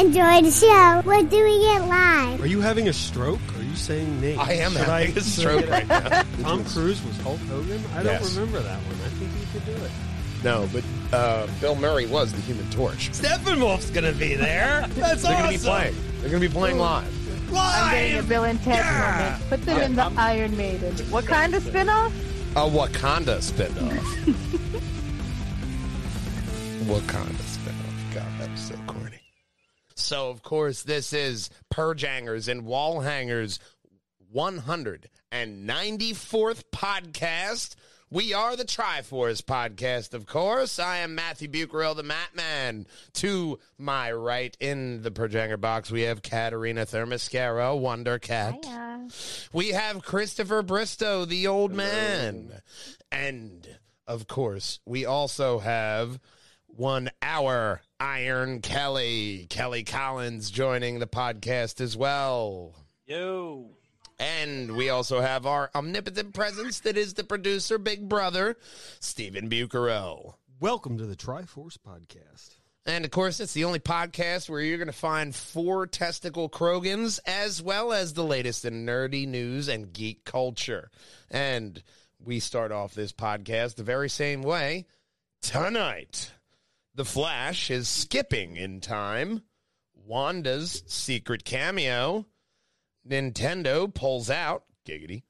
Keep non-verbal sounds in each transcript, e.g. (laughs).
enjoy the show. We're doing it live. Are you having a stroke? Are you saying names? I am Should having a stroke right now. (laughs) Tom Cruise was Hulk Hogan? I don't Yes. remember that one. I think he could do it. No, but uh, Bill Murray was the Human Torch. Steppenwolf's going to be there. (laughs) That's They're going to be playing. They're going to be playing live. I'm getting a Bill and Ted moment. Put them in the Iron Maiden. What kind of spin-off? A Wakanda spinoff. (laughs) Wakanda So, of course, this is Purge Hangers and Wall Hangers 194th podcast. We are the Try-Force podcast, of course. I am Matthew Bucarell, the Mattman. To my right in the Purge Hanger box, we have Katerina Thermascaro, Wonder Cat. We have Christopher Bristow, the old man. And of course, we also have one hour Iron Kelly, Kelly Collins joining the podcast as well. Yo. And we also have our omnipotent presence that is the producer, Big Brother, Stephen Bucarell. Welcome to the Try-Force podcast. And of course, it's the only podcast where you're going to find four testicle Krogans as well as the latest in nerdy news and geek culture. And we start off this podcast the very same way. Tonight, The Flash is skipping in time. Wanda's secret cameo. Nintendo pulls out, giggity,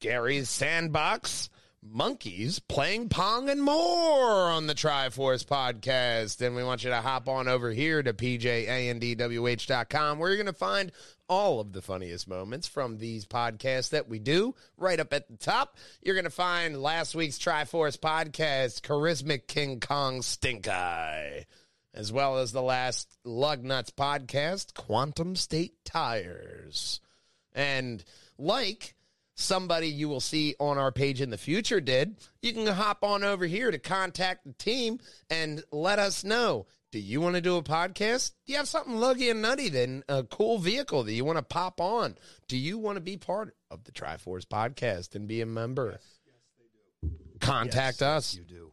Garry's sandbox, monkeys playing pong, and more on the Try-Force podcast. And we want you to hop on over here to pjandwh.com where you're going to find all of the funniest moments from these podcasts that we do. Right up at the top, you're going to find last week's Try-Force podcast, Charismatic King Kong Stink Eye as well as the last Lug Nuts podcast, Quantum State Tires. And like somebody you will see on our page in the future did, you can hop on over here to contact the team and let us know. Do you want to do a podcast? Do you have something luggy and nutty then a cool vehicle that you want to pop on? Do you want to be part of the Try-Force podcast and be a member? Contact us. You do.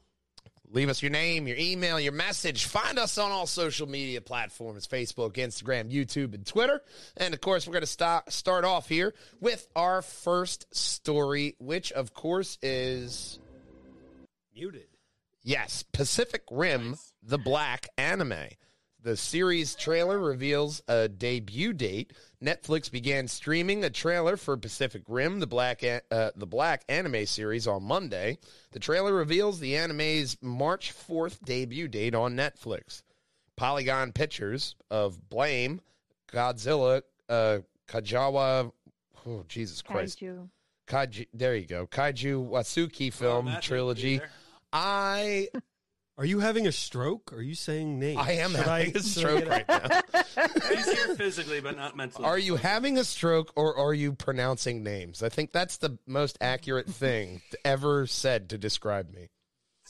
Leave us your name, your email, your message. Find us on all social media platforms Facebook, Instagram, YouTube, and Twitter. And of course, we're going to start, start off here with our first story, which of course is, Muted. Yes, Pacific Rim, the black anime. The series trailer reveals a debut date. Netflix began streaming a trailer for Pacific Rim, the black a- uh, the black anime series, on Monday. The trailer reveals the anime's March 4th debut date on Netflix. Polygon Pictures of Blame, Godzilla, uh, Kajawa, oh Jesus Christ, Kaiju. Kaiju. There you go, Kaiju Wasuki film Matthew, trilogy. you there? I Are you having a stroke? Are you saying names? I am Should having I a stroke right now. (laughs) He's here physically, but not mentally. Are you having a stroke or are you pronouncing names? I think that's the most accurate thing ever said to describe me.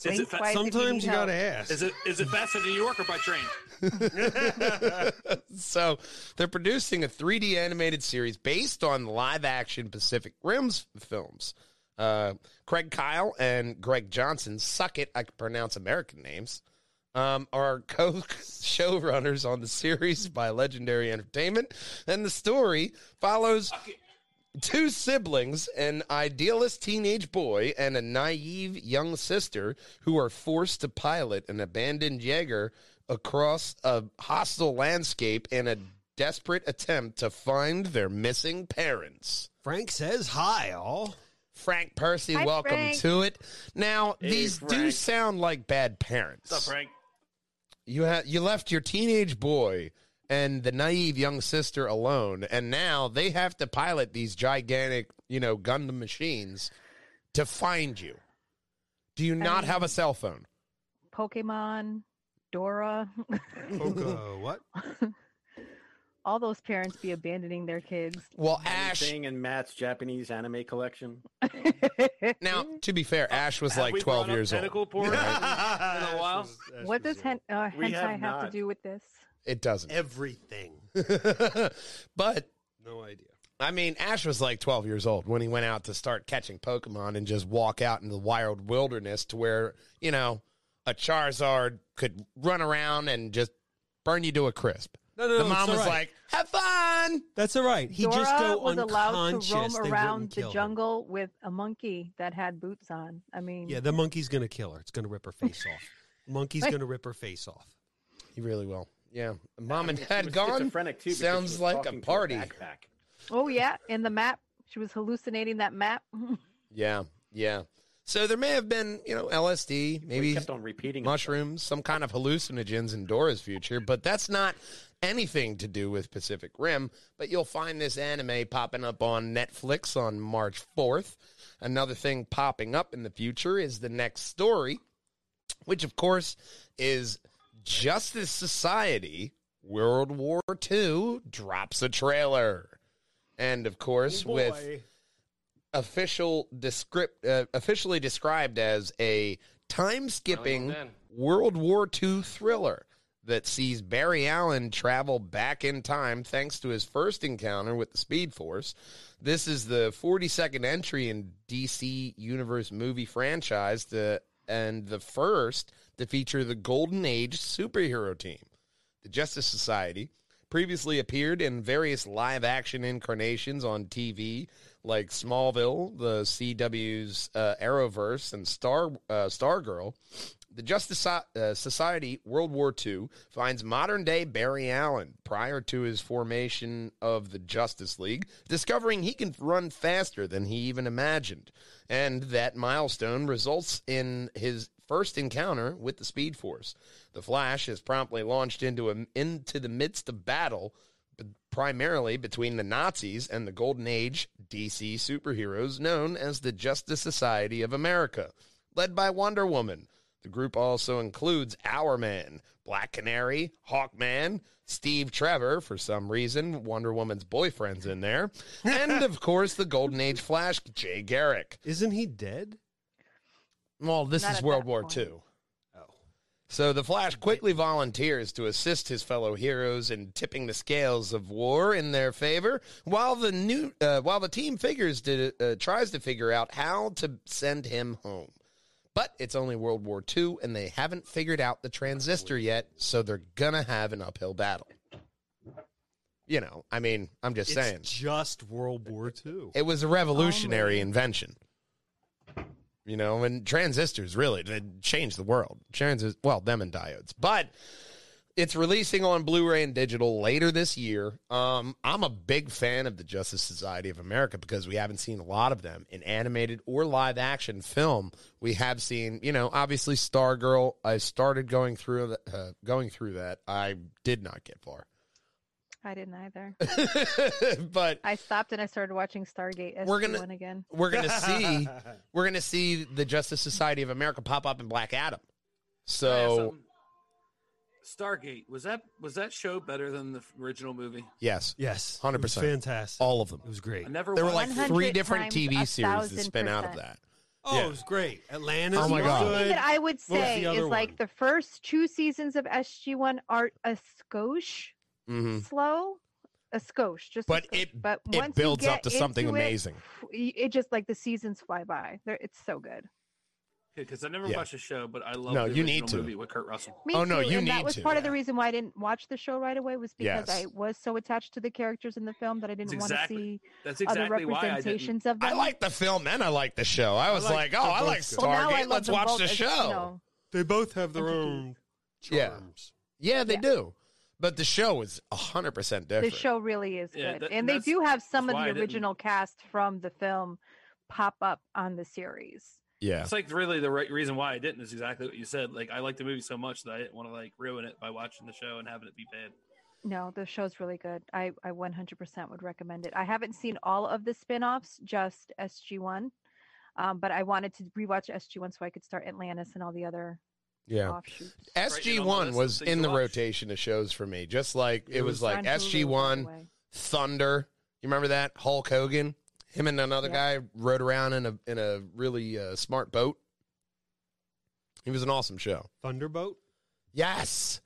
Is it, fa- twice you Sometimes you gotta ask. is it is it faster to New York or by train? (laughs) So they're producing a 3D animated series based on live action Pacific Rim's films. Uh, Craig Kyle and Greg Johnson, suck it, I can pronounce American names, um, are co (laughs) showrunners on the series by Legendary Entertainment. And the story follows two siblings, an idealist teenage boy and a naive young sister, who are forced to pilot an abandoned Jaeger across a hostile landscape in a desperate attempt to find their missing parents. Frank says hi, all. Frank Percy, Hi, welcome Frank. to it. Now, Hey, these do sound like bad parents. What's up, Frank? You ha- you left your teenage boy and the naive young sister alone, and now they have to pilot these gigantic, you know, Gundam machines to find you. Do you not have a cell phone? Pokemon, Dora. Poco, (laughs) what? (laughs) All those parents be abandoning their kids. Well, Ash. Anything in Matt's Japanese anime collection? (laughs) Now, to be fair, Ash was Have like we twelve brought up years old. tentacle porn in (laughs) a while? what does hen- uh, We hentai have have, not. to do with this? It doesn't. Everything. (laughs) but No idea. I mean, Ash was like 12 years old when he went out to start catching Pokemon and just walk out in the wild wilderness to where, you know, a Charizard could run around and just burn you to a crisp. No, no, the no, mom was all right. like, "Have fun." That's all right. He Dora just go was allowed to roam They around the kill her. jungle with a monkey that had boots on. I mean, Yeah, the monkey's gonna kill her. It's gonna rip her face off. (laughs) Monkey's gonna rip her face off. He really will. Yeah, mom and dad gone. too, Sounds like a party. backpack. oh yeah, in the map, she was hallucinating that map. (laughs) Yeah, yeah. So there may have been, you know, LSD, maybe kept on repeating mushrooms, some kind of hallucinogens in Dora's future, but that's not anything to do with Pacific Rim. But you'll find this anime popping up on Netflix on March 4th. Another thing popping up in the future is the next story, which of course is Justice Society World War II drops a trailer. And of course, with official descript, uh, officially described as a time skipping. World War II thriller that sees Barry Allen travel back in time thanks to his first encounter with the Speed Force. This is the 42nd entry in DC Universe movie franchise to, and the first to feature the Golden Age superhero team. The Justice Society previously appeared in various live action incarnations on TV like Smallville, the CW's uh, Arrowverse, and Star uh, Stargirl. The Justice So- uh, Society World War II finds modern day Barry Allen prior to his formation of the Justice League, discovering he can run faster than he even imagined. And that milestone results in his first encounter with the Speed Force. The Flash is promptly launched into a, into the midst of battle, primarily between the Nazis and the Golden Age DC superheroes known as the Justice Society of America, led by Wonder Woman. The group also includes Hourman, Black Canary, Hawkman, Steve Trevor, for some reason, Wonder Woman's boyfriend's in there, and of (laughs) course the Golden Age Flash, Jay Garrick. Isn't he dead? Well, this Not is World War point. II. Oh. So the Flash quickly volunteers to assist his fellow heroes in tipping the scales of war in their favor, while the new uh, while the team figures to, uh, tries to figure out how to send him home. But it's only World War II, and they haven't figured out the transistor yet, so they're gonna have an uphill battle. You know, I mean, I'm just saying, just World War II. it was a revolutionary invention. You know, and transistors really they changed the world. Transist, well, them and diodes, but it's releasing on Blu-ray and digital later this year. Um, I'm a big fan of the Justice Society of America because we haven't seen a lot of them in animated or live action film. We have seen, you know, obviously Stargirl. I started going through the, uh, going through that. I did not get far, I didn't either. (laughs) but I stopped and I started watching Stargate SG1 We're gonna- again. we're gonna (laughs) see we're gonna see the Justice Society of America pop up in Black Adam. Can I ask So? Stargate was that was that show better than the original movie? yes, Yes, 100%. Fantastic. all of them. It was great. I never. There were like three different TV series that thousand spin out of that. Oh, Yeah. it was great. Atlantis. Oh my God. The only thing that I would say is other like the first two seasons of SG1 are a skosh hmm slow, a skosh, just. a But skosh. it- but it builds up to something amazing. It, it just like the seasons fly by. They're, it's so good. Because I never Yeah. watched the show, but I love No, the you original need to. movie with Kurt Russell. Me Oh, no, too, you and that need was to, part of the reason why I didn't watch the show right away was because Yes. I was so attached to the characters in the film that I didn't want to see That's other exactly why I representations of them. I like the film and I like the show. I was like like, oh, I like good. Stargate. Well, I Let's watch both the as, show. You know, They both have their Entity. own Yeah. charms. yeah, they Yeah. do. But the show is hundred percent different. the show really is Yeah, good, that- and they do have some of the original cast from the film pop up on the series. Yeah, It's like really the right reason why I didn't is exactly what you said. Like I like the movie so much that I didn't want to like ruin it by watching the show and having it be bad. No, the show's really good. I, I 100% would recommend it. I haven't seen all of the spin-offs, just SG1. Um, but I wanted to rewatch SG1 so I could start Atlantis and all the other yeah. offshoots. SG on my One list was in the watch. rotation of shows for me. Just like it, It was, was like On Hulu, by SG the One. Thunder. You remember that Hulk Hogan? Him and another Yeah. guy rode around in a in a really uh, smart boat. It was an awesome show. Thunderboat. Yes,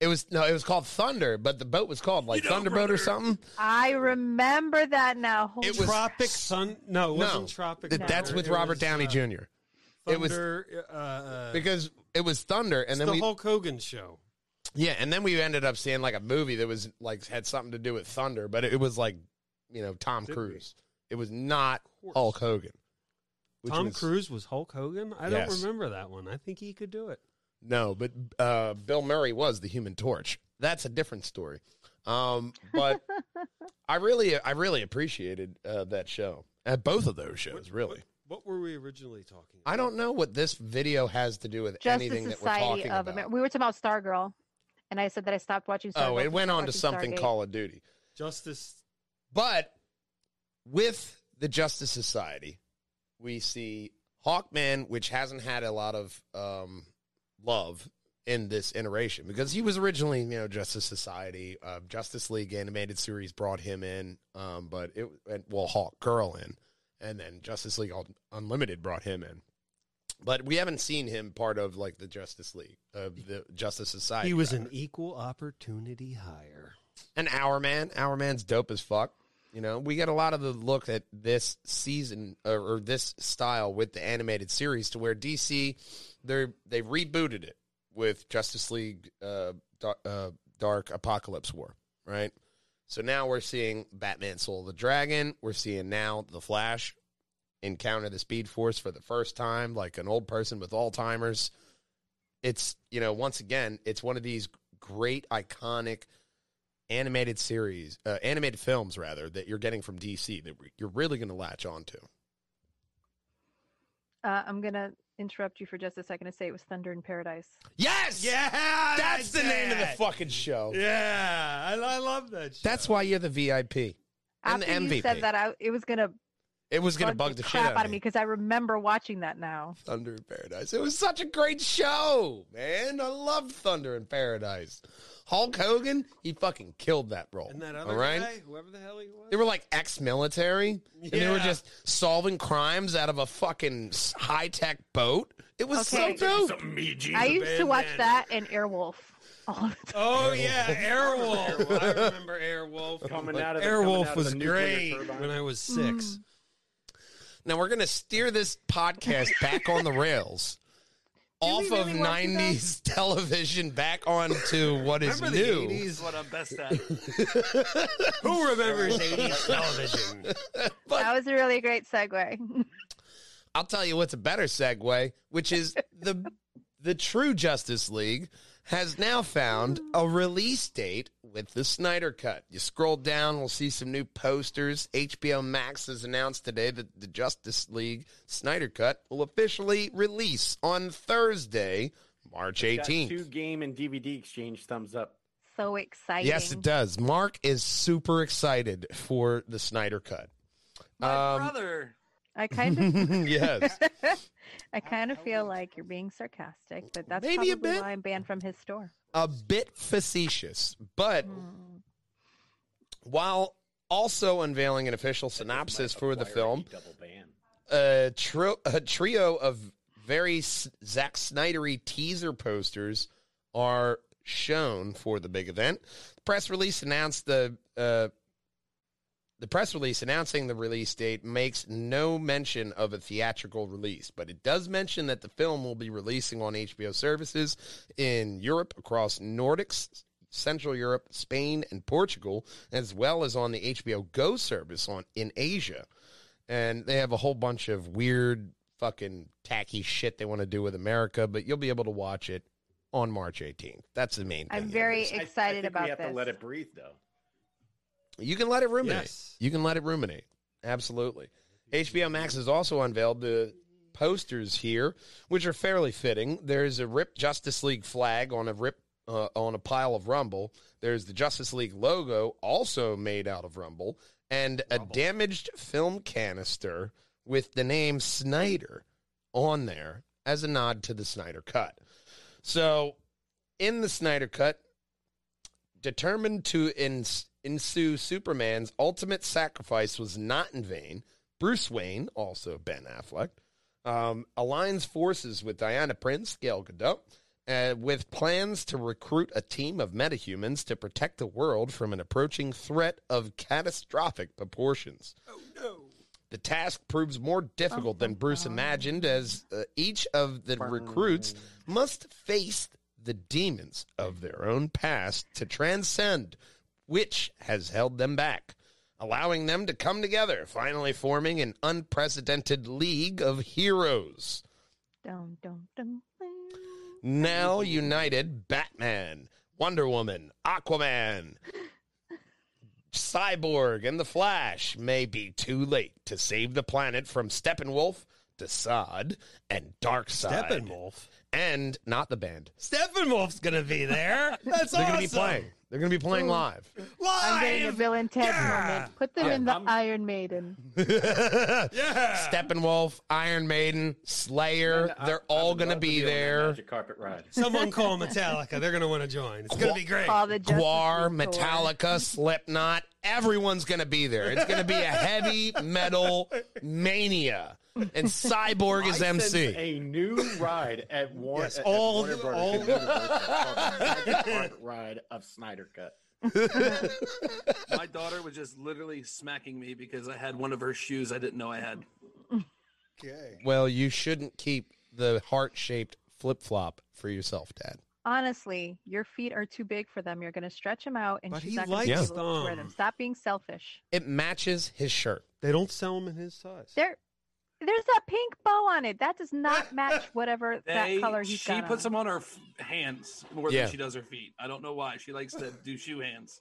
it was no, it was called Thunder, but the boat was called like You know, Thunderboat or something. I remember that now. Holy It was- Tropic Sun. No, it No, wasn't Tropic. Th- That's with It Robert was, Downey uh, Jr. It was- uh, uh, because it was Thunder, and it's then the we Hulk Hogan show. Yeah, and then we ended up seeing like a movie that was like had something to do with thunder, but it was like, you know, Tom Did we? Cruise. It was not. Hulk Hogan. which Tom was- Cruise was Hulk Hogan. I Yes. don't remember that one. I think he could do it. No, but uh, Bill Murray was the Human Torch. That's a different story. Um, but (laughs) I really, I really appreciated uh, that show. At both of those shows, really. What, what were we originally talking? I don't know what this video has to do with Just anything the that we're Society talking of about. America. We were talking about Stargirl, and I said that I stopped watching. Stargirl oh, it went on to something Stargate. Call of Duty. Justice. But with the Justice Society, we see Hawkman, which hasn't had a lot of um, love in this iteration because he was originally, you know, Justice Society, uh, Justice League animated series brought him in, um, but it and, well, Hawk Girl in, and then Justice League Unlimited brought him in. But we haven't seen him part of like the Justice League, of the Justice Society. He was rather. an equal opportunity hire. an Hourman. Hour man's dope as fuck. You know, we get a lot of the look at this season or, or this style with the animated series to where DC they're they rebooted it with Justice League uh, Dark, uh, Dark Apocalypse War, right? So now we're seeing Batman Soul of the Dragon. We're seeing now the Flash encounter the Speed Force for the first time, like an old person with Alzheimer's. It's you know once again, it's one of these great iconic animated series, uh, animated films rather, that you're getting from DC that you're really going to latch onto. Uh, I'm gonna interrupt you for just a second to say it was Thunder in Paradise. Yes, Yeah, that's the name of the fucking show. Yeah, I, I love that. Show. That's why you're the VIP and the After MVP. you said that, I, it was gonna it was going to bug the shit crap out of me. because I remember watching that now. Thunder in Paradise. It was such a great show, man. I loved Thunder in Paradise. Hulk Hogan, he fucking killed that role. And that other all right? guy, whoever the hell he was. They were like ex-military, and they were just solving crimes out of a fucking high-tech boat. It was Okay. so dope. Something me, Gene. I used to watch bandana. that and Airwolf. all the time. Oh yeah, Airwolf. I remember Airwolf. Coming out of the, Airwolf out of was the nuclear great when I was six. Mm. Now we're going to steer this podcast back on the rails. (laughs) we Off really of want to, though? 90s television back onto what is Remember the new. 80s? what I'm best at. (laughs) Who remembers 80s television? (laughs) that was a really great segue. I'll tell you what's a better segue, which is the the true Justice League has now found a release date with the Snyder Cut. You scroll down, we'll see some new posters. HBO Max has announced today that the Justice League Snyder Cut will officially release on Thursday, March 18th. two game and DVD exchange thumbs up. so exciting. Yes, it does. Mark is super excited for the Snyder Cut. My Um, brother. I kind of, (laughs) (laughs) yes. I kind of feel like you're being sarcastic, but that's Maybe a probably bit. why I'm banned from his store. A bit facetious, but Mm. while also unveiling an official synopsis for the film, a double ban. a, trio, a trio of very S- Zack Snydery teaser posters are shown for the big event. The press release announced the uh, the press release announcing the release date makes no mention of a theatrical release, but it does mention that the film will be releasing on HBO services in Europe across Nordics, Central Europe, Spain, and Portugal, as well as on the HBO Go service on in Asia and they have a whole bunch of weird fucking tacky shit they want to do with America, but you'll be able to watch it on March 18th. That's the main thing. I'm very I- I excited think about we have this. to let it breathe, though. You can let it ruminate. Yes. You can let it ruminate. Absolutely. HBO Max has also unveiled the posters here, which are fairly fitting. There's a Rip Justice League flag on a rip uh, on a pile of Rumble. There's the Justice League logo, also made out of Rumble, and a damaged film canister with the name Snyder on there as a nod to the Snyder Cut. So, in the Snyder Cut, determined to ins- ensue Superman's ultimate sacrifice was not in vain. Bruce Wayne, also Ben Affleck, um, aligns forces with Diana Prince, Gail Gadot, uh, with plans to recruit a team of metahumans to protect the world from an approaching threat of catastrophic proportions. Oh no. The task proves more difficult than Bruce imagined, as uh, each of the recruits must face the demons of their own past to transcend which has held them back, allowing them to come together, finally forming an unprecedented league of heroes. Dun, dun, dun, dun. Now united Batman, Wonder Woman, Aquaman, (laughs) Cyborg, and the Flash may be too late to save the planet from Steppenwolf, Desaad, and Darkseid. Steppenwolf. And not the band. Steppenwolf's gonna be there. (laughs) That's They're awesome. going to be playing. They're going to be playing live. Live. I'm getting a Live. Bill and Ted Yeah. moment. Put them in the I'm- Iron Maiden. (laughs) Yeah. Steppenwolf, Iron Maiden, Slayer, Man, I- they're I all going to be there. Magic carpet ride. (laughs) Someone (laughs) call Metallica. They're gonna want to join. It's gonna be great. Call the Gwar, Metallica, Slipknot, everyone's going to be there. It's going to be a heavy metal mania. And Cyborg is I MC. a new ride at Warner. Yes, at all Warner the- Brothers all- Universal called the ride of Snyder Cut. (laughs) My daughter was just literally smacking me because I had one of her shoes I didn't know I had. Okay. Well, you shouldn't keep the heart shaped flip flop for yourself, Dad. Honestly, your feet are too big for them. You're going to stretch them out, and But she's he not going to be likes able to wear them. them. Stop being selfish. It matches his shirt. They don't sell them in his size. There, there's a pink bow on it. That does not (laughs) match whatever They, that color he's she got puts on. them on her f- hands more Yeah. than she does her feet. I don't know why. She likes to do shoe hands.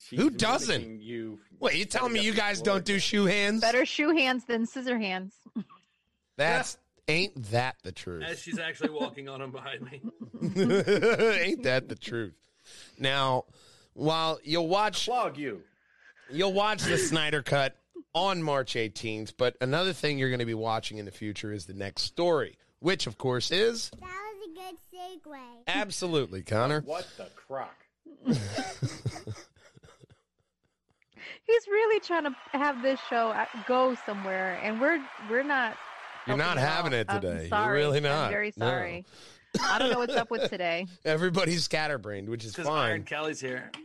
She's Who doesn't? mimicking You. Wait, you telling me you guys don't do shoe hands? Better shoe hands than scissor hands. That's (laughs) ain't that the As truth? she's actually walking on them behind me. (laughs) ain't that the truth? Now, while you'll watch Clog you. You'll watch the Snyder Cut on March 18th, but another thing you're going to be watching in the future is the next story, which, of course, is That was a good segue. absolutely Connor. What the crock? (laughs) He's really trying to have this show uh, go somewhere, and we're we're not. You're not having all. it I'm today. You're sorry. really not. I'm very No. Sorry. I don't know what's up with today. (laughs) Everybody's scatterbrained, which is Because Iron fine. Kelly's here. (laughs)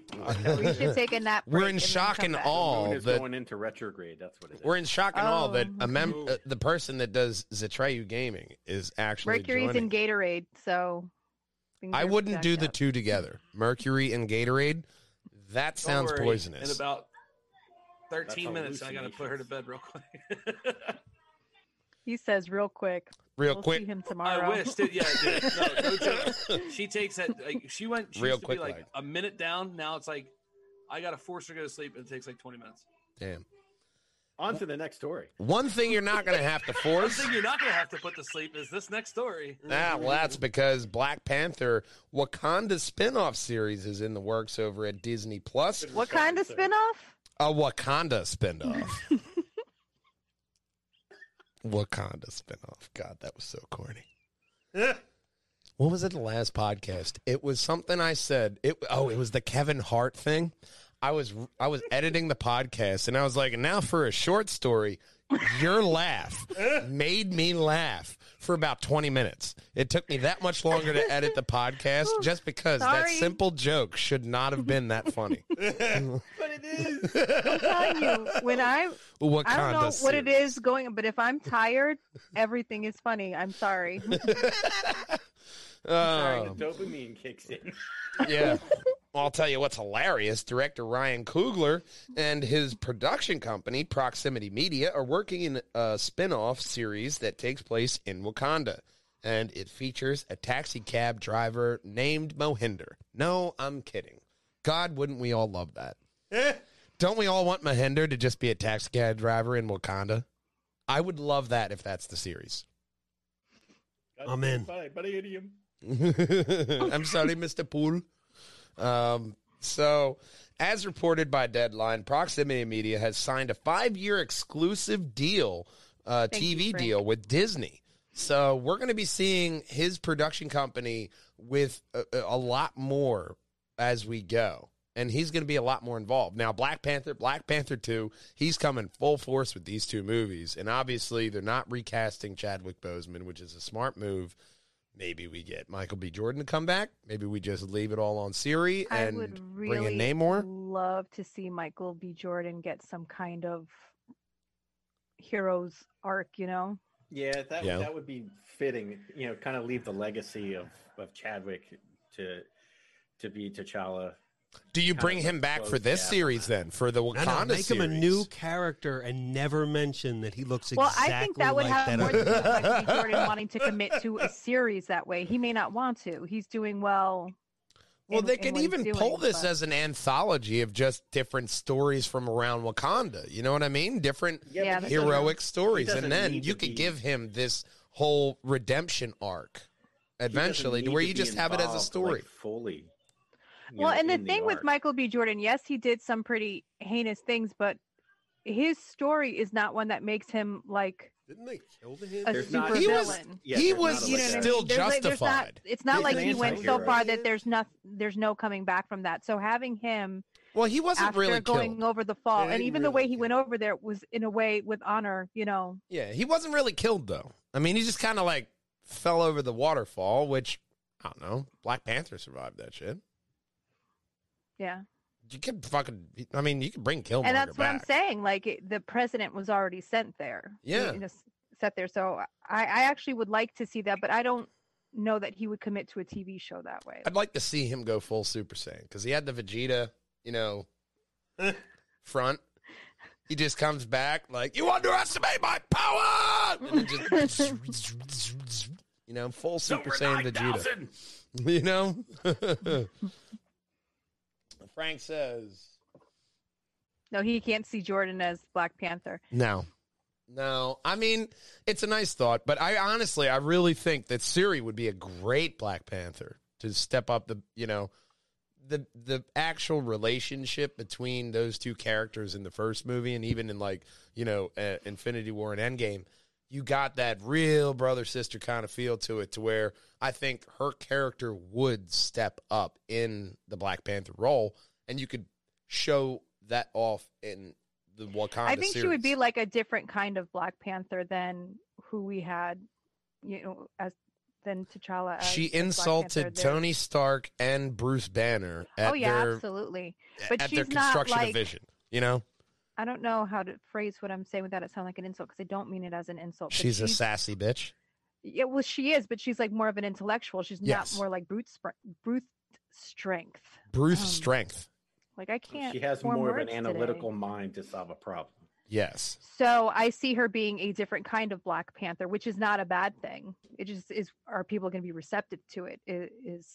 We should take a nap. We're break in then shock come and back. awe Moon is that going into retrograde. That's what it is. we're in shock and awe that Oh. a mem- uh, the person that does Zatreyu Gaming is actually Mercury's joining. in Gatorade, so. things I are wouldn't do jacked the up. two together. Mercury and Gatorade. That Don't sounds worry. poisonous. In about 13 That's minutes, I got to put her to bed real quick. (laughs) He says real quick. Real we'll quick, see him I tomorrow. wish, dude. Yeah, dude. No, (laughs) no joke. She takes that. Like, she went. She Real used to quick, be like like. a minute down. Now it's like I gotta force her to go to sleep, and it takes like 20 minutes. damn. On to the next story. One thing you're not going to have to (laughs) force. One thing you're not gonna have to put to sleep is this next story. Ah, well, that's because Black Panther Wakanda spin-off series is in the works over at Disney Plus. What kind of spinoff? A Wakanda spin-off. (laughs) Wakanda spin-off. God, that was so corny. What was it the last podcast? It was something I said. It oh, it was the Kevin Hart thing. I was I was editing the podcast and I was like, now for a short story, your laugh made me laugh for about 20 minutes. It took me that much longer to edit the podcast just because that simple joke should not have been that funny. (laughs) But it is. I'm telling you, when I Wakanda I don't know what it series. is going, but if I'm tired, everything is funny. I'm sorry. (laughs) Oh, the um, dopamine kicks in. yeah. (laughs) Well, I'll tell you what's hilarious. Director Ryan Coogler and his production company, Proximity Media, are working in a spin off series that takes place in Wakanda. And it features a taxi cab driver named Mohinder. No, I'm kidding. God, wouldn't we all love that? Don't we all want Mohinder to just be a taxi cab driver in Wakanda? I would love that if that's the series. I'm in. Bye, but idiom. I'm sorry, Mr. Poole. Um, so, as reported by Deadline, Proximity Media has signed a five-year exclusive deal, uh, Thank you, TV Frank. deal with Disney. So we're going to be seeing his production company with a, a lot more as we go. And he's going to be a lot more involved. Now, Black Panther, Black Panther 2, he's coming full force with these two movies. And obviously, they're not recasting Chadwick Boseman, which is a smart move. Maybe we get Michael B. Jordan to come back. Maybe we just leave it all on Shuri I and would bring really in Namor. love to see Michael B. Jordan get some kind of hero's arc, you know? Yeah, that Yeah. that would be fitting. You know, kind of leave the legacy of of Chadwick to to be T'Challa. Do you bring him back for this series then? For the Wakanda no, make him a new character and never mention that he looks Well, exactly I think that would like have that more other to do with. Michael B. Jordan wanting to commit to a series that way. He may not want to. He's doing well. Well, in- they in could even doing, pull this but- as an anthology of just different stories from around Wakanda. You know what I mean? Different Yeah, but that's he doesn't- heroic he stories, and then you could be- give him this whole redemption arc eventually, where you just have it as a story. like, fully. You Well, know, and the in thing with. Michael B. Jordan, yes, he did some pretty heinous things, but his story is not one that makes him like Didn't they kill him? a There's super not- He was- villain. Yeah, he was You know like what I a- still mean? There's, like, there's not, justified. it's not He's like an he went so far that there's not there's no coming back from that. So having him Well, he wasn't after really going killed. over the fall, They and didn't even the way he went over there was in a way with honor. You know, Yeah, he wasn't really killed though. I mean, he just kind of like fell over the waterfall, which I don't know. Black Panther survived that shit. Yeah. You could fucking. I mean, you could bring Killmonger and that's what I'm saying. Like it, the president was already sent there. Yeah. you know, set there. So I, I actually would like to see that, but I don't know that he would commit to a TV show that way. I'd like to see him go full Super Saiyan because he had the Vegeta, you know, (laughs) front. He just comes back like, "You underestimate my power," and just, (laughs) (laughs) you know, full Super Saiyan Vegeta. You know. Frank says, No, he can't see Jordan as Black Panther. "No, no. I mean, it's a nice thought, but I honestly, I really think that Shuri would be a great Black Panther to step up the, you know." the the actual relationship between those two characters in the first movie and even in like you know uh, Infinity War and Endgame, you got that real brother sister kind of feel to it, to where I think her character would step up in the Black Panther role, and you could show that off in the Wakanda. Series. I think she would be like a different kind of Black Panther than who we had, you know, as than T'Challa. As, She insulted Tony Stark and Bruce Banner oh, at Oh yeah, their absolutely. But at their she's not construction like- of Vision. You know, I don't know how to phrase what I'm saying without it sound like an insult because I don't mean it as an insult. but she's a sassy bitch. Yeah, well, she is, but she's like more of an intellectual. She's Yes. not more like brute spr- brute strength. Bruce Um, strength. Like I can't. She has form more of an words today. analytical mind to solve a problem. Yes. So I see her being a different kind of Black Panther, which is not a bad thing. It just is. Are people going to be receptive to it? I- Is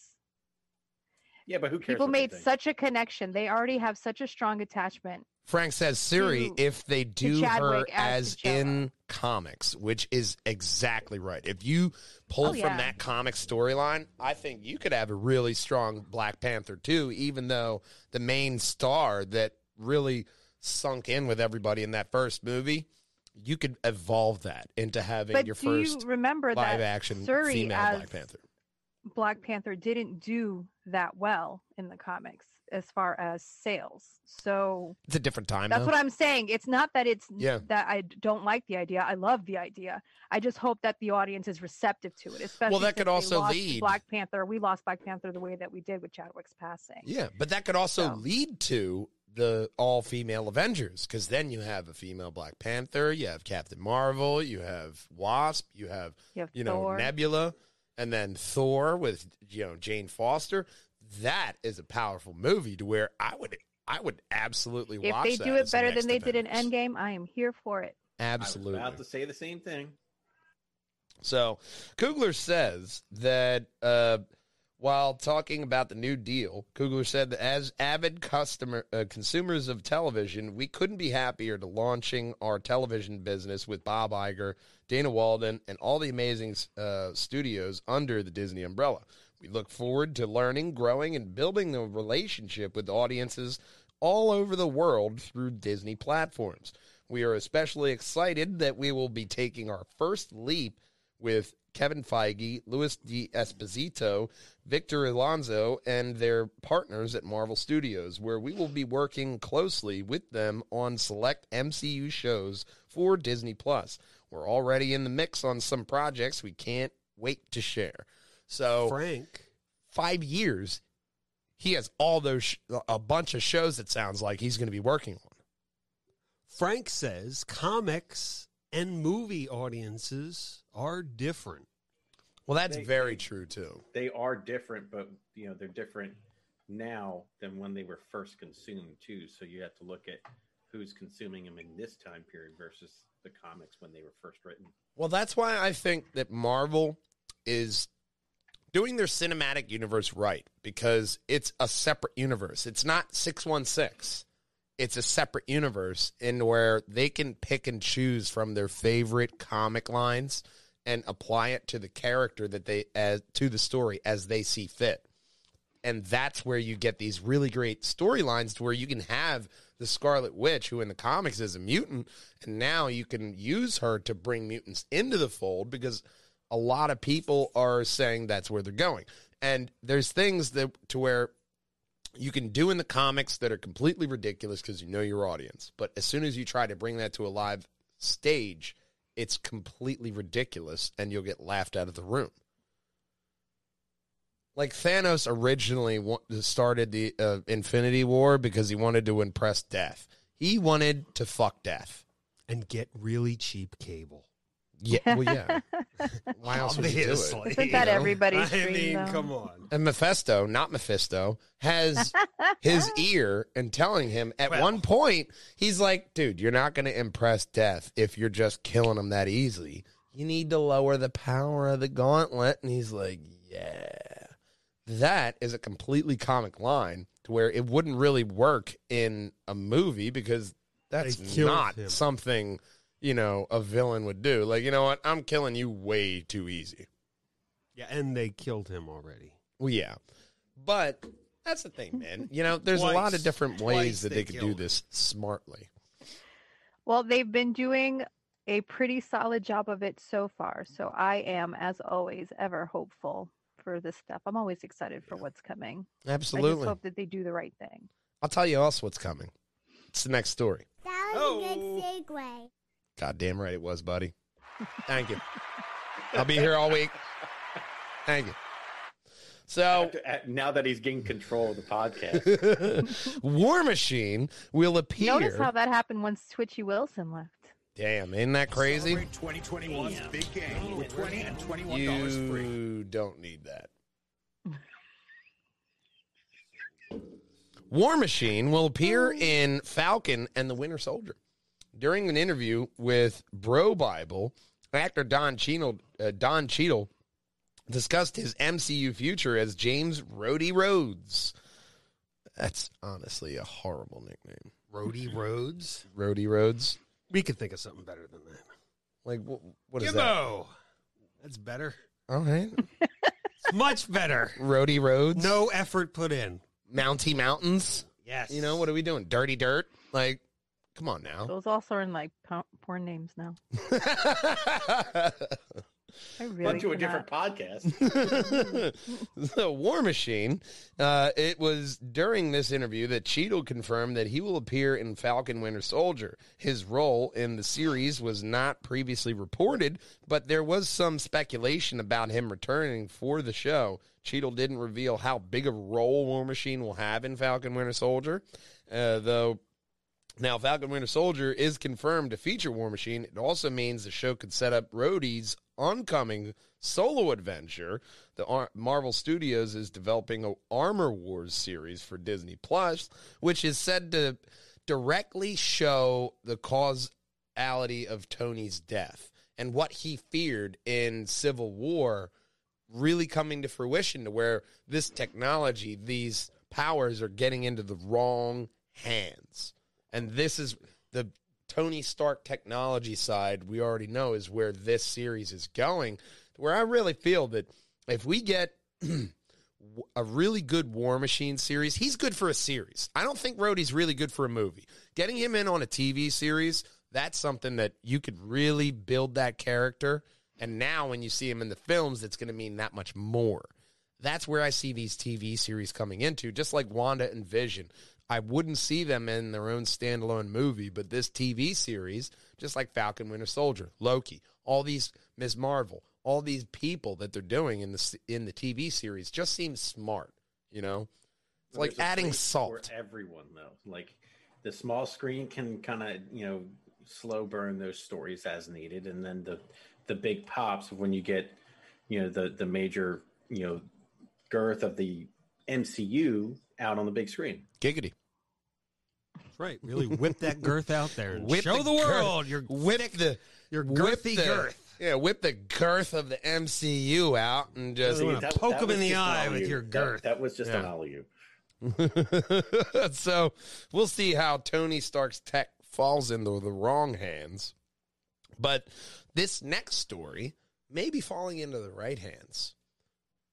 Yeah, but who cares? people made such a connection? They already have such a strong attachment. Frank says Shuri, to- if they do her as as in comics, which is exactly right. If you pull Oh, from yeah. that comic storyline, I think you could have a really strong Black Panther too, even though the main star that really sunk in with everybody in that first movie, you could evolve that into having But your do first you remember live that action Shuri female as Black Panther. Black Panther didn't do that well in the comics as far as sales? So It's a different time. That's though. what I'm saying. It's not that it's Yeah. that I don't like the idea. I love the idea. I just hope that the audience is receptive to it. Especially well, that could also lead- Black Panther. We lost Black Panther the way that we did with Chadwick's passing. Yeah, but that could also So- lead to the all female Avengers because then you have a female Black Panther, you have Captain Marvel, you have Wasp, you have You have you know Nebula, and then Thor with you know Jane Foster. That is a powerful movie to where I would I would absolutely watch. if they that do it better next than they did in Avengers. Endgame, I am here for it. Absolutely. I was about to say the same thing. So Coogler says that uh, while talking about the New Deal, Coogler said that as avid customer uh, consumers of television, we couldn't be happier to launching our television business with Bob Iger, Dana Walden, and all the amazing uh, studios under the Disney umbrella. We look forward to learning, growing, and building the relationship with audiences all over the world through Disney platforms. We are especially excited that we will be taking our first leap with Kevin Feige, Louis D'Esposito, Victor Alonso, and their partners at Marvel Studios, where we will be working closely with them on select MCU shows for Disney Plus. We're already in the mix on some projects we can't wait to share. So, Frank. five years, he has all those sh- a bunch of shows. It sounds like he's going to be working on. Frank says comics and movie audiences are different. Well, that's They- very true too. they are different, but you know they're different now than when they were first consumed too. So you have to look at who's consuming them in this time period versus the comics when they were first written. Well, that's why I think that Marvel is doing their cinematic universe right because it's a separate universe. It's not 616. It's a separate universe in where they can pick and choose from their favorite comic lines and apply it to the character that they as to the story as they see fit. And that's where you get these really great storylines to where you can have the Scarlet Witch, who in the comics is a mutant, and now you can use her to bring mutants into the fold because a lot of people are saying that's where they're going. And there's things that to where you can do in the comics that are completely ridiculous because you know your audience. But as soon as you try to bring that to a live stage, it's completely ridiculous and you'll get laughed out of the room. Like Thanos originally started the uh, Infinity War because he wanted to impress Death. He wanted to fuck Death. And get really cheap cable. Yeah, (laughs) well, yeah. Why else would you do it? Obviously. Isn't that you know? everybody's I dream? mean, though? come on. And Mephisto, not Mephisto, has (laughs) his ear and telling him at Well- one point, he's like, dude, you're not going to impress death if you're just killing him that easily. You need to lower the power of the gauntlet. And he's like, yeah. That is a completely comic line to where it wouldn't really work in a movie because that's They killed not him. something, you know, a villain would do. Like, you know what? I'm killing you way too easy. Yeah, and they killed him already. Well, yeah, but that's the thing, man. You know, there's a lot of Twice. different Twice ways that they they could do killed this smartly. Well, they've been doing a pretty solid job of it so far. So I am, as always, ever hopeful for this stuff. I'm always excited for what's coming. Absolutely. I just Absolutely. hope that they do the right thing. I'll tell you else what's coming. It's the next story. That was a Oh. good segue. God damn right it was, buddy. Thank you. I'll be here all week. Thank you. So, After- now that he's getting control of the podcast, (laughs) War Machine will appear. Notice how that happened once Twitchy Wilson left. Damn, isn't that crazy? Celebrate 2021's big game with 20 and $21 free. You don't need that. War Machine will appear in Falcon and the Winter Soldier. During an interview with BroBible, actor Don Cheadle, uh, Don Cheadle discussed his MCU future as James Rhodey Rhodes. That's honestly a horrible nickname. Rhodey Rhodes. Rhodey Rhodes. We could think of something better than that. Like what, what is that? Gimbo. That's better. All right. (laughs) It's much better. Rhodey Rhodes. No effort put in. Mounty Mountains. Yes. You know, what are we doing? Dirty Dirt? Like, come on now. Those also are in like po- porn names now. (laughs) I really went to a different podcast. (laughs) the War Machine. Uh, it was during this interview that Cheadle confirmed that he will appear in Falcon Winter Soldier. His role in the series was not previously reported, but there was some speculation about him returning for the show. Cheadle didn't reveal how big of a role War Machine will have in Falcon Winter Soldier, uh, though now, Falcon Winter Soldier is confirmed to feature War Machine. It also means the show could set up Rhodey's oncoming solo adventure. The Ar- Marvel Studios is developing a Armor Wars series for Disney Plus, which is said to directly show the causality of Tony's death and what he feared in Civil War really coming to fruition to where this technology, these powers are getting into the wrong hands. And this is the Tony Stark technology side we already know is where this series is going. Where I really feel that if we get (clears throat) a really good War Machine series, he's good for a series. I don't think Rhodey's really good for a movie. Getting him in on a TV series, that's something that you could really build that character. And now when you see him in the films, it's going to mean that much more. That's where I see these TV series coming into, just like Wanda and Vision. I wouldn't see them in their own standalone movie, but this TV series, just like Falcon Winter Soldier, Loki, all these Ms. Marvel, all these people that they're doing in the in the TV series just seems smart, you know? It's like adding salt. for everyone though. Like the small screen can kind of you know slow burn those stories as needed, and then the the big pops when you get you know the the major you know girth of the MCU out on the big screen. Giggity. That's right. Really whip that girth out there and Whip show the the, world your Whip thick- the your girthy the, girth. Yeah, whip the girth of the MCU out and just I'm That- poke that him in the eye with your girth. That, was just an Yeah. alley oop. (laughs) so we'll see how Tony Stark's tech falls into the wrong hands. But this next story may be falling into the right hands,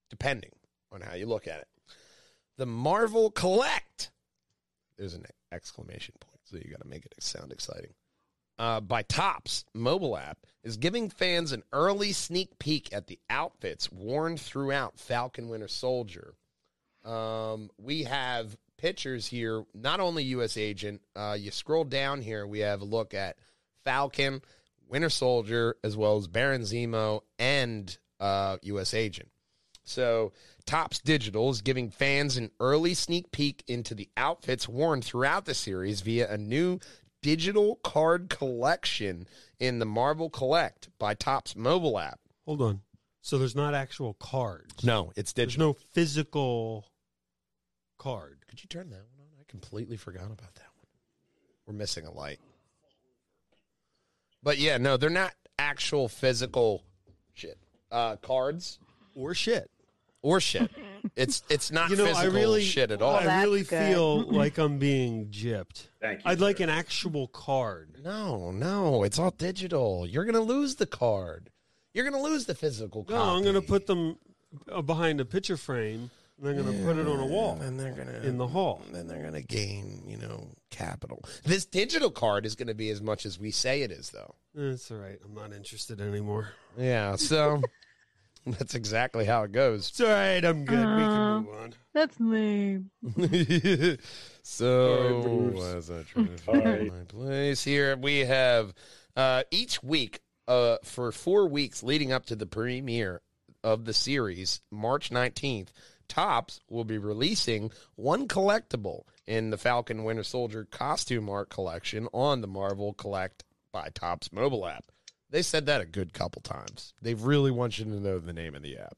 depending on how you look at it. The Marvel Collect. There's an exclamation point, so you got to make it sound exciting. Uh, by Topps mobile app is giving fans an early sneak peek at the outfits worn throughout Falcon Winter Soldier. Um, we have pictures here, not only U.S. Agent. Uh, you scroll down here, we have a look at Falcon, Winter Soldier, as well as Baron Zemo and uh, U.S. Agent. So, Topps Digital is giving fans an early sneak peek into the outfits worn throughout the series via a new digital card collection in the Marvel Collect by Topps mobile app. Hold on. So there's not actual cards. No, it's There's digital. no physical card. Could you turn that one on? I completely forgot about that one. We're missing a light. But yeah, no, they're not actual physical shit. Uh, cards Or shit. Or shit. (laughs) It's it's not You know, I physical really shit at all. Oh, I really good. feel (laughs) like I'm being gypped. Thank you. I'd like an actual card. No, no, it's all digital. You're gonna lose the card. You're gonna lose the physical copy. No, I'm going to put them uh, behind a picture frame. And I'm going to put it on a wall and they're gonna in the hall. and then they're gonna gain, you know, capital. This digital card is gonna be as much as we say it is, though. That's all right. I'm not interested anymore. Yeah, so (laughs) (laughs) that's exactly how it goes. It's all right. I'm good. we Uh, can move on. That's lame. (laughs) so, Bruce. as I try to find my place here, we have uh, each week uh, for four weeks leading up to the premiere of the series, March 19th. Topps will be releasing one collectible in the Falcon Winter Soldier costume art collection on the Marvel Collect by Topps mobile app. They said that a good couple times. They really want you to know the name of the app.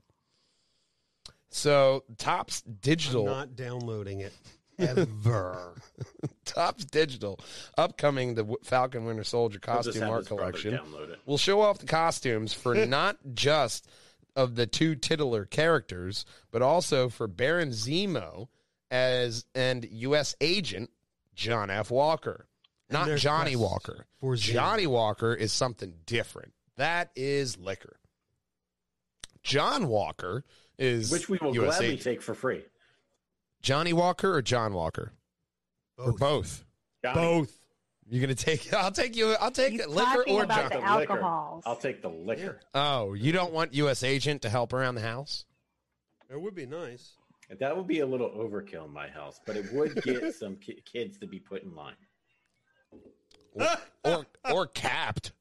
So, Topps I'm Digital. not downloading it ever. (laughs) Topps Digital, upcoming the Falcon Winter Soldier costume art collection, Download it. will show off the costumes for (laughs) not just of the two titular characters, but also for Baron Zemo as and U.S. Agent John F. Walker. Not Johnnie Walker. for Johnnie Walker is something different. That is liquor. John Walker is Which we will US gladly take for free. Johnnie Walker or John Walker or Both. both. Johnny, Both. You're gonna take. (laughs) I'll take you. I'll take He's liquor or about John. the liquor. alcohols. I'll take the liquor. Oh, you don't want U.S. agent to help around the house? It would be nice. That would be a little overkill in my house, but it would get (laughs) some ki- kids to be put in line. Or or capped?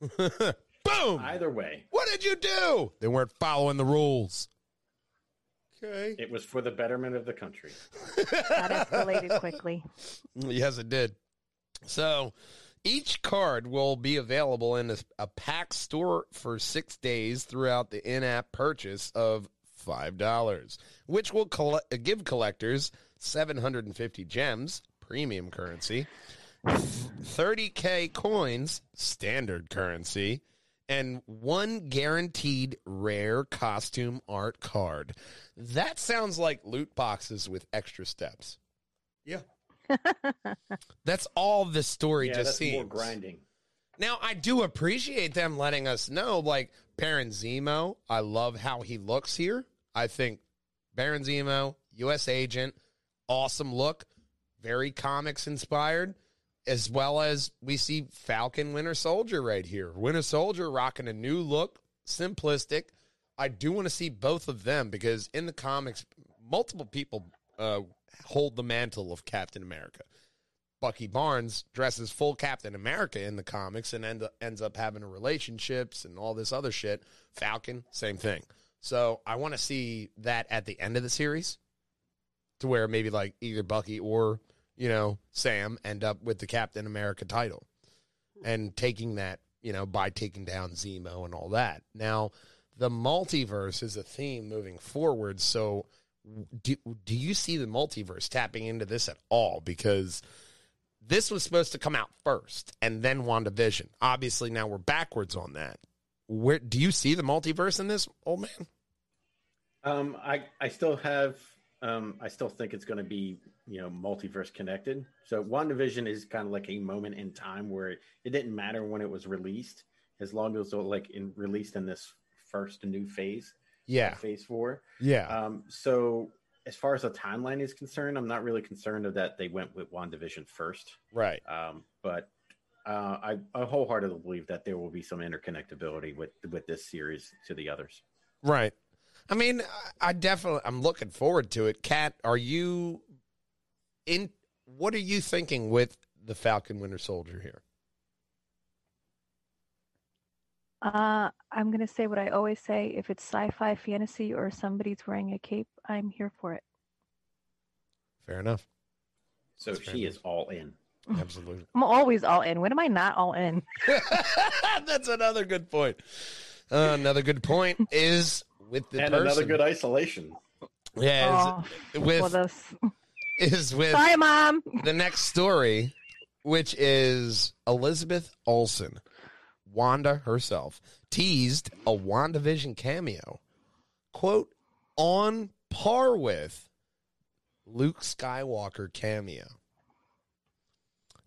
(laughs) Boom! Either way, What did you do? They weren't following the rules. Okay. it was for the betterment of the country. That escalated quickly. (laughs) Yes, it did. So each card will be available in a, a pack store for six days throughout the in-app purchase of five dollars, which will colle- give collectors seven hundred and fifty gems, premium currency, thirty k coins, standard currency, and one guaranteed rare costume art card. That sounds like loot boxes with extra steps. Yeah. (laughs) That's all the story yeah, just that's seems. more grinding. Now, I do appreciate them letting us know, like Baron Zemo. I love how he looks here. I think Baron Zemo, U.S. agent, awesome look, very comics inspired, as well as we see Falcon Winter Soldier right here. Winter Soldier rocking a new look, simplistic. I do want to see both of them because in the comics, multiple people uh, hold the mantle of Captain America. Bucky Barnes dresses full Captain America in the comics and end ends up having relationships and all this other shit. Falcon, same thing. So I want to see that at the end of the series, to where maybe like either Bucky or you know Sam end up with the Captain America title, and taking that you know by taking down Zemo and all that. Now the multiverse is a theme moving forward. So, do, do you see the multiverse tapping into this at all? Because this was supposed to come out first and then WandaVision. Obviously, now we're backwards on that. Where do you see the multiverse in this, old man? Um, I I still have um, I still think it's going to be you know multiverse connected. So WandaVision is kind of like a moment in time where it, it didn't matter when it was released, as long as it was like in released in this first new phase, Yeah, phase four. yeah, Um, so as far as the timeline is concerned, I'm not really concerned of that they went with WandaVision first. right. Um, but uh, I, I wholeheartedly believe that there will be some interconnectability with with this series to the others. Right. I mean, I- I definitely I'm looking forward to it. Kat, are you in what are you thinking with the Falcon Winter Soldier here? Uh, I'm gonna say what I always say: if it's sci-fi, fantasy, or somebody's wearing a cape, I'm here for it. Fair enough. So That's fair she enough. is all in. (laughs) Absolutely. I'm always all in. When am I not all in? (laughs) (laughs) That's another good point. Uh, another good point is with the and person. another good isolation. yeah, oh, is, with well, this. Is with Sorry, mom. the next story, which is Elizabeth Olsen, Wanda herself, teased a WandaVision cameo. Quote, on par with Luke Skywalker cameo.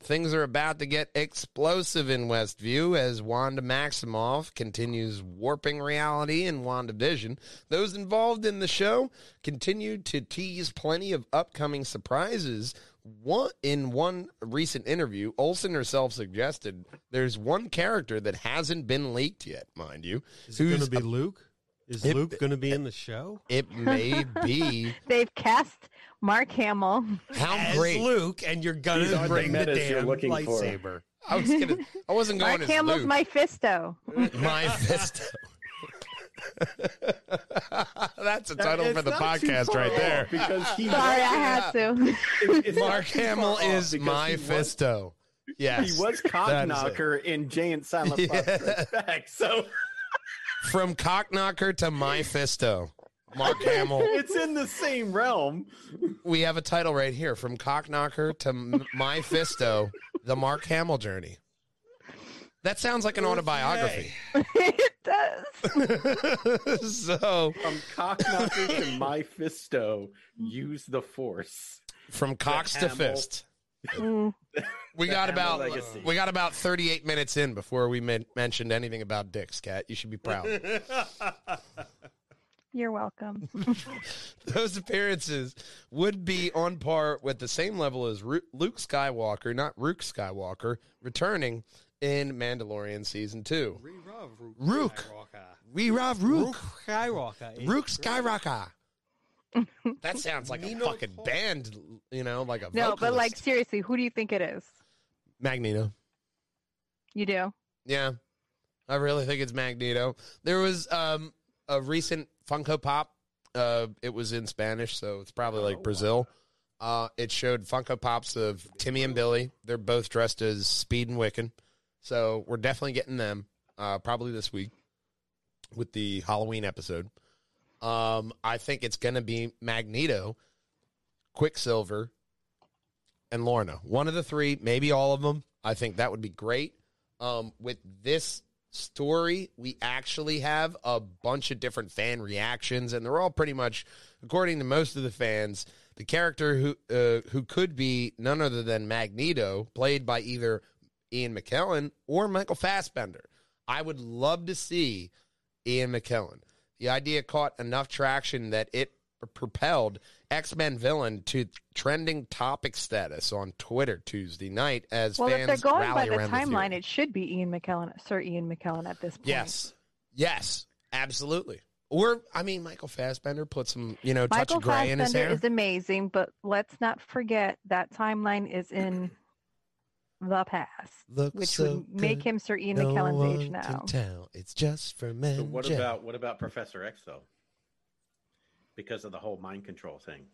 Things are about to get explosive in Westview as Wanda Maximoff continues warping reality in WandaVision. Those involved in the show continue to tease plenty of upcoming surprises. One, in one recent interview, Olsen herself suggested there's one character that hasn't been leaked yet, mind you. Is it going to be a- Luke? Is It- Luke going to be in the show? It may be. (laughs) They've cast Mark Hamill. How As great! Luke, and you're gonna aren't the bring the, damn looking for. lightsaber. I was gonna. I wasn't going Mark as Hamill's Luke. my fisto. My Fisto. (laughs) That's a title It's for the podcast right there. Because he Sorry, I had to. (laughs) it's Mark Hamill is my he was- Fisto. Yes, He was That cock is it. knocker in Jay and Silent Bob (laughs) Yeah. Strikes Back. So from Cockknocker to my Fisto. Mark Hamill. (laughs) it's in the same realm. We have a title right here from Cockknocker to M- my Fisto, the Mark Hamill journey. That sounds like an autobiography. it does. (laughs) so, From Cockknocker to my fisto, use the force. from cocks to Hamill. fist. Mm, We got Hamill about legacy. we got about 38 minutes in before we men- mentioned anything about dicks, cat. You should be proud. (laughs) You're welcome. (laughs) (laughs) Those appearances would be on par with the same level as Ru- Luke Skywalker, not Rook Skywalker, returning in Mandalorian season 2. Rook. We love Rook. Rook Skywalker. Rook Skywalker. (laughs) That sounds like a Nino fucking Paul. band, you know, like a No, but like seriously, who do you think it is? Magneto. You do? Yeah, I really think it's Magneto. There was um, a recent Funko Pop. Uh, it was in Spanish, so it's probably like Brazil. Uh, it showed Funko Pops of Timmy and Billy. They're both dressed as Speed and Wiccan, so we're definitely getting them uh, probably this week with the Halloween episode. Um, I think it's going to be Magneto, Quicksilver, and Lorna. One of the three, maybe all of them. I think that would be great. Um, with this story, we actually have a bunch of different fan reactions, and they're all pretty much, according to most of the fans, the character who uh, who could be none other than Magneto, played by either Ian McKellen or Michael Fassbender. I would love to see Ian McKellen. The idea caught enough traction that it propelled X Men villain to trending topic status on Twitter Tuesday night as Well, if they're going by the timeline, theory. it should be Ian McKellen, Sir Ian McKellen at this point. Yes. Yes. Absolutely. Or I mean Michael Fassbender put some, you know, touch Michael of gray in his hair. is amazing, but let's not forget that timeline is in the past, Look which so would make good, him Sir Ian no McKellen's one age can now. tell. It's just for men. So what about what about Professor X though? Because of the whole mind control thing.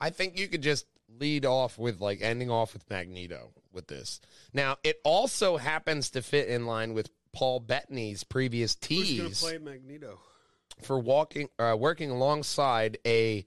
I think you could just lead off with like ending off with Magneto with this. Now, it also happens to fit in line with Paul Bettany's previous Who's tease going to play Magneto? for walking uh, working alongside a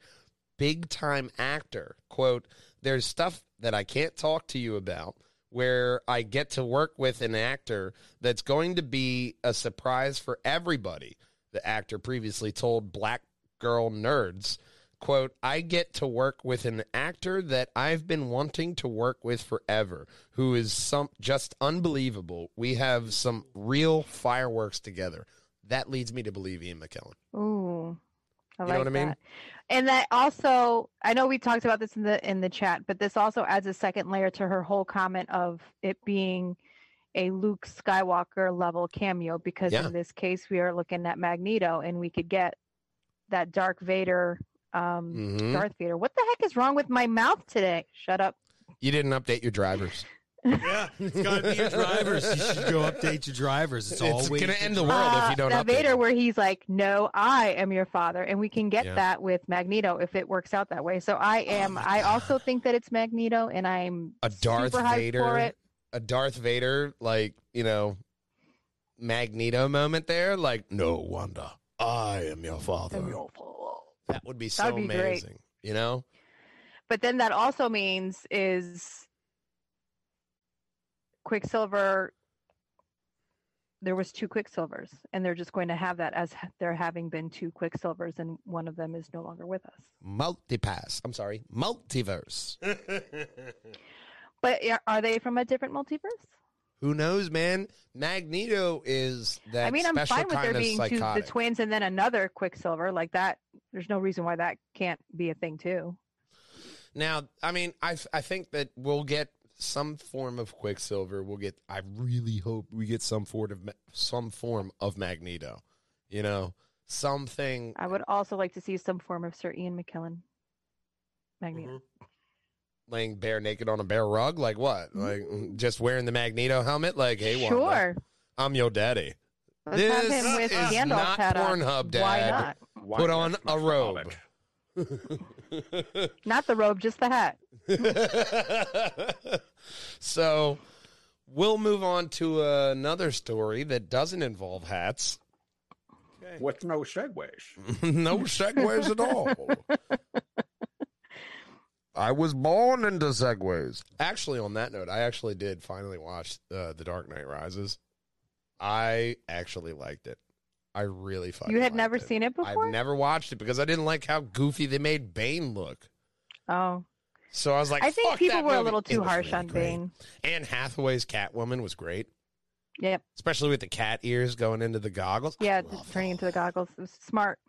big time actor. Quote, there's stuff that I can't talk to you about where I get to work with an actor that's going to be a surprise for everybody. The actor previously told Black Girl Nerds, quote, I get to work with an actor that I've been wanting to work with forever, who is some just unbelievable. We have some real fireworks together. That leads me to believe Ian McKellen. Ooh, I You know like what I mean? And that also, I know we talked about this in the in the chat, but this also adds a second layer to her whole comment of it being a Luke Skywalker level cameo because Yeah. in this case we are looking at Magneto and we could get that Dark Vader um Mhm. Darth Vader. What the heck is wrong with my mouth today? Shut up. You didn't update your drivers. (laughs) Yeah, it's got to be your drivers. You should go update your drivers. It's, It's always gonna end the dri- world if Uh, you don't that update Vader them. where he's like, "No, I am your father," and we can get Yeah. that with Magneto if it works out that way. So I am. my I also think that it's Magneto, and I'm A Darth super hyped Vader, for it. A Darth Vader, like you know, Magneto moment there. Like, no wonder I am your father. That would be so be great. amazing. You know, But then that also means is Quicksilver. There was two Quicksilvers, and they're just going to have that as there having been two Quicksilvers, and one of them is no longer with us. multipass. I'm sorry, multiverse. (laughs) But are they from a different multiverse? Who knows, man? Magneto is that. I mean, I'm fine with there being two, the twins and then another Quicksilver like that. There's no reason why that can't be a thing too. Now, I mean, I I think that we'll get some form of Quicksilver. We'll get. I really hope we get some form of some form of Magneto. You know, something. I would also like to see some form of Sir Ian McKellen. Magneto. Mm-hmm. Laying bare naked on a bare rug? Like what? Mm-hmm. Like mm, just wearing the Magneto helmet? Like, hey, Wanda, sure. I'm your daddy. Let's have This him with is Gandalf's not hat on. Pornhub, Why not? Put on a robe. Not the robe, just the hat. (laughs) so we'll move on to another story that doesn't involve hats. Okay. With no segues. (laughs) no segues at all. (laughs) I was born into segways. Actually, on that note, I actually did finally watch uh, The Dark Knight Rises. I actually liked it. I really fucking. You had liked never it. seen it before? I've never watched it because I didn't like how goofy they made Bane look. Oh, So I was like, I think "Fuck people that were a little too harsh really on great. Bane. Anne Hathaway's Catwoman was great, Yep. especially with the cat ears going into the goggles. Yeah, turning into the goggles. It was smart.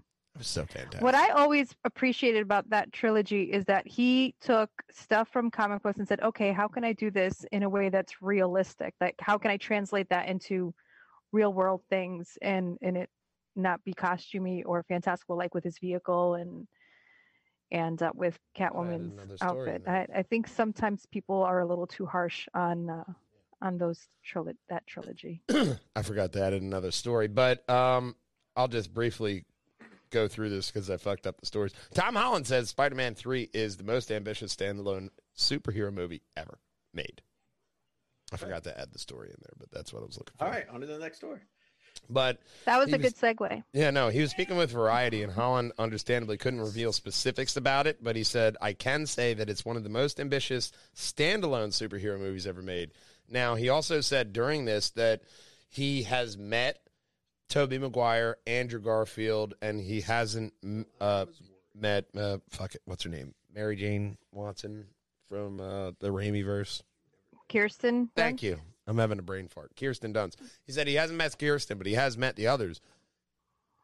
So fantastic. What I always appreciated about that trilogy is that he took stuff from comic books and said, okay, how can I do this in a way that's realistic? Like, how can I translate that into real world things and, and it not be costumey or fantastical, like with his vehicle and and uh, with Catwoman's outfit. I, I think sometimes people are a little too harsh on uh, on those trilo- that trilogy. (clears throat) I forgot to add in another story, but um, I'll just briefly go through this because I fucked up the stories. Tom Holland says Spider Man 3 is the most ambitious standalone superhero movie ever made. I forgot to add the story in there, but that's what I was looking for. All right, on to the next story. But That was a was- good segue. yeah, no, he was speaking with Variety, and Holland understandably couldn't reveal specifics about it, but he said, I can say that it's one of the most ambitious standalone superhero movies ever made. Now, he also said during this that he has met Tobey Maguire, Andrew Garfield, and he hasn't uh, met, uh, fuck it, what's her name? Mary Jane Watson from uh, the Raimi verse. Kirsten. Thank you. I'm having a brain fart. Kirsten Dunst. He said he hasn't met Kirsten, but he has met the others.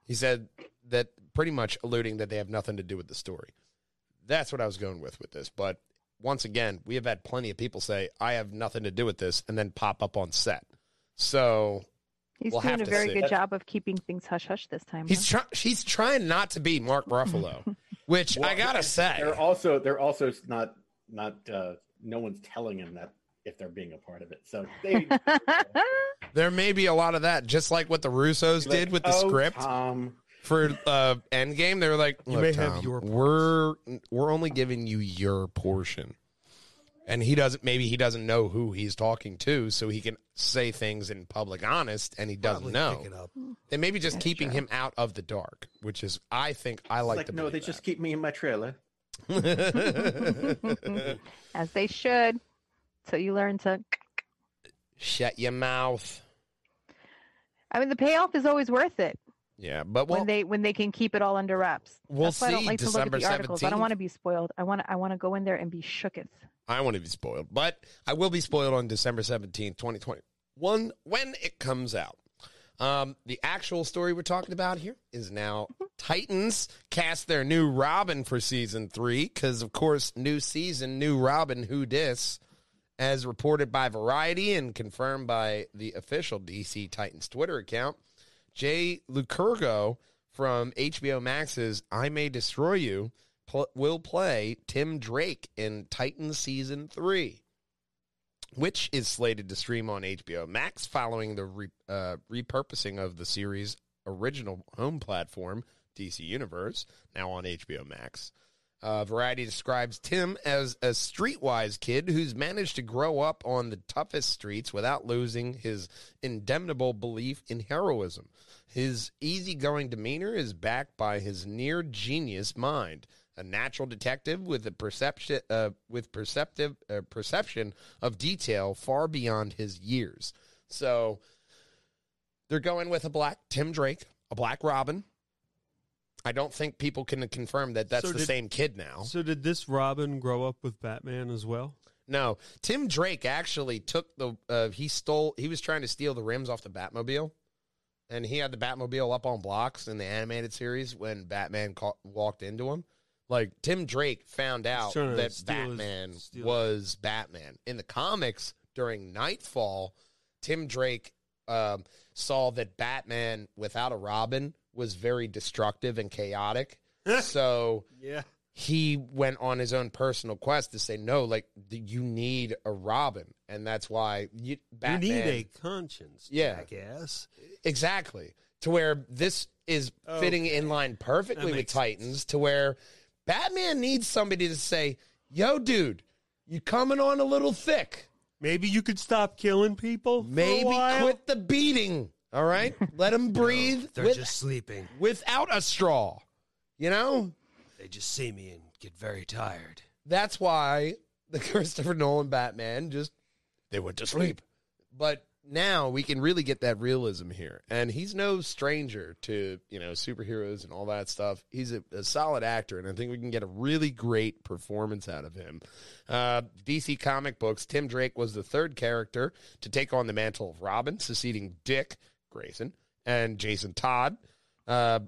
He said that pretty much alluding that they have nothing to do with the story. That's what I was going with with this. But once again, we have had plenty of people say, I have nothing to do with this, and then pop up on set. So He's We'll doing a very see. good job of keeping things hush hush this time. he's huh? trying. He's trying not to be Mark Ruffalo, (laughs) which I gotta say, They're also they're also not not uh, no one's telling him that if they're being a part of it. So they (laughs) there may be a lot of that, just like what the Russos did with the "Oh, script. Tom, for uh Endgame, they were like, You "Look, may have Tom, your we're we're only giving you your portion." And he doesn't. Maybe he doesn't know who he's talking to, so he can say things in public, honest, and he doesn't Probably know. pick it up. They maybe just That's keeping true. him out of the dark, which is, I think, I like, like, to. no, they believe just keep me in my trailer. that. (laughs) As they should. So you learn to. Shut your mouth. I mean, the payoff is always worth it Yeah, but well, when they when they can keep it all under wraps. we'll That's why I don't see like to look at December the articles. I don't 17th. want to be spoiled. I want to, I want to go in there and be shooketh. I want to be spoiled, but I will be spoiled on December 17th, 2021, when it comes out. Um, the actual story we're talking about here is now Titans cast their new Robin for season three, because, of course, new season, new Robin, who dis, as reported by Variety and confirmed by the official DC Titans Twitter account. Jay Lycurgo from HBO Max's I May Destroy You pl- will play Tim Drake in Titans season three, which is slated to stream on HBO Max following the re- uh, repurposing of the series' original home platform, DC Universe, now on HBO Max. Uh, Variety describes Tim as a streetwise kid who's managed to grow up on the toughest streets without losing his indemnable belief in heroism. His easygoing demeanor is backed by his near genius mind, a natural detective with a perception uh, with perceptive uh, perception of detail far beyond his years. So they're going with a black Tim Drake, a black Robin. I don't think people can confirm that that's So the did- same kid now. So did this Robin grow up with Batman as well? No, Tim Drake actually took the. Uh, he stole. He was trying to steal the rims off the Batmobile, and he had the Batmobile up on blocks in the animated series when Batman caught, walked into him. Like Tim Drake found out that steal his- Batman steal- was Batman in the comics during Nightfall. Tim Drake um, saw that Batman without a Robin was very destructive and chaotic. (laughs) so Yeah. he went on his own personal quest to say no like you need a robin and that's why you, Batman, You need a conscience, Yeah. jackass. exactly to where this is fitting in line perfectly with titans to where batman needs somebody to say yo dude you coming on a little thick Maybe you could stop killing people. for a maybe while? quit the beating all right (laughs) let him breathe They're with- just sleeping. without a straw you know They just see me and get very tired. That's why the (laughs) Christopher Nolan Batman just they went to sleep. But now we can really get that realism here. And he's no stranger to, you know, superheroes and all that stuff. He's a, a solid actor, and I think we can get a really great performance out of him. Uh, DC Comic Books, Tim Drake was the third character to take on the mantle of Robin, succeeding Dick Grayson and Jason Todd. Uh,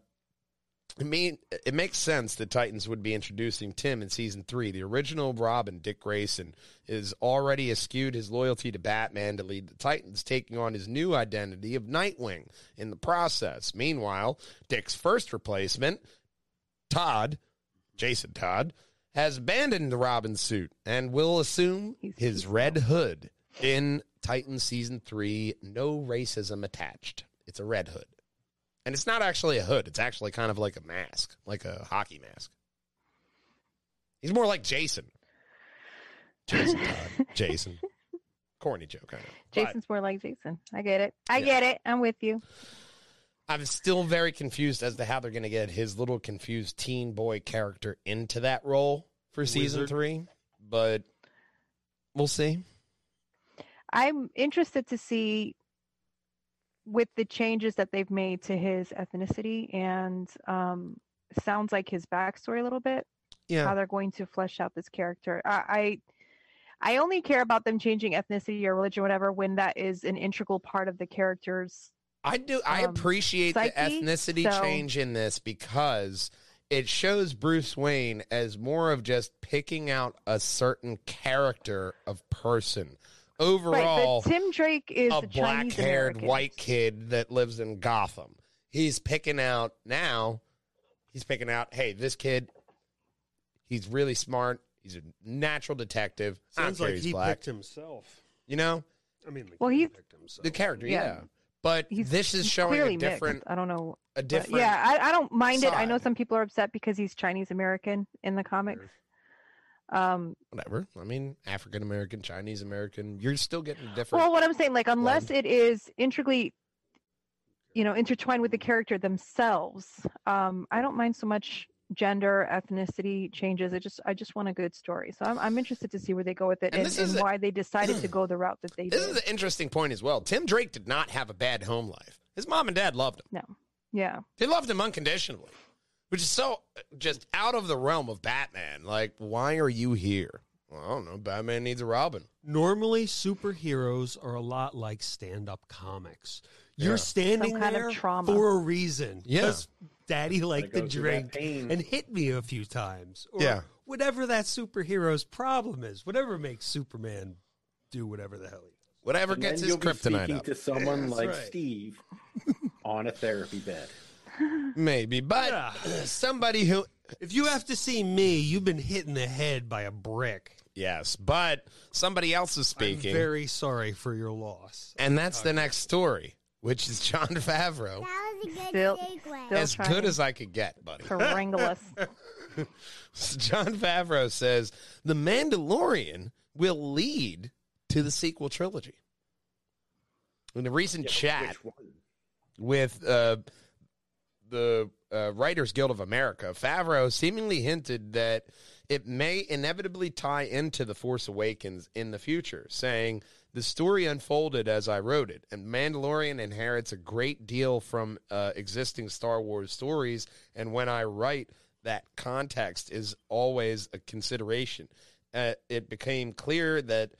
I mean, it makes sense that Titans would be introducing Tim in season three. The original Robin, Dick Grayson, is already eschewed his loyalty to Batman to lead the Titans, taking on his new identity of Nightwing in the process. Meanwhile, Dick's first replacement, Todd, Jason Todd, has abandoned the Robin suit and will assume his red hood in Titans season three. No racism attached. It's a red hood. And it's not actually a hood. It's actually kind of like a mask, like a hockey mask. He's more like Jason. Jason Todd. (laughs) Jason. Corny joke, I know. But Jason's more like Jason. I get it. I Yeah. get it. I'm with you. I'm still very confused as to how they're going to get his little confused teen boy character into that role for season Wizard. three. But we'll see. I'm interested to see with the changes that they've made to his ethnicity and um, sounds like his backstory a little bit. Yeah. How they're going to flesh out this character. I, I I only care about them changing ethnicity or religion, or whatever, when that is an integral part of the character's. I do. I um, appreciate the ethnicity so- change in this because it shows Bruce Wayne as more of just picking out a certain character of person. Overall, right, but Tim Drake is a black-haired white kid that lives in Gotham. He's picking out now. He's picking out. Hey, this kid. He's really smart. He's a natural detective. Sounds like he's he black. picked himself. You know I mean, like Well, he he's- picked himself. the character, yeah. Yeah. But He's, this is showing a different, Mixed. I don't know. a but different. yeah, I, I don't mind it. I know some people are upset because he's Chinese American in the comics. Um, Whatever. I mean, African American, Chinese American, you're still getting different. well, what I'm saying, like, unless it is intricately, you know, intertwined with the character themselves, um, I don't mind so much gender, ethnicity changes. I just, I just want a good story. So I'm, I'm interested to see where they go with it And and, and a- why they decided to (clears throat) go the route that they this did. is an interesting point as well. Tim Drake did not have a bad home life. His mom and dad loved him. No yeah. They loved him unconditionally, which is so just out of the realm of Batman. Like, why are you here? Well, I don't know. Batman needs a Robin. Normally, superheroes are a lot like stand-up comics. You're Yeah. standing Some kind of there trauma. for a reason. Yeah. 'Cause Daddy liked go to drink and hit me a few times. Or Yeah. Whatever that superhero's problem is, whatever makes Superman do whatever the hell he does. Whatever And gets then his you'll be kryptonite speaking up. to someone That's like right. Steve on a therapy bed. Maybe, but Yeah. somebody who If you have to see me, you've been hit in the head by a brick. yes, but somebody else is I'm speaking, very sorry for your loss. and that's the next story, which is Jon Favreau. That was a good Still- segue. still- As good as I could get, buddy. To wrangle us. (laughs) Jon Favreau says The Mandalorian will lead to the sequel trilogy. In a recent chat with uh, the uh, Writers Guild of America, Favreau seemingly hinted that it may inevitably tie into The Force Awakens in the future, saying, The story unfolded as I wrote it, and Mandalorian inherits a great deal from uh, existing Star Wars stories, and when I write, that context is always a consideration. Uh, it became clear that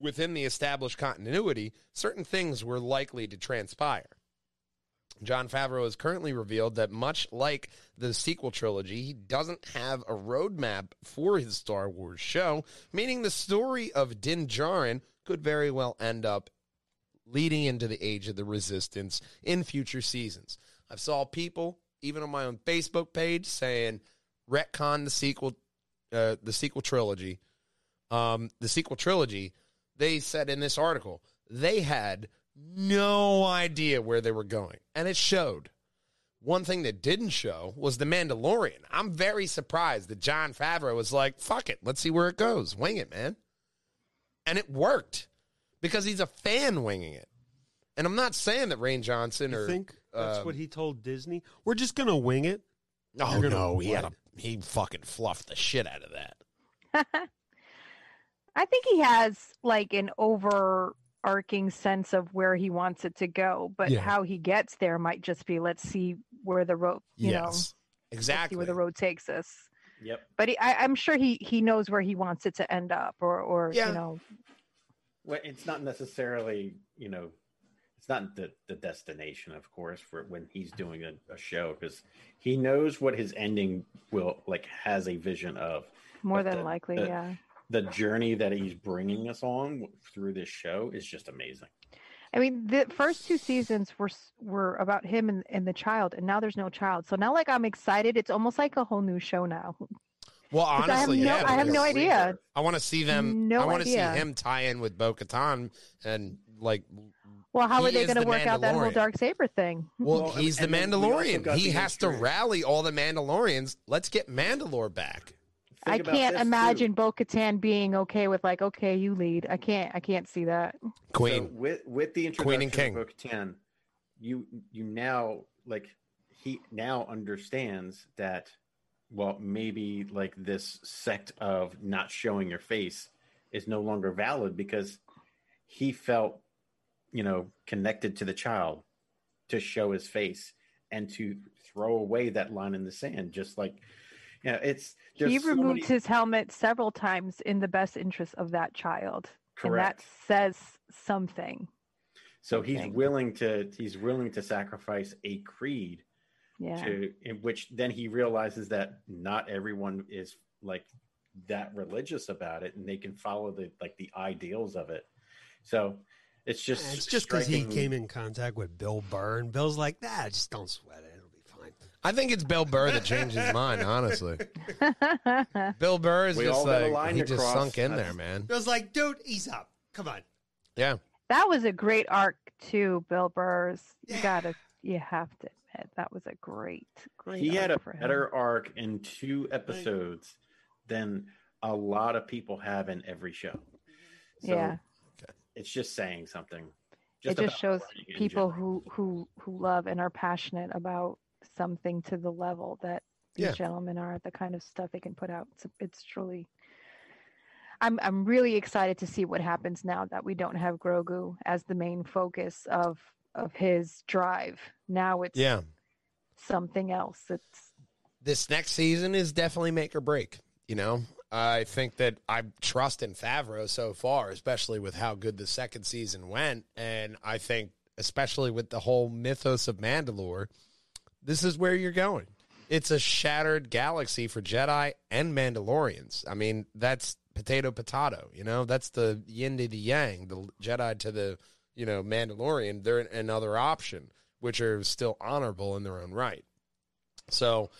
within the established continuity, certain things were likely to transpire. Jon Favreau has currently revealed that much like the sequel trilogy, he doesn't have a roadmap for his Star Wars show, meaning the story of Din Djarin could very well end up leading into the Age of the Resistance in future seasons. I've saw people, even on my own Facebook page, saying retcon the sequel, uh, the sequel trilogy. Um, the sequel trilogy. They said in this article they had no idea where they were going, and it showed. One thing that didn't show was the Mandalorian. I'm very surprised that Jon Favreau was like, "Fuck it, let's see where it goes. Wing it, man," and it worked because he's a fan winging it. And I'm not saying that Rian Johnson You or think that's um, what he told Disney? We're just gonna wing it. Oh gonna no, he had a he fucking fluffed the shit out of that. (laughs) I think he has like an overarching sense of where he wants it to go, but Yeah. how he gets there might just be let's see where the road, you know, let's see exactly. where the road takes us. Yep. But he, I, I'm sure he he knows where he wants it to end up, or or Yeah. you know, Well, it's not necessarily, you know, it's not the, the destination, of course, for when he's doing a, a show because he knows what his ending will like has a vision of. more But than the- likely, the- yeah. The journey that he's bringing us on through this show is just amazing. I mean, the first two seasons were were about him and, and the child, and now there's no child. So now, like, I'm excited. It's almost like a whole new show now. Well, 'Cause I have honestly, no- yeah. I have no idea. I want to see them. No I want to see idea. him tie in with Bo Katan and like. Well, how are they going to the work out that whole dark saber thing? Well, Well, he's the and then we also Mandalorian. He has to rally all the Mandalorians. Let's get Mandalore back. I can't this, imagine Bo Katan being okay with like, okay, you lead. I can't. I can't see that. Queen. So with with the Queen introduction and King. of Bo Katan, you you now like he now understands that well maybe like this sect of not showing your face is no longer valid because he felt you know connected to the child to show his face and to throw away that line in the sand just like you know it's He there's so removed many- his helmet several times in the best interest of that child, correct and that says something. so he's something. willing to he's willing to sacrifice a creed Yeah. to in which then he realizes that not everyone is like that religious about it and they can follow the like the ideals of it so it's just it's just because he came in contact with Bill Burr, and Bill's like, "Nah, just don't sweat it. It'll be fine." I think it's Bill Burr that changed his mind. Honestly, (laughs) Bill Burr is We just all got a like line he to just cross. sunk in That's- there, man. was like, "Dude, ease up. Come on." Yeah. that was a great arc too, Bill Burr's. You Yeah. gotta, you have to admit that was a great, great. he had a arc for him. better arc in two episodes than a lot of people have in every show. So yeah. it's just saying something. it just about shows writing in people general. who who who love and are passionate about something to the level that these Yeah. gentlemen are the kind of stuff they can put out it's, it's truly i'm i'm really excited to see what happens now that we don't have grogu as the main focus of of his drive now it's Yeah. something else it's this next season is definitely make or break. You know, I think that I trust in Favreau so far, especially with how good the second season went, and I think especially with the whole mythos of Mandalore, this is where you're going. It's a shattered galaxy for Jedi and Mandalorians. I mean, that's potato potato. You know, that's the yin to the yang, the Jedi to the you know Mandalorian. They're another option, which are still honorable in their own right. So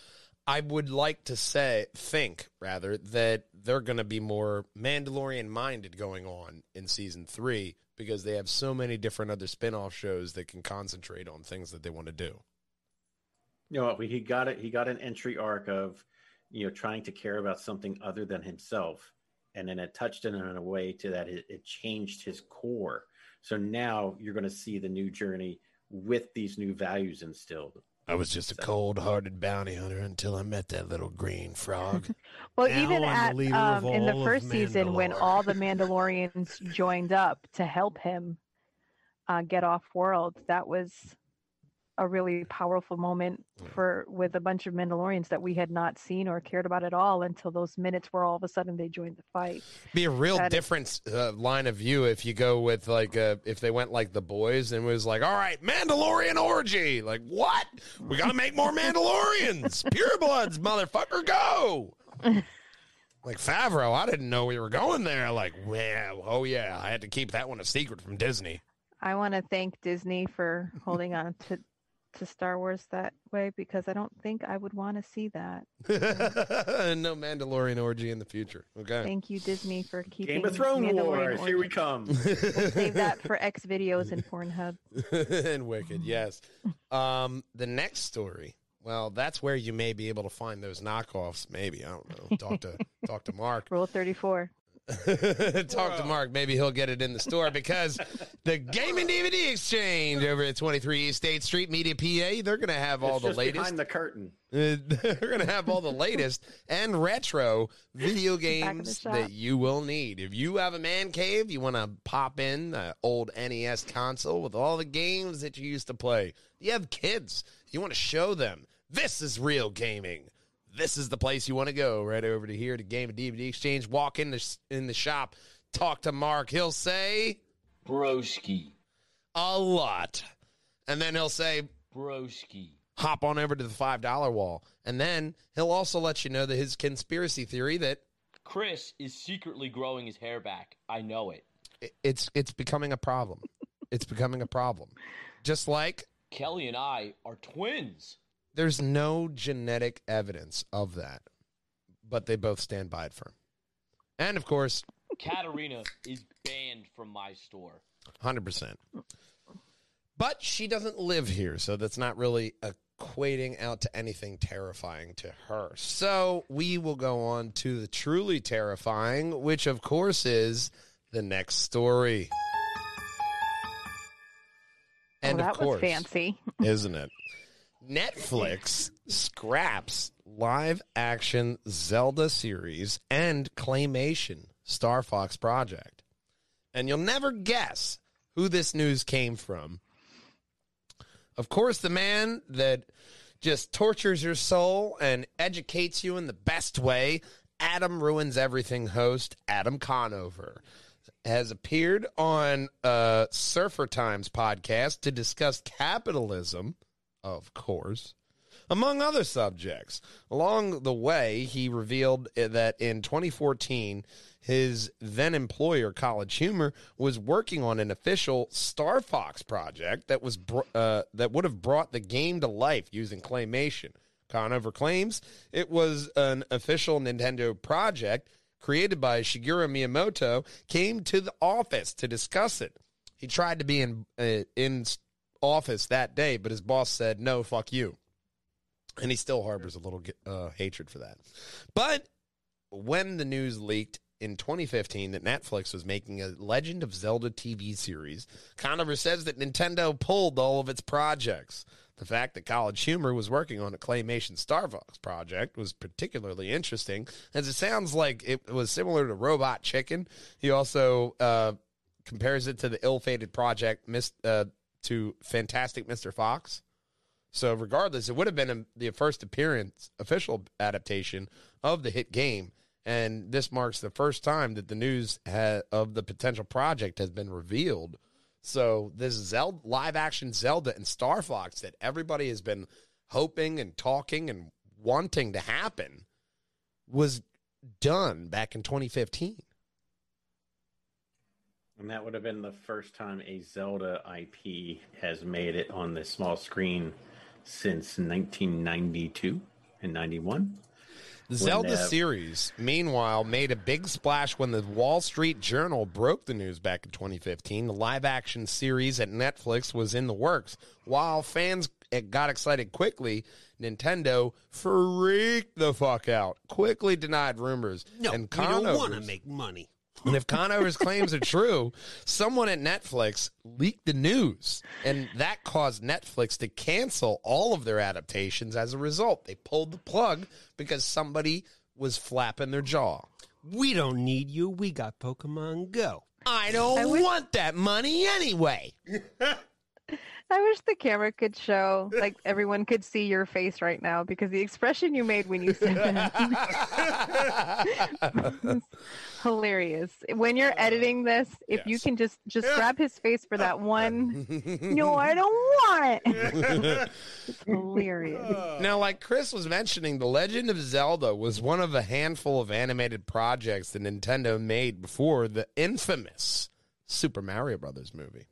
I would like to say, think rather, that they're going to be more Mandalorian minded going on in season three because they have so many different other spin off shows that can concentrate on things that they want to do. You know, he got it. He got an entry arc of, you know, trying to care about something other than himself, and then it touched him in a way to that it, it changed his core. So now you're going to see the new journey with these new values instilled. I was just a cold hearted bounty hunter until I met that little green frog. (laughs) well Now even I'm at leader um, in the first season when all the (laughs) mandalorians joined up to help him uh, get off world that was a really powerful moment for with a bunch of mandalorians that we had not seen or cared about at all until those minutes where all of a sudden they joined the fight Be a real That is- different uh, line of view if you go with like uh, if they went like the boys and was like, all right, Mandalorian orgy. Like what? We got to make more Mandalorians. (laughs) Purebloods, motherfucker, go. Like Favreau, I didn't know we were going there. Like, well, oh yeah, I had to keep that one a secret from Disney. i want to thank disney for holding on to to star wars that way because i don't think i would want to see that (laughs) no Mandalorian orgy in the future. Okay. thank you disney for keeping Game of Thrones Mandalorian Wars. Here we orgy. come. save that for (laughs) x videos and pornhub (laughs) and Wicked, yes. Um, the next story. Well, that's where you may be able to find those knockoffs. Maybe I don't know. Talk to talk to Mark. rule 34 (laughs) talk to Mark. Maybe he'll get it in the store because the Gaming DVD Exchange over at 23 East State Street, Media PA, they're going to have all It's the just latest. behind the curtain. Uh, (laughs) they're going to have all the latest and retro video Back of the games that you will need. If you have a man cave, you want to pop in the old NES console with all the games that you used to play. You have kids, you want to show them this is real gaming. This is the place you want to go. Right over to here to Game of DVD Exchange. Walk in the in the shop, talk to Mark. He'll say Broski. a lot, and then he'll say Broski. hop on over to the five dollar wall, and then he'll also let you know that his conspiracy theory that Chris is secretly growing his hair back. I know it. it's it's becoming a problem. it's becoming a problem. Just like Kelly and I are twins. There's no genetic evidence of that, but they both stand by it firm. And of course, Katarina is banned from my store. hundred percent. But she doesn't live here, so that's not really equating out to anything terrifying to her. So we will go on to the truly terrifying, which of course is the next story. Oh, and oh, that of course, was fancy (laughs) isn't it? Netflix scraps live action Zelda series and claymation Star Fox project. And you'll never guess who this news came from. Of course, the man that just tortures your soul and educates you in the best way, Adam Ruins Everything host Adam Conover has appeared on uh, Surfer Times podcast to discuss capitalism, of course, among other subjects. Along the way, he revealed that in 2014, his then employer, College Humor, was working on an official Star Fox project that was br- uh, that would have brought the game to life using claymation. Conover claims it was an official Nintendo project created by Shigeru Miyamoto, came to the office to discuss it. He tried to be in uh, in office that day, but his boss said, "No, fuck you," and he still harbors a little uh, hatred for that. But when the news leaked in 2015 that Netflix was making a Legend of Zelda TV series, Conover says that Nintendo pulled all of its projects. The fact that College Humor was working on a claymation Star Fox project was particularly interesting, as it sounds like it was similar to Robot Chicken. He also uh, compares it to the ill-fated project mis- uh, to Fantastic Mr. Fox. So, regardless, it would have been the first appearance, official adaptation of the hit game, and this marks the first time that the news ha- of the potential project has been revealed. So, this Zelda, live action Zelda and Star Fox that everybody has been hoping and talking and wanting to happen was done back in 2015. And that would have been the first time a Zelda IP has made it on the small screen since 1992 and 91. The Zelda series, meanwhile, made a big splash when the Wall Street Journal broke the news back in 2015. The live action series at Netflix was in the works. While fans got excited quickly, Nintendo freaked the fuck out, quickly denied rumors. No, and we don't want to make money. And if Conover's claims are true, someone at Netflix leaked the news, and that caused Netflix to cancel all of their adaptations as a result. They pulled the plug because somebody was flapping their jaw. We don't need you. We got Pokemon Go. I don't I wish- want that money anyway. (laughs) I wish the camera could show, like everyone could see your face right now because the expression you made when you said that was (laughs) (laughs) hilarious. When you're uh, editing this, if you can just just grab his face for uh, that one. (laughs) no, I don't want it. it's hilarious. Uh. Now, like Chris was mentioning, The Legend of Zelda was one of a handful of animated projects that Nintendo made before the infamous Super Mario Brothers movie.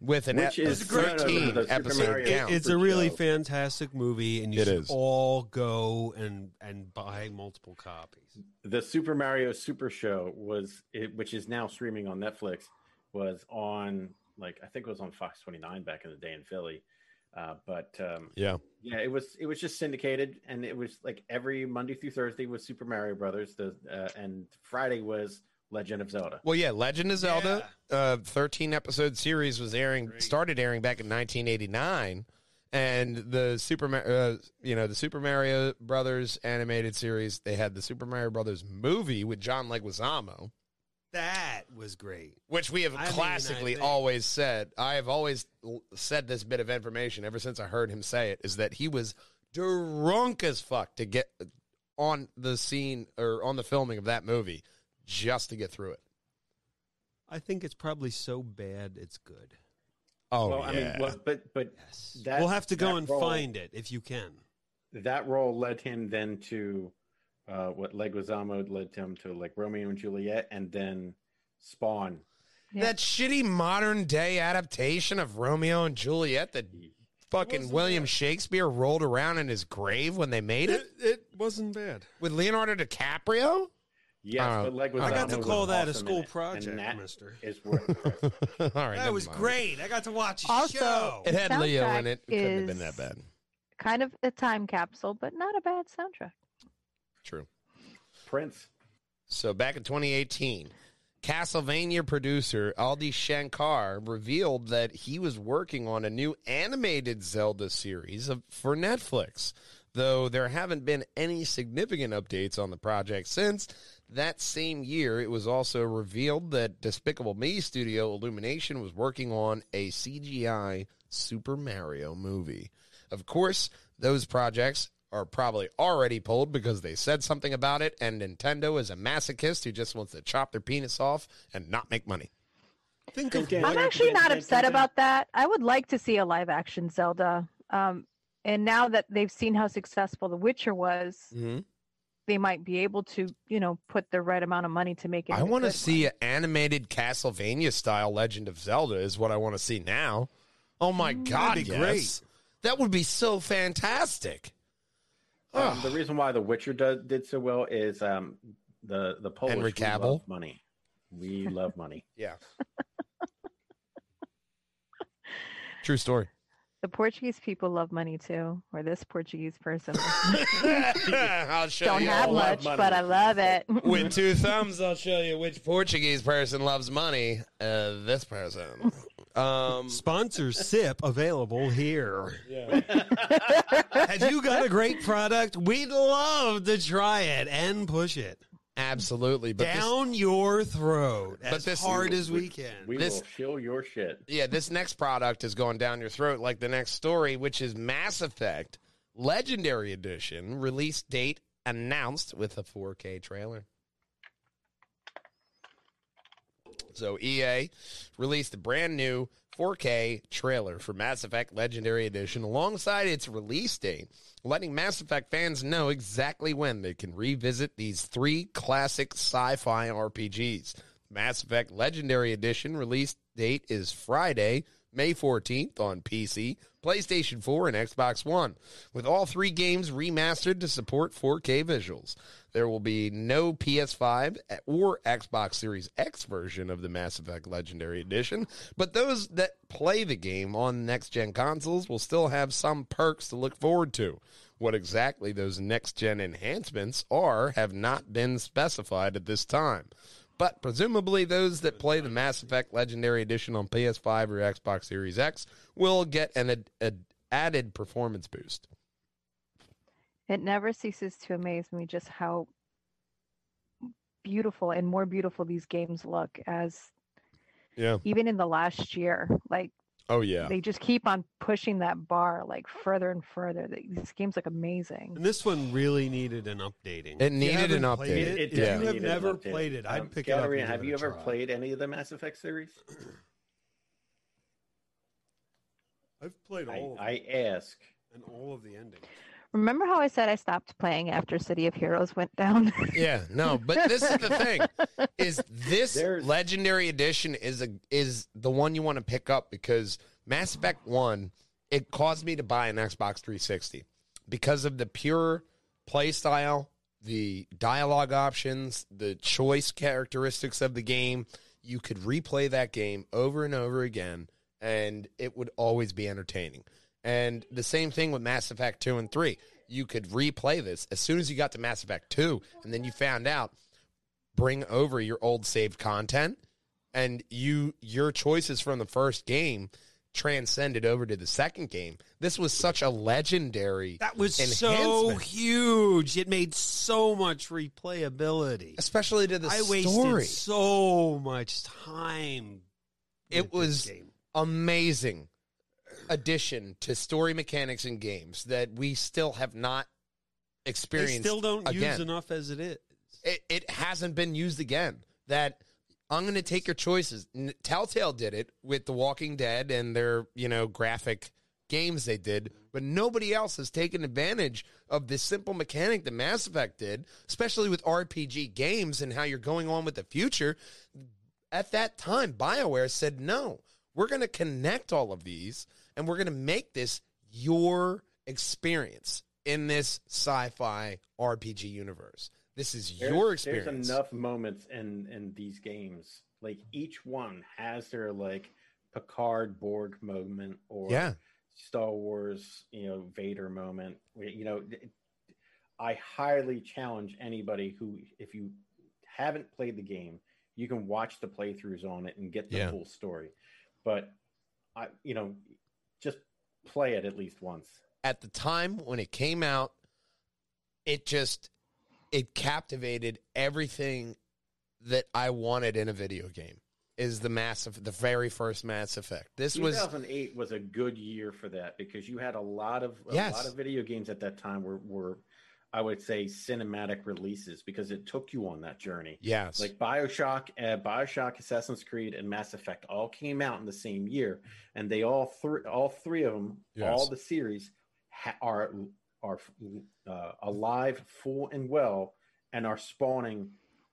With an Which is a no, no, no, 13 the episode Mario- count. It's a really show. fantastic movie, and you It should is. all go and and buy multiple copies. the Super Mario Super Show was, it, which is now streaming on Netflix, was on like I think it was on Fox 29 back in the day in Philly. Uh, but um, yeah. yeah, it was it was just syndicated, and it was like every Monday through Thursday was Super Mario Brothers, the uh, and Friday was Legend of Zelda. Well, yeah, Legend of Zelda, uh, 13 episode series was airing, started airing back in 1989. And the Super, Ma- uh, you know, the Super Mario Brothers animated series. They had the Super Mario Brothers movie with John Leguizamo, That was great. which we have I classically think- always said. I have always l- said this bit of information ever since I heard him say it is that he was drunk as fuck to get on the scene or on the filming of that movie just to get through it. I think it's probably so bad it's good. Oh, well, I mean, well, but but Yes. That- we'll have to go and role- find it if you can. that role led him then to uh, what Leguizamo led him to like Romeo and Juliet, and then Spawn. Yeah. That shitty modern day adaptation of Romeo and Juliet that fucking William bad. Shakespeare rolled around in his grave when they made it It, it wasn't bad. with Leonardo DiCaprio? Yes, Uh, but Leguizamo. I got to call that a awesome in school it, and project, that Mister. is worth it. (laughs) All right, That was mind. great. I got to watch a Also- show. It had Leo in it. It couldn't have been that bad. Kind of a time capsule, but not a bad soundtrack. True. Prince. So back in 2018, Castlevania producer Adi Shankar revealed that he was working on a new animated Zelda series of, for Netflix. Though there haven't been any significant updates on the project since that same year, it was also revealed that Despicable Me studio Illumination was working on a CGI Super Mario movie. Of course, those projects are probably already pulled because they said something about it, and Nintendo is a masochist who just wants to chop their penis off and not make money. Think of I'm actually not upset dun, dun. about that. I would like to see a live action Zelda. Um, and now that they've seen how successful The Witcher was, Mm-hmm. They might be able to, you know, put the right amount of money to make it. I want to see one. an animated Castlevania style Legend of Zelda is what I want to see now. Oh my god, yes. great. That would be so fantastic. Um, the reason why The Witcher does, did so well is um, the the Polish Henry we love money. We love money. (laughs) Yeah. (laughs) True story. The Portuguese people love money too, or this Portuguese person. (laughs) (laughs) I'll show Don't you. have all love much, money. but I love it. (laughs) With two thumbs, I'll show you which Portuguese person loves money. Uh, this person. Um, Sponsor sip available here. Yeah. Have you got a great product? We'd love to try it and push it absolutely, but this, down your throat as this- hard as we can. We This- will shill your shit. yeah, this next product is going down your throat like the next story, which is Mass Effect Legendary Edition release date announced with a 4K trailer. So EA released a brand new 4K trailer for Mass Effect Legendary Edition alongside its release date, letting Mass Effect fans know exactly when they can revisit these three classic sci-fi RPGs. Mass Effect Legendary Edition release date is Friday, May 14th on PC, PlayStation 4, and Xbox One, with all three games remastered to support 4K visuals. There will be no PS5 or Xbox Series X version of the Mass Effect Legendary Edition, but those that play the game on next gen consoles will still have some perks to look forward to. What exactly those next gen enhancements are have not been specified at this time. But presumably, those that play the Mass Effect Legendary Edition on PS5 or Xbox Series X will get an ad- ad- added performance boost. It never ceases to amaze me just how beautiful and more beautiful these games look as Yeah. even in the last year. Like Oh yeah. they just keep on pushing that bar like further and further. This games like amazing. And this one really needed an updating. It needed an update. It, It if yeah. does you have never played it, I'd Um, pick it up. Have you ever try. played any of the Mass Effect series? I've played I, all of I ask. and all of the endings. Remember how I said I stopped playing after City of Heroes went down? (laughs) Yeah, no, but this is the thing: is this There's- legendary edition is a is the one you want to pick up because Mass Effect One it caused me to buy an Xbox 360 because of the pure play style, the dialogue options, the choice characteristics of the game. You could replay that game over and over again, and it would always be entertaining. And the same thing with Mass Effect 2 and 3. You could replay this as soon as you got to Mass Effect 2, and then you found out, bring over your old saved content, and you your choices from the first game transcended over to the second game. This was such a legendary That was so huge. It made so much replayability. especially to the I wasted story. so much time. It was amazing addition to story mechanics in games that we still have not They experienced. still don't again. use enough as it is. it, it hasn't been used again. That I'm going to take your choices. Telltale did it with The Walking Dead and their you know graphic games they did, but nobody else has taken advantage of this simple mechanic that Mass Effect did, especially with RPG games and how you're going on with the future. At that time, BioWare said, no, we're going to connect all of these and we're going to make this your experience in this sci fi RPG universe. This is There's- your experience. There's enough moments in in these games. Like each one has their like Picard Borg moment or Yeah. Star Wars, you know, Vader moment. You know, I highly challenge anybody who, if you haven't played the game, you can watch the playthroughs on it and get the Yeah. full story. But I, you know, just play it at least once. At the time when it came out, it just it captivated everything that I wanted in a video game. Is the massive the very first Mass Effect. This was 2008 was a good year for that because you had a lot of a Yes. lot of video games at that time were were I would say cinematic releases because it took you on that journey. yes. Like BioShock, uh, BioShock, Assassin's Creed, and Mass Effect all came out in the same year, and they all three all three of them, Yes. all the series ha- are are uh, alive, full and well, and are spawning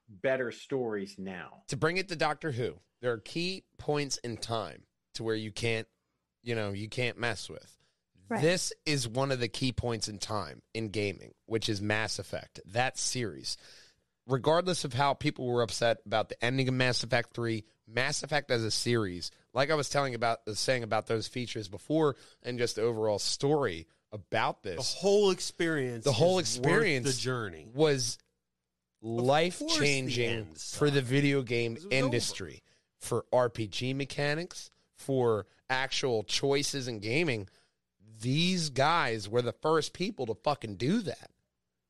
better stories now. to bring it to Doctor Who, there are key points in time to where you can't, you know, you can't mess with. Right. This is one of the key points in time in gaming, which is Mass Effect. That series. Regardless of how people were upset about the ending of Mass Effect 3, Mass Effect as a series like I was telling about uh, saying about those features before, and just the overall story about this. The whole experience. The whole experience the journey. was life changing end for the video game it was over. industry, for RPG mechanics, for actual choices in gaming. These guys were the first people to fucking do that.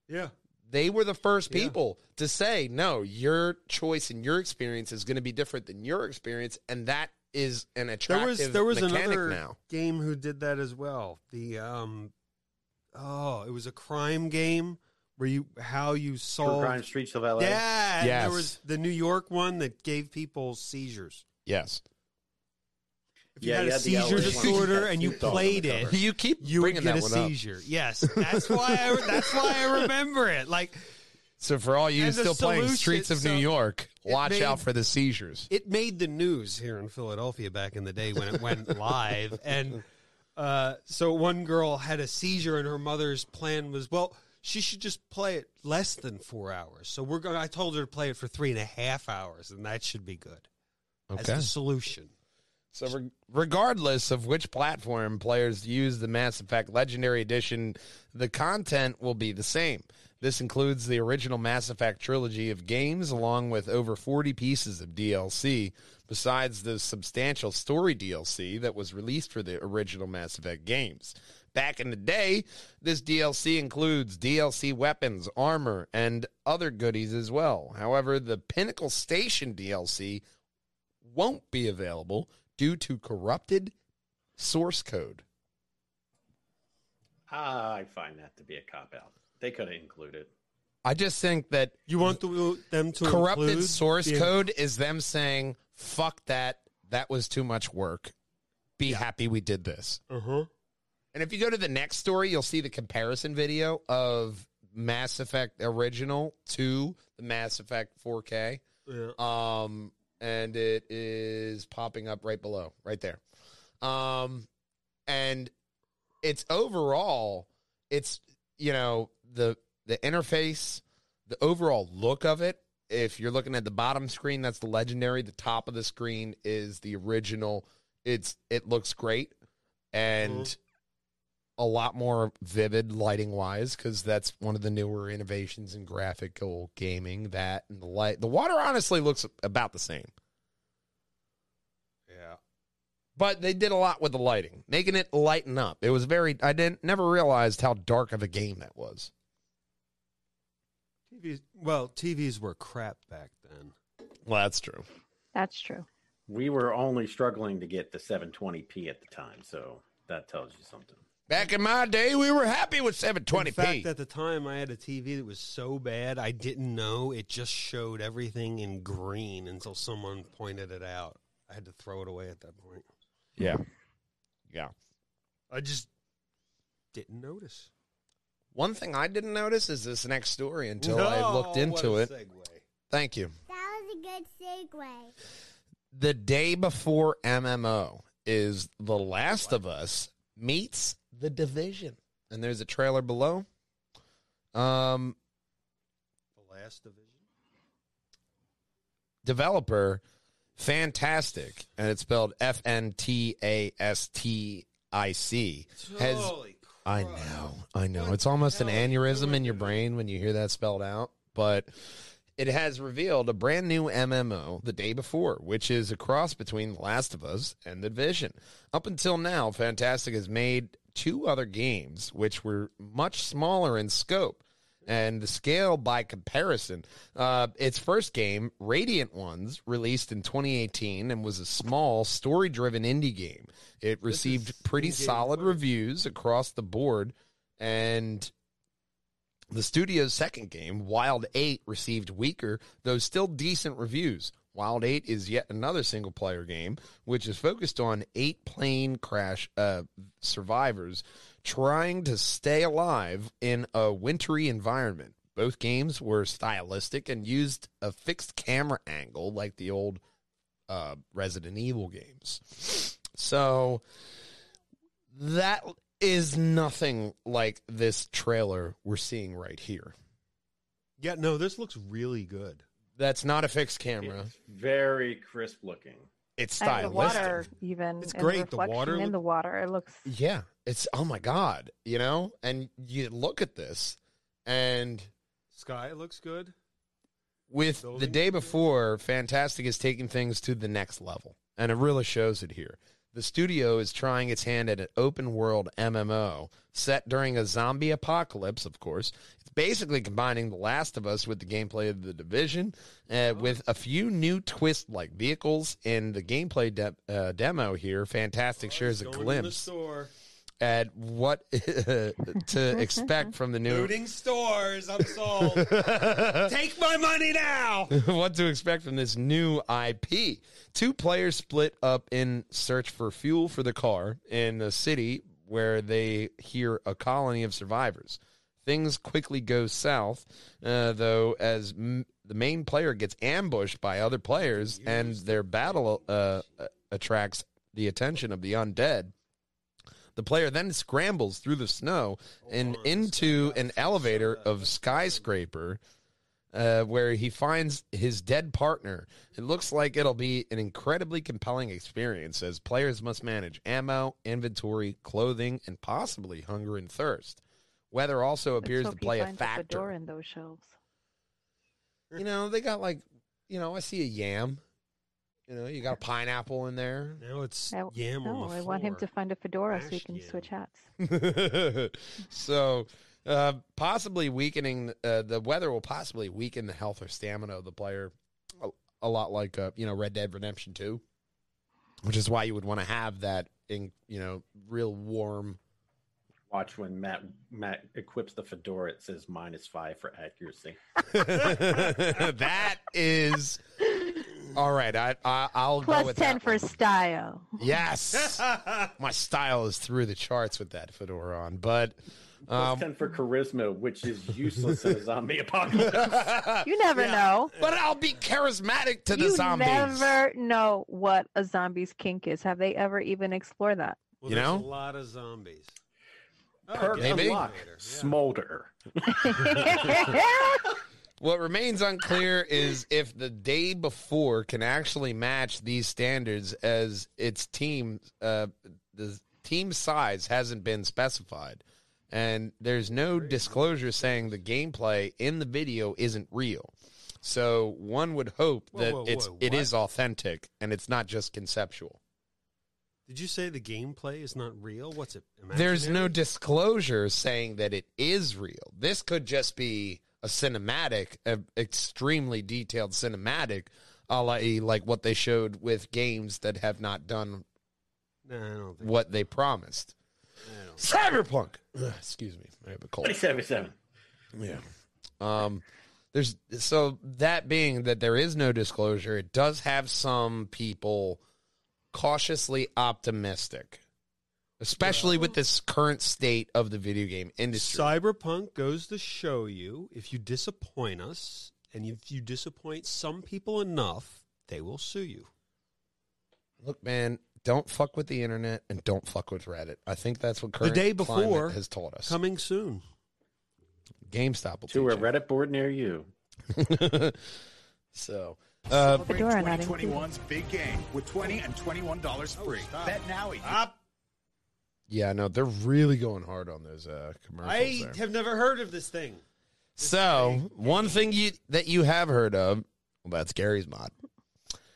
Yeah. They were the first Yeah. people to say, no, your choice and your experience is going to be different than your experience. And that is an There attractive was there was mechanic another now. game who did that as well. The um, oh, it was a crime game where you how you True solved. Crime Streets of LA. Yeah, and Yes. there was the New York one that gave people seizures. Yes. If you Yeah, had you a had the seizure disorder and you snooped on the played it. You keep you would bringing get that a one up. seizure. Yes, that's why I that's why I remember it. Like So for all you And the still playing Streets of so New York, watch made- out for the seizures. it made the news here in Philadelphia back in the day when it went (laughs) live. And uh, so one girl had a seizure, and her mother's plan was, well, she should just play it less than four hours. So we're going. I told her to play it for three and a half hours, and that should be good. As Okay. the solution. So, re- regardless of which platform players use the Mass Effect Legendary Edition, the content will be the same. This includes the original Mass Effect trilogy of games, along with over 40 pieces of DLC, besides the substantial story DLC that was released for the original Mass Effect games. Back in the day, this DLC includes DLC weapons, armor, and other goodies as well. However, the Pinnacle Station DLC won't be available due to corrupted source code. I find that to be a cop out. They could have included. I just think that You want the, them to corrupted source the- code is them saying, fuck that. That was too much work. Be happy we did this. Uh-huh. And if you go to the next story, you'll see the comparison video of Mass Effect original to the Mass Effect 4K. Yeah. Um, and it is popping up right below, right there. Um, and it's overall, it's you know the the interface, the overall look of it. If you're looking at the bottom screen, that's the legendary. The top of the screen is the original. It's it looks great and a lot more vivid lighting wise because that's one of the newer innovations in graphical gaming. That and the light, the water honestly looks about the same, Yeah. but they did a lot with the lighting, making it lighten up. It was very. I didn't never realized how dark of a game that was. TVs, well, TVs were crap back then. Well, that's true. That's true. We were only struggling to get the 720p at the time, so that tells you something. Back in my day, we were happy with 720p. In fact, at the time, I had a TV that was so bad I didn't know it just showed everything in green until someone pointed it out. I had to throw it away at that point. yeah, yeah. I just didn't notice. One thing I didn't notice is this next story until I looked into what a it. segue. Thank you. That was a good segue. the day before MMO is The Last of Us meets The Division. And there's a trailer below. Um The last division. developer Fntastic and it's spelled F N T A S T I C has Holy I crap. know. I know. What It's almost an the hell is aneurysm going in your brain when you hear that spelled out. But it has revealed a brand new MMO the day before, which is a cross between The Last of Us and The Division. Up until now, Fntastic has made two other games which were much smaller in scope and the scale by comparison. Uh, its first game, Radiant Ones, released in 2018 and was a small story driven indie game. It received pretty solid reviews across the board, and the studio's second game, Wild 8, received weaker, though still decent reviews. Wild 8 is yet another single player game, which is focused on eight plane crash uh, survivors trying to stay alive in a wintry environment. Both games were stylistic and used a fixed camera angle like the old uh, Resident Evil games. So that is nothing like this trailer we're seeing right here. Yeah, no, this looks really good. That's not a fixed camera. It's very crisp looking. It's And the water, even It's great. The reflection water in the water, it looks. Yeah, it's oh my god, you know, and you look at this, and Sky looks good. with the day before, Fntastic is taking things to the next level, and it really shows it here. The studio is trying its hand at an open world MMO set during a zombie apocalypse, of course. Basically combining The Last of Us with the gameplay of The Division, uh, with a few new twist like vehicles in the gameplay de- uh, demo here. Fntastic shares a Going in the glimpse at what (laughs) to expect from the new Looting stores. I'm sold. (laughs) Take my money now. (laughs) what to expect from this new IP. Two players split up in search for fuel for the car in a city where they hear a colony of survivors. Things quickly go south, uh, though, as m- the main player gets ambushed by other players and their battle uh, uh, attracts the attention of the undead. The player then scrambles through the snow and into an elevator of skyscraper uh, where he finds his dead partner. It looks like it'll be an incredibly compelling experience as players must manage ammo, inventory, clothing, and possibly hunger and thirst. Weather also let's appears to hope he play a finds fedora factor. in those shelves. You know, they got like, you know, I see a yam. You know, you got a pineapple in there. Now it's I, yam no, on the I want him to find a fedora so he can yam. switch hats. (laughs) so, uh, possibly weakening uh, the weather will possibly weaken the health or stamina of the player, a, a lot like uh, you know Red Dead Redemption Two, which is why you would want to have that in you know real warm. Watch when Matt Matt equips the fedora. It says minus five for accuracy. (laughs) that is all right. I, I I'll go with 10 that for one. style. yes. (laughs) My style is through the charts with that fedora on, but. Um, ten for charisma, which is useless in a zombie (laughs) apocalypse. You never know. but I'll be charismatic to the zombies. you never know what a zombie's kink is. Have they ever even explored that? Well, You there's know? a lot of zombies. Oh, Perk get Maybe. unlocked. Smolder. (laughs) What remains unclear is if the day before can actually match these standards as its team uh, the team size hasn't been specified and there's no disclosure saying the gameplay in the video isn't real. So one would hope Whoa, that whoa, it's whoa, it what? is authentic and it's not just conceptual. Did you say the gameplay is not real? What's it? There's no disclosure saying that it is real. This could just be a cinematic, a extremely detailed cinematic, a la like what they showed with games that have not done No, I don't think. what they promised. I don't. Cyberpunk. Ugh, excuse me, I have a cold. Twenty-seven seven. Yeah. Um there's so that being that there is no disclosure, it does have some people cautiously optimistic. Especially with this current state of the video game industry. Cyberpunk goes to show you if you disappoint us, and if you disappoint some people enough, they will sue you. Look, man, don't fuck with the internet and don't fuck with Reddit. I think that's what current day before, has taught us. Coming soon. GameStop will To a teach Reddit board near you. you. (laughs) so, uh, Celebrate Fedora not included. 2021's big game with 20 and $21 free. Bet now at Stop. yeah, no, they're really going hard on those uh, commercials. I there. have never heard of this thing. So, one thing you that you have heard of, well, that's Garry's mod.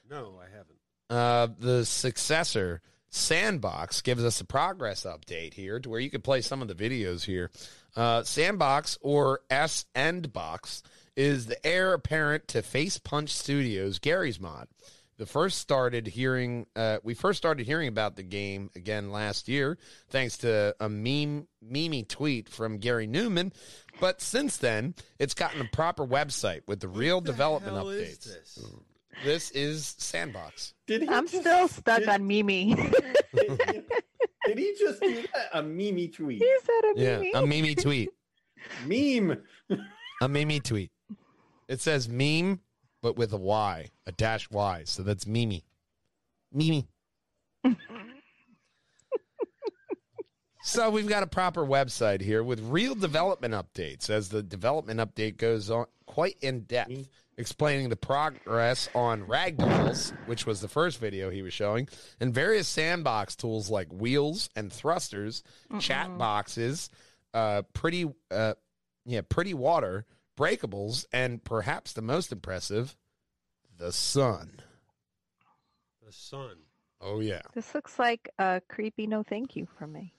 No, I haven't. Uh, the successor, Sandbox, gives us a progress update here to where you can play some of the videos here. Uh, Sandbox or S Endbox is the heir apparent to Facepunch Studios, Garry's mod. The first started hearing, uh, we first started hearing about the game again last year, thanks to a meme, meme tweet from Garry Newman. But since then, it's gotten a proper website with the real What the development hell is updates. this? This is Sandbox. Did he? I'm just- still stuck did- on Mimi. (laughs) Did, did he just do that? A Mimi tweet. he said a Yeah, Mimi. a Mimi tweet. (laughs) Meme. A Mimi tweet. It says meme, but with a Y, a dash Y. So that's Mimi. Mimi. so we've got a proper website here with real development updates as the development update goes on quite in depth, explaining the progress on ragdolls, which was the first video he was showing, and various sandbox tools like wheels and thrusters, chat boxes, uh, pretty, uh, yeah, pretty water, breakables, and perhaps the most impressive, the sun. The sun. Oh yeah, This looks like a creepy no thank you from me.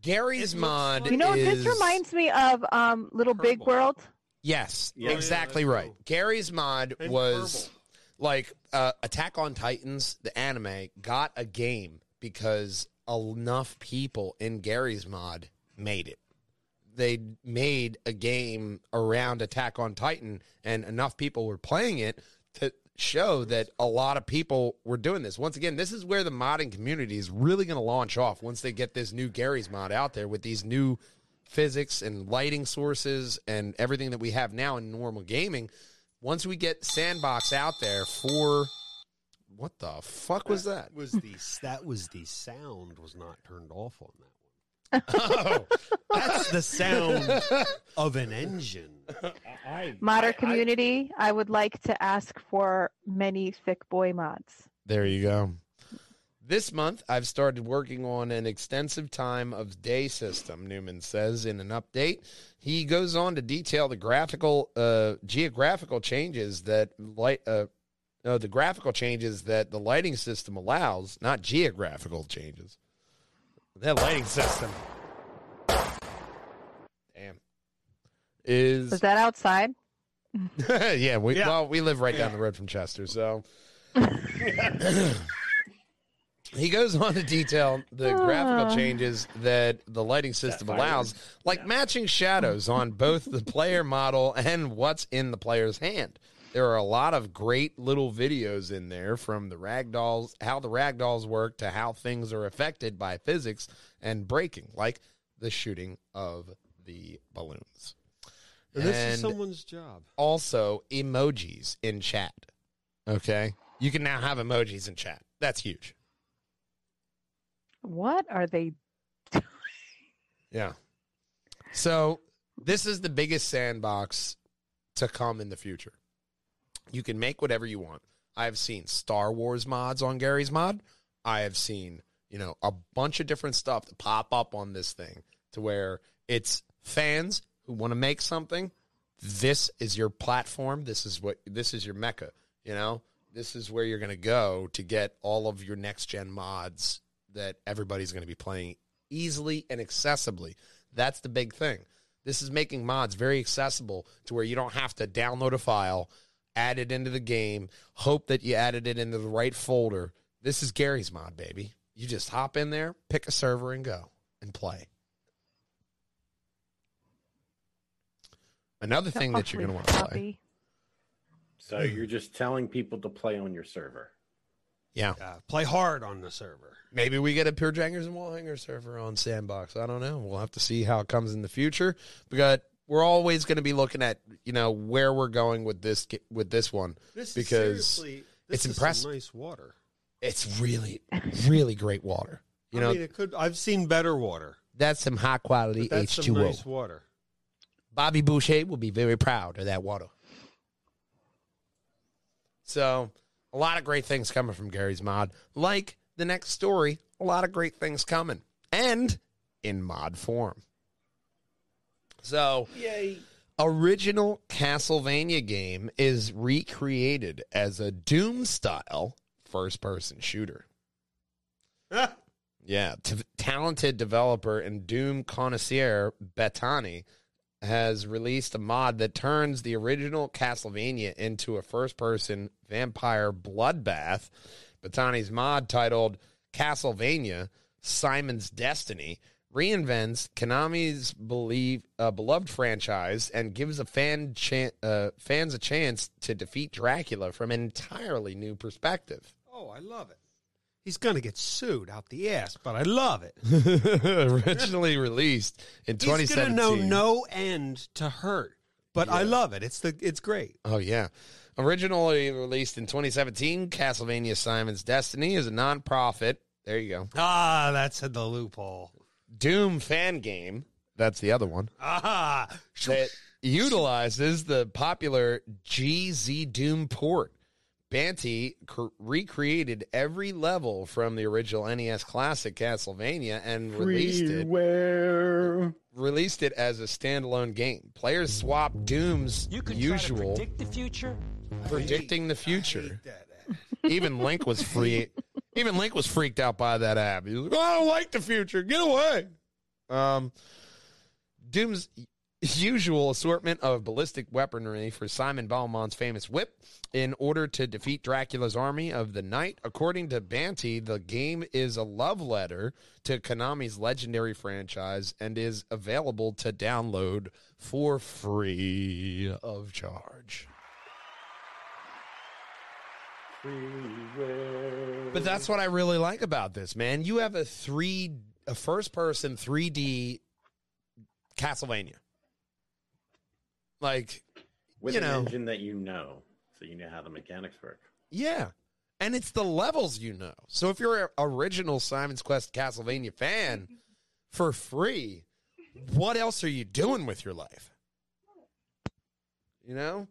Garry's mod. You know, is, this reminds me of um, Little Big World. Yes, Yeah. exactly Yeah, right. cool. Garry's mod And was Kerbal. like uh, Attack on Titans, the anime, got a game because enough people in Garry's mod made it. They made a game around Attack on Titan, and enough people were playing it to show that a lot of people were doing this. Once again, this is where the modding community is really going to launch off once they get this new Garry's mod out there with these new physics and lighting sources and everything that we have now in normal gaming. Once we get Sandbox out there for what the fuck was that? Was the that was the sound was not turned off on that. (laughs) Oh, That's the sound of an engine. Modder community, I would like to ask for many thick boy mods. there you go. This month, I've started working on an extensive time of day system, Newman says in an update. He goes on to detail the graphical, uh, geographical changes that light, uh, no, the graphical changes that the lighting system allows, not geographical changes. That lighting system. Damn. Is Was that outside? (laughs) yeah, we Yeah. well, we live right down the road from Chester, so (laughs) he goes on to detail the graphical Ah. changes that the lighting system allows, like matching shadows on both the player model and what's in the player's hand. There are a lot of great little videos in there from the ragdolls, how the ragdolls work to how things are affected by physics and breaking, like the shooting of the balloons. And this And- is someone's job. also emojis in chat. Okay. You can now have emojis in chat. That's huge. What are they? Yeah. So this is the biggest sandbox to come in the future. You can make whatever you want. I have seen Star Wars mods on Garry's mod. I have seen, you know, a bunch of different stuff that pop up on this thing to where it's fans who want to make something. This is your platform. This is what this is your mecca, you know? This is where you're going to go to get all of your next gen mods that everybody's going to be playing easily and accessibly. That's the big thing. This is making mods very accessible to where you don't have to download a file, add it into the game, hope that you added it into the right folder. This is Garry's mod, baby. You just hop in there, pick a server, and go and play. Another thing that you're going to want to play. So you're just telling people to play on your server. Yeah. Yeah, play hard on the server. Maybe we get a Pure Jangers and Wall Hanger server on Sandbox. I don't know. We'll have to see how it comes in the future. But we're always going to be looking at you know where we're going with this with this one. This Because is seriously, this it's is impressive. Nice water. It's really really great water. You I know mean, it could. I've seen better water. that's some high quality H two O nice water. Bobby Boucher will be very proud of that water. So, a lot of great things coming from Garry's mod. Like the next story, a lot of great things coming. And in mod form. So, Yay. original Castlevania game is recreated as a Doom style first person shooter. (laughs) Yeah, t- talented developer and Doom connoisseur Batandy has released a mod that turns the original Castlevania into a first-person vampire bloodbath. Batandy's mod titled Castlevania: Simon's Destiny reinvents Konami's believe, uh, beloved franchise and gives a fan chan- uh, fans a chance to defeat Dracula from an entirely new perspective. Oh, I love it. He's gonna get sued out the ass, but I love it. (laughs) Originally released in He's gonna 2017. know no end to hurt, but I love it. It's the it's great. Oh yeah. Originally released in 2017, Castlevania Simon's Destiny is a non-profit. There you go. Ah, that's the loophole. Doom fan game. That's the other one. Ah, That utilizes the popular GZDoom port. Banty cr- recreated every level from the original NES classic Castlevania and released it Freeware. released it as a standalone game. Players swap Doom's You could usual try to predict the future. predicting the future. Even Link was free. Even Link was freaked out by that app. He was like, "Oh, "I don't like the future. Get away." Um, Doom's usual assortment of ballistic weaponry for Simon Belmont's famous whip in order to defeat Dracula's army of the night. According to Banty, the game is a love letter to Konami's legendary franchise and is available to download for free of charge. But that's what I really like about this, man. You have a three, a first person 3D Castlevania. Like, With you an know, engine that you know, so you know how the mechanics work. yeah. And it's the levels you know. So if you're an original Simon's Quest Castlevania fan for free, what else are you doing with your life? You know?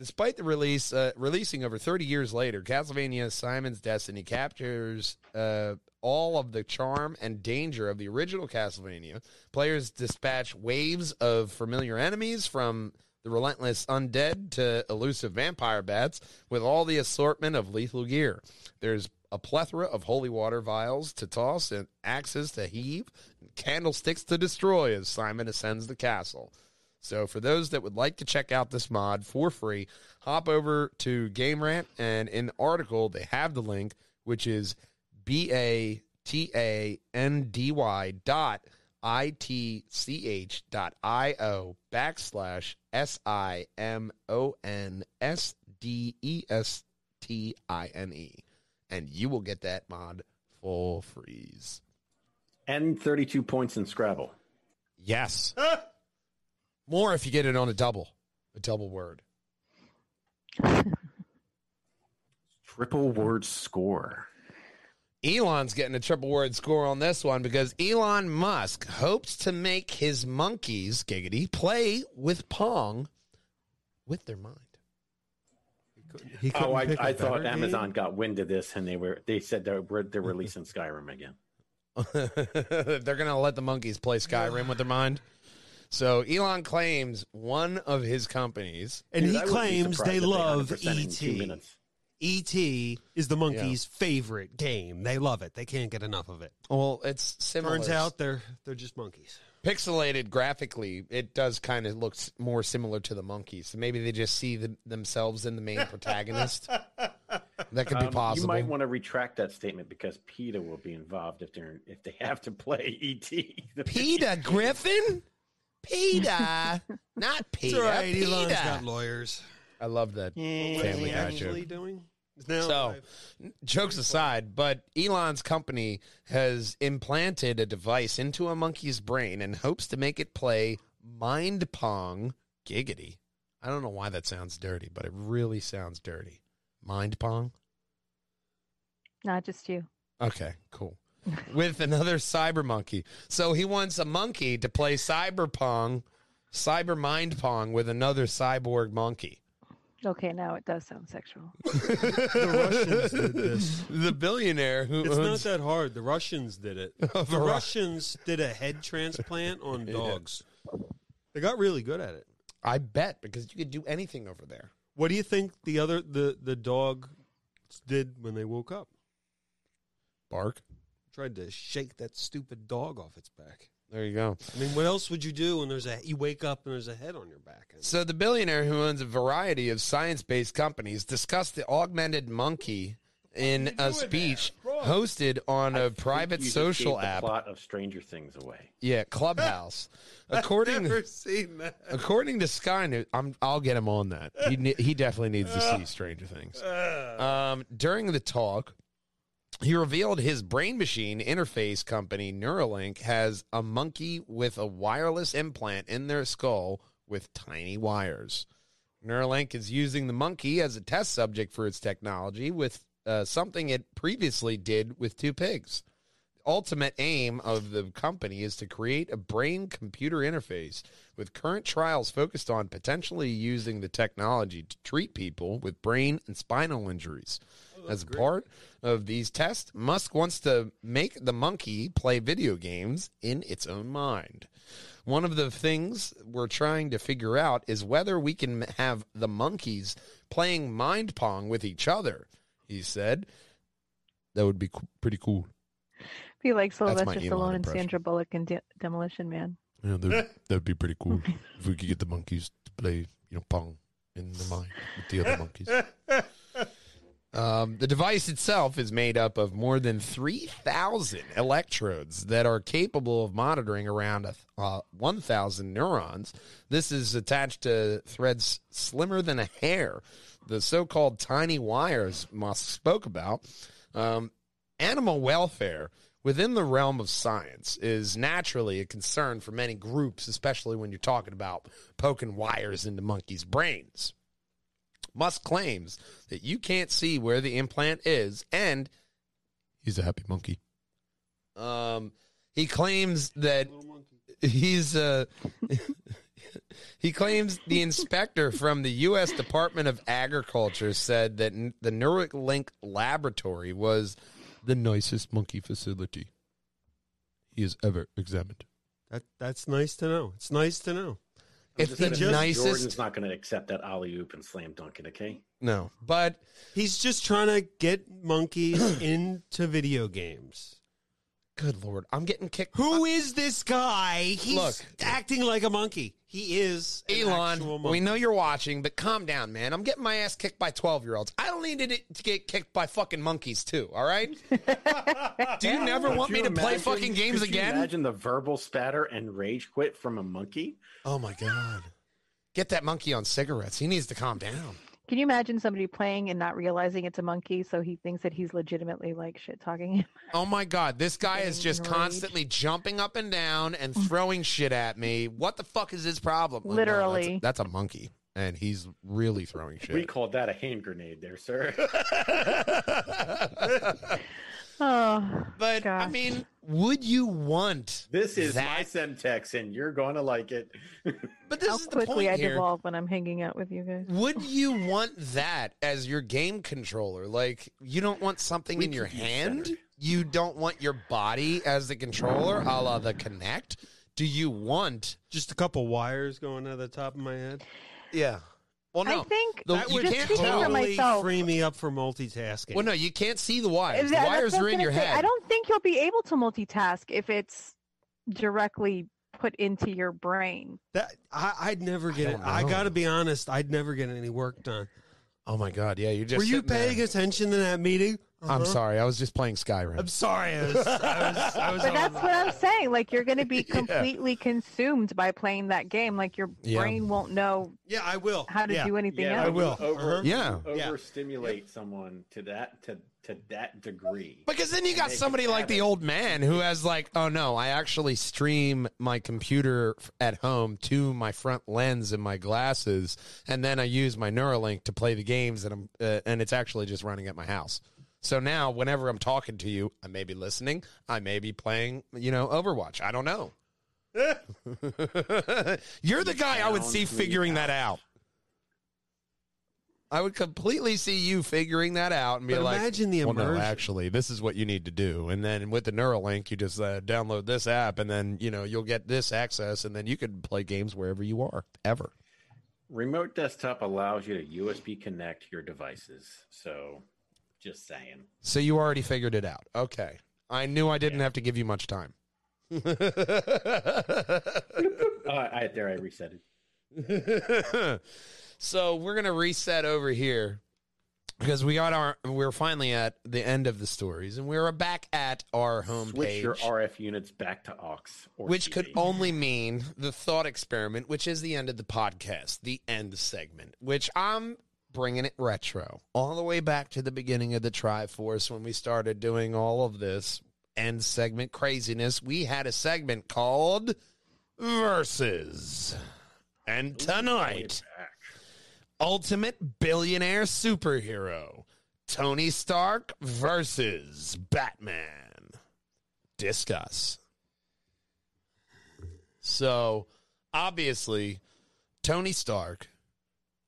Despite the release, uh, releasing over 30 years later, Castlevania Simon's Destiny captures uh, all of the charm and danger of the original Castlevania. Players dispatch waves of familiar enemies from the relentless undead to elusive vampire bats with all the assortment of lethal gear. There's a plethora of holy water vials to toss and axes to heave, and candlesticks to destroy as Simon ascends the castle. So for those that would like to check out this mod for free, hop over to Game Rant and in the article they have the link, which is B A T A N D Y dot I T C H dot I O backslash S I M O N S D E S T I N E. And you will get that mod full freeze. And 32 points in Scrabble. Yes. (laughs) More if you get it on a double, a double word. (laughs) Triple word score. Elon's getting a triple word score on this one because Elon Musk hopes to make his monkeys, giggity, play with Pong with their mind. He Oh, couldn't I, pick a I thought better Amazon game? got wind of this and they were they said they're we're- they're releasing Skyrim again. (laughs) They're going to let the monkeys play Skyrim with their mind. So Elon claims one of his companies. And Dude, he I wouldn't be claims they love 100% in two ET. ET is the monkeys' favorite game. They love it. They can't get enough of it. Well, it's similar. Turns out they're they're just monkeys. pixelated graphically, it does kind of look more similar to the monkeys. So maybe they just see the, themselves in the main protagonist. (laughs) That could be Um, possible. You might want to retract that statement because PETA will be involved if they're if they have to play ET. (laughs) Peter Griffin? Peter. (laughs) Not Peter. It's all right. Elon's Peter. got lawyers. I love that What's Family he Guy actually joke. doing? He's now So, alive. jokes aside, but Elon's company has implanted a device into a monkey's brain and hopes to make it play Mind Pong Giggity. I don't know why that sounds dirty, but it really sounds dirty. Mind Pong? Not just you. Okay, cool. With another cyber monkey. So he wants a monkey to play cyber pong, cyber mind pong with another cyborg monkey. Okay, now it does sound sexual. (laughs) the Russians did this. The billionaire who It's not that hard. The Russians did it. (laughs) Oh, the The Ru- Russians did a head transplant (laughs) on dogs. They got really good at it. I bet because you could do anything over there. What do you think the other the the dog did when they woke up? Bark. Tried to shake that stupid dog off its back. There you go. I mean, what else would you do when there's a you wake up and there's a head on your back? So the billionaire who owns a variety of science-based companies discussed the augmented monkey in a speech hosted on a private You social gave the app. Plot of Stranger Things away. Yeah, Clubhouse. (laughs) According never seen that. according to Sky News, I'm, I'll get him on that. He he definitely needs to (laughs) see Stranger Things. Um, during the talk, he revealed his brain machine interface company Neuralink has a monkey with a wireless implant in their skull with tiny wires. Neuralink is using the monkey as a test subject for its technology with uh, something it previously did with two pigs. The ultimate aim of the company is to create a brain computer interface with current trials focused on potentially using the technology to treat people with brain and spinal injuries. As a part of these tests, Musk wants to make the monkey play video games in its own mind. One of the things we're trying to figure out is whether we can have the monkeys playing mind pong with each other, he said. That would be co- pretty cool. Be like That's my Sylvester Elon Stallone and. Sandra Bullock in De- Demolition Man. Yeah, that (laughs) would be pretty cool (laughs) if we could get the monkeys to play, you know, pong in the mind with the other monkeys. (laughs) Um, the device itself is made up of more than 3,000 electrodes that are capable of monitoring around uh, 1,000 neurons. This is attached to threads slimmer than a hair, the so called tiny wires Musk spoke about. Um, animal welfare within the realm of science is naturally a concern for many groups, especially when you're talking about poking wires into monkeys' brains. Musk claims that you can't see where the implant is, and he's a happy monkey. Um, he claims that he's uh, (laughs) he claims the inspector from the U.S. Department of Agriculture said that n- the Neuralink laboratory was the nicest monkey facility he has ever examined. That that's nice to know. It's nice to know. I'm It's just the saying, nicest- Jordan's not going to accept that alley oop and slam dunk it. Okay. No, but He's just trying to get monkeys (clears throat) into video games. Good lord, I'm getting kicked. Who is this guy? He's Look. acting like a monkey. He is an actual Elon, monkey. we know you're watching, but calm down, man. I'm getting my ass kicked by 12 year olds. I don't need it to get kicked by fucking monkeys, too, all right? (laughs) Do you never Could want me you to play imagine- fucking games could you again? Imagine the verbal spatter and rage quit from a monkey. Oh my God. Get that monkey on cigarettes. He needs to calm down. Can you imagine somebody playing and not realizing it's a monkey, so he thinks that he's legitimately like shit talking? (laughs) Oh my God. This guy is just Getting constantly jumping up and down and (laughs) throwing shit at me. What the fuck is his problem? Well, no, that's a- Literally. that's, a monkey, and he's really throwing shit. We called that a hand grenade, there, sir. (laughs) oh, but I mean, would you want this is my that? Semtex, and you're going to like it. (laughs) But this how is the quickly point I here. devolve when I'm hanging out with you guys. Would (laughs) you want that as your game controller? Like, you don't want something We in your hand. centered. You don't want your body as the controller, a la the Kinect. Do you want? Just a couple wires going to the top of my head. Yeah. Well, no. I think The- That you would just can't speaking tell. totally myself. free me up for multitasking. Well, no, you can't see the wires. The That- that's wires are in your say. head. I don't think you'll be able to multitask if it's directly put into your brain. That I, I'd never get it. don't I got to be honest. I'd never get any work done. Oh my god, yeah, you're just. Were you sitting there. paying attention to that meeting? I'm Uh-huh. sorry, I was just playing Skyrim. I'm sorry. I was. I was, I was (laughs) But that's on- what I'm saying. Like you're going to be (laughs) Yeah. completely consumed by playing that game. Like your Yeah. brain won't know Yeah, I will. how to yeah. do anything yeah, I else. will. Over, Uh-huh. Yeah. Yeah. overstimulate someone to that to to that degree. Because then you got somebody like the old man who has like, oh no, I actually stream my computer at home to my front lens and my glasses, and then I use my Neuralink to play the games, and I'm uh, and it's actually just running at my house. So now, whenever I'm talking to you, I may be listening, I may be playing, you know, Overwatch. I don't know. (laughs) You're the guy I would see figuring that out. I would completely see you figuring that out and be But like, imagine the well, no, immersion. actually, this is what you need to do. And then with the Neuralink, you just uh, download this app, and then you know you'll get this access, and then you can play games wherever you are, ever. Remote desktop allows you to USB connect your devices. So, just saying. So you already figured it out. Okay, I knew I didn't have to give you much time. Oh, I there I reset it. (laughs) so we're gonna reset over here because we got our we're finally at the end of the stories, and we're back at our home Switch page. your RF units back to aux, which could only mean the thought experiment, which is the end of the podcast, the end segment, which I'm bringing it retro, all the way back to the beginning of the Try-Force when we started doing all of this end segment craziness. We had a segment called Versus. And tonight, Ultimate Billionaire Superhero Tony Stark versus Batman. Discuss. So, obviously, Tony Stark,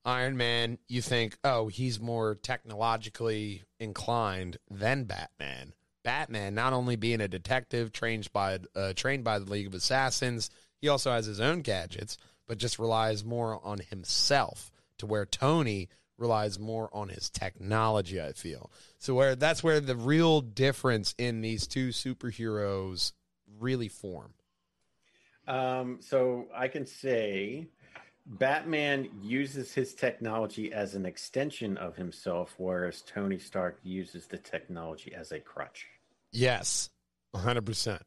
Iron Man, you think, oh, he's more technologically inclined than Batman. Batman, not only being a detective trained by uh, trained by the League of Assassins, he also has his own gadgets, but just relies more on himself. To where Tony relies more on his technology. I feel so. Where that's where the real difference in these two superheroes really form. Um, so I can say Batman uses his technology as an extension of himself, whereas Tony Stark uses the technology as a crutch. Yes, hundred percent.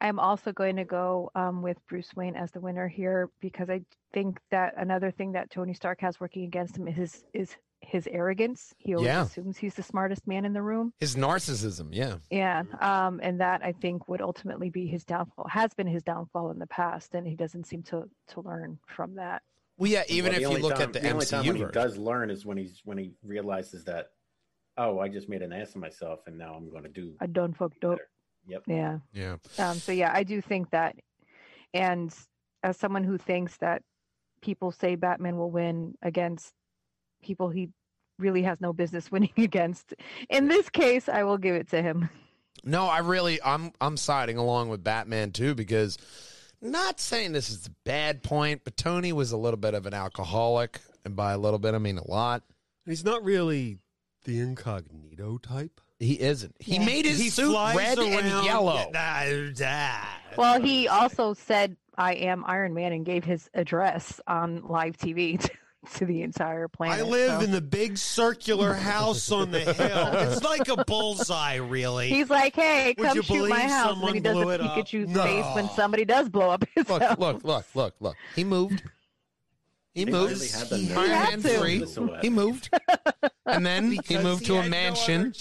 I'm also going to go um, with Bruce Wayne as the winner here because I think that another thing that Tony Stark has working against him is his, is his arrogance. He always Yeah. assumes he's the smartest man in the room. His narcissism, yeah. Yeah, um, and that I think would ultimately be his downfall. Has been his downfall in the past, and he doesn't seem to to learn from that. Well, yeah. Even Well, if you look time- at the, the only time when MCU he does learn is when he's when he realizes that, oh, I just made an ass of myself, and now I'm going to do. I done fucked up. Yep. Yeah. yeah. Um, so yeah, I do think that, and as someone who thinks that people say Batman will win against people he really has no business (laughs) winning against, in this case, I will give it to him. (laughs) No, I really, I'm, I'm siding along with Batman too because, not saying this is a bad point, but Tony was a little bit of an alcoholic, and by a little bit, I mean a lot. He's not really the incognito type. He isn't. He Yeah. made his he suit flies red and around- yellow. Well, he also said, "I am Iron Man" and gave his address on live TV (laughs) to, (laughs) to the entire planet. I live so- in the big circular house on the hill. It's like a bullseye, really. He's like, "Hey, Would come you shoot my believe house," and then he does someone a blew it up? Pikachu No. face when somebody does blow up his Look, house. look, look, look, look. He moved. (laughs) He moved. really had the He Iron had Man to. three. He moved, (laughs) and then he moved to a had no mansion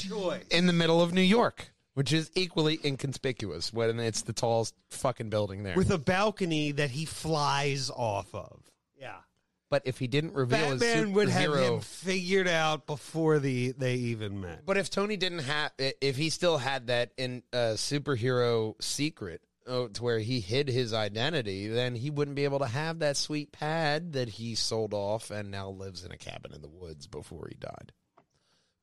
in the middle of New York, which is equally inconspicuous when it's the tallest fucking building there. with a balcony that he flies off of. Yeah. but if he didn't reveal his Batman would have superhero- him figured out before the they even met. But if Tony didn't have, if he still had that in uh, superhero secret uh, to where he hid his identity, then he wouldn't be able to have that sweet pad that he sold off and now lives in a cabin in the woods before he died.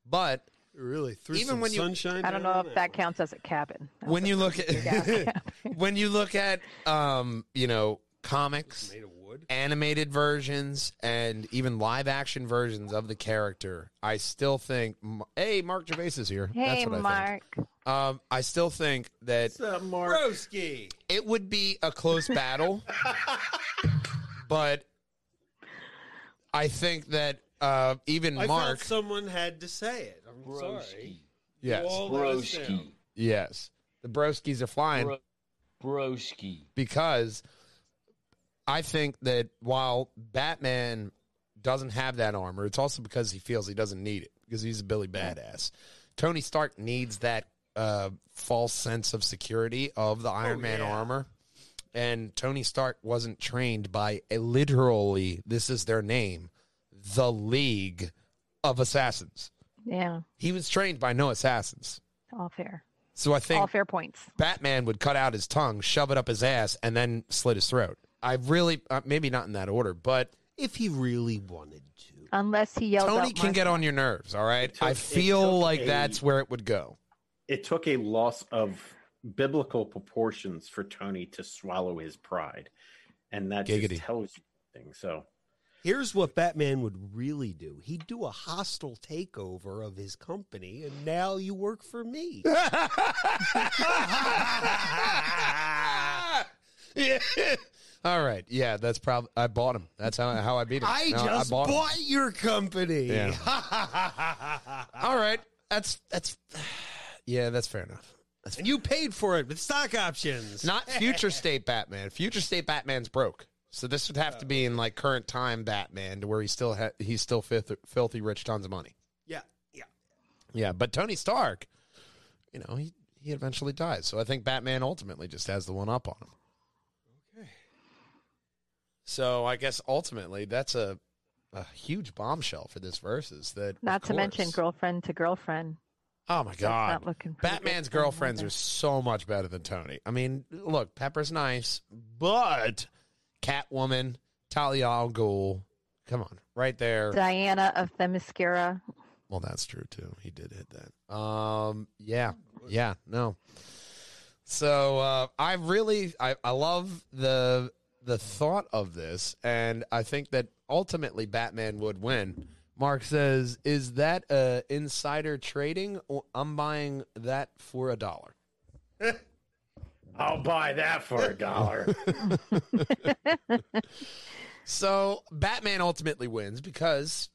But really, threw Even some when you- sunshine. I don't down know on if that one. counts as a cabin. That when you look at (laughs) when you look at um, you know comics, made of wood. animated versions, and even live action versions of the character, I still think. Hey, Mark Gervais is here. hey, That's what I Mark. think. Um, I still think that What's up, Mark? Broski. it would be a close battle, (laughs) but I think that uh, even I Mark, felt someone had to say it. I'm sorry. yes, You all let Broski. yes, the Broskis are flying Bro- broski. because I think that while Batman doesn't have that armor, it's also because he feels he doesn't need it because he's a Billy Badass. Tony Stark needs that uh, false sense of security of the Iron Man yeah. armor. And Tony Stark wasn't trained by a literally, this is their name, the League of Assassins. Yeah, He was trained by no assassins. all fair. So I think All fair points. Batman would cut out his tongue, shove it up his ass, and then slit his throat. I really, uh, maybe not in that order, but If he really wanted to. Unless he yells Tony out can get on your nerves. All right, took- I feel like a- that's where it would go. It took a loss of biblical proportions for Tony to swallow his pride, and that Giggity. just tells you things. So Here's what Batman would really do. He'd do a hostile takeover of his company, and now you work for me. (laughs) (laughs) yeah. (laughs) All right. Yeah, that's probably. I bought him. That's how how I beat him. I No, just bought your company. (laughs) All right. That's that's. (sighs) Yeah, that's fair enough. And you paid for it with stock options. Not (laughs) future state Batman. Future state Batman's broke. So this would have to be in like current time Batman, to where he's still ha- he's still filthy, filthy rich, tons of money. Yeah, yeah. Yeah, but Tony Stark, you know, he he eventually dies. So I think Batman ultimately just has the one up on him. So I guess ultimately that's a a huge bombshell for this versus that. Not to mention girlfriend to girlfriend. Oh my god. Batman's girlfriends are so much better than Tony. I mean, look, Pepper's nice, but Catwoman, Talia al Ghul, come on, right there. Diana of Themyscira. Well, that's true too. He did hit that. Um, yeah, yeah, no. So uh, I really, I, I love the the thought of this, and I think that ultimately Batman would win. Mark says, "Is that uh, insider trading? Or I'm buying that for a dollar." (laughs) I'll buy that for a dollar. (laughs) (laughs) So Batman ultimately wins because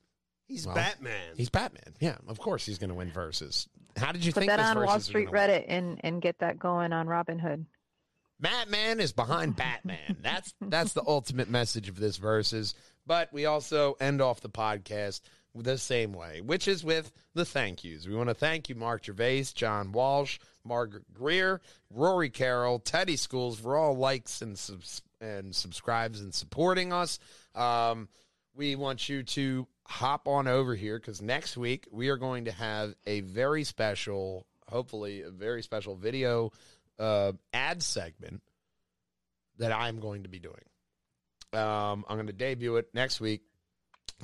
He's Well, Batman. he's Batman. Yeah, of course he's going to win versus. How did you Put think that this on Wall Street gonna win? Reddit and, and get that going on Robinhood. Batman is behind (laughs) Batman. That's that's the ultimate message of this verses. But we also end off the podcast the same way, which is with the thank yous. We want to thank you, Mark Gervais, John Walsh, Margaret Greer, Rory Carroll, Teddy Schools for all likes and subs- and subscribes and supporting us. Um, we want you to hop on over here because next week we are going to have a very special, hopefully a very special video uh, ad segment that I'm going to be doing. Um, I'm going to debut it next week.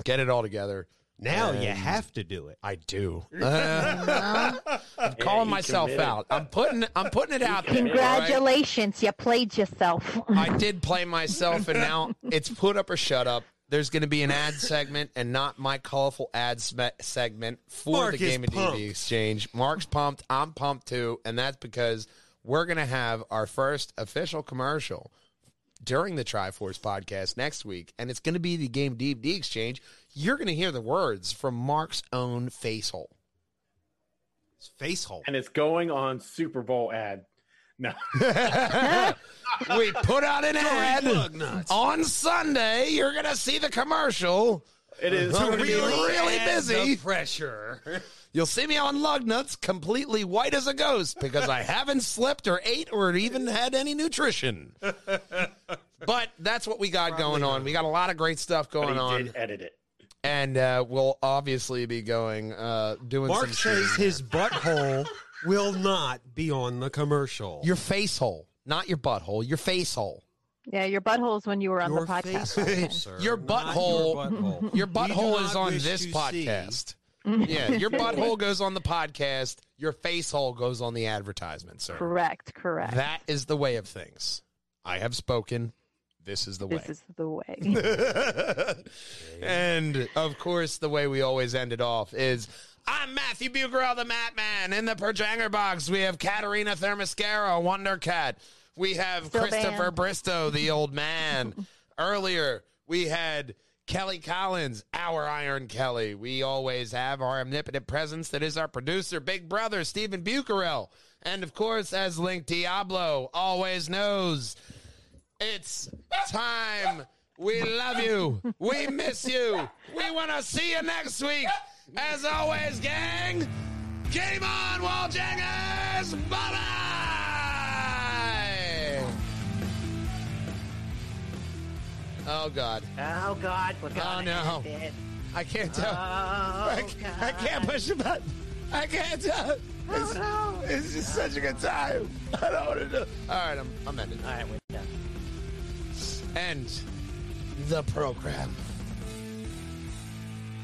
Get it all together. now you have to do it. I do. (laughs) (laughs) Uh, I'm calling he myself committed. out. I'm putting. I'm putting it out there. all right? Congratulations, you played yourself. I did play myself, and now it's put up or shut up. There's going to be an ad segment and not my colorful ad sme- segment for Mark the Game of pumped. DD Exchange. Mark's pumped. I'm pumped too, and that's because we're going to have our first official commercial during the Try-Force podcast next week, and it's going to be the Game DVD Exchange. You're going to hear the words from Mark's own face hole. It's face hole. and it's going on Super Bowl ad. No. (laughs) we put out an ad on Sunday. You're going to see the commercial. It is To gonna be really- really busy. the pressure. You'll see me on lug nuts, completely white as a ghost, because I haven't slept or ate or even had any nutrition. (laughs) But that's what we got going on. We got a lot of great stuff but going he on, did edit it. and uh, we'll obviously be going uh, doing Mark some says shooting. his butthole will not be on the commercial. your face hole, not your butthole, your face hole. yeah, your butthole is when you were on Your the podcast. face last hole, time. sir, Your butthole- Your butthole, Your butthole is on this to see- podcast. Mm-hmm. yeah, your (laughs) butthole goes on the podcast. Your face hole goes on the advertisement, sir. Correct, correct. That is the way of things. I have spoken. This is the way. this is the way. (laughs) and of course, the way we always end it off is I'm Matthew Bugrell, the Mattman. In the Perjanger box, we have Katarina Thermascara, Wonder Cat. We have Still Christopher banned. Bristow, the old man. (laughs) Earlier, we had Kelly Collins, our Iron Kelly. We always have our omnipotent presence that is our producer, Big Brother, Stephen Bucarell. And of course, as Link Diablo always knows, it's time. We love you. We miss you. We want to see you next week. As always, gang, game on, Wall. Bye bye. Oh, God. Oh God, we're Oh, no. end it. I can't tell. Oh, I, can't, I can't push the button. I can't tell. Oh, it's, no. it's just such a good time. I don't want to do All right, I'm, I'm ending. All right, we're done. End the program.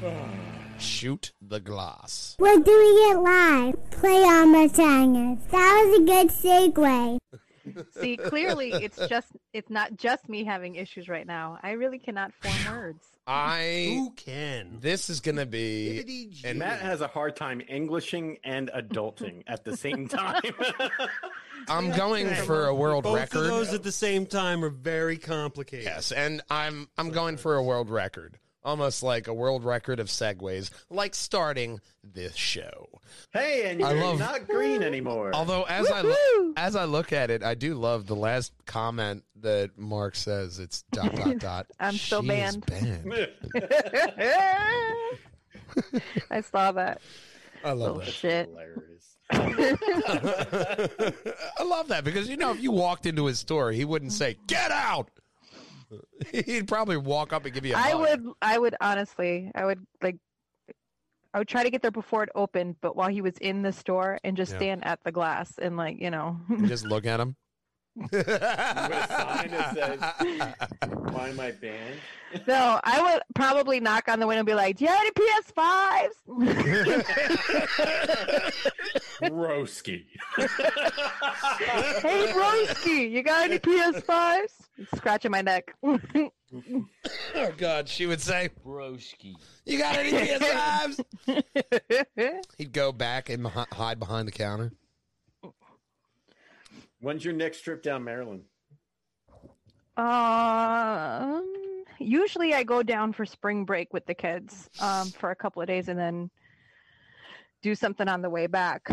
(sighs) Shoot the glass. We're doing it live. Play on my singers. That was a good segue. (laughs) See, clearly it's just it's not just me having issues right now. I really cannot form words. I. Who can? This is gonna be. And Matt has a hard time Englishing and adulting at the same (laughs) time. (laughs) I'm going for a world Both record. of those at the same time are very complicated. Yes, and I'm I'm going for a world record. Almost like a world record of segues, like starting this show. hey, and you're love- not green anymore. Although as I lo- Woohoo! as I look at it, I do love the last comment that Mark says. It's dot dot (laughs) dot. I'm still She is banned. banned. (laughs) I saw that. I love Oh that. shit. (laughs) I love that because you know if you walked into his store, he wouldn't say "Get out." (laughs) He'd probably walk up and give you a I hug. would I would honestly I would like I would try to get there before it opened, but while he was in the store and just Yeah. stand at the glass and like, you know. You just look at him. With a sign that says, (laughs) "Find my band." no, I would probably knock on the window and be like, "Do you have any PS5s?" (laughs) Broski. hey, broski, you got any PS5s? Scratching my neck. oh God, she would say, Broski. "You got any PS5s?" (laughs) He'd go back and hide behind the counter. When's your next trip down Maryland? Um, usually I go down for spring break with the kids um, for a couple of days and then do something on the way back.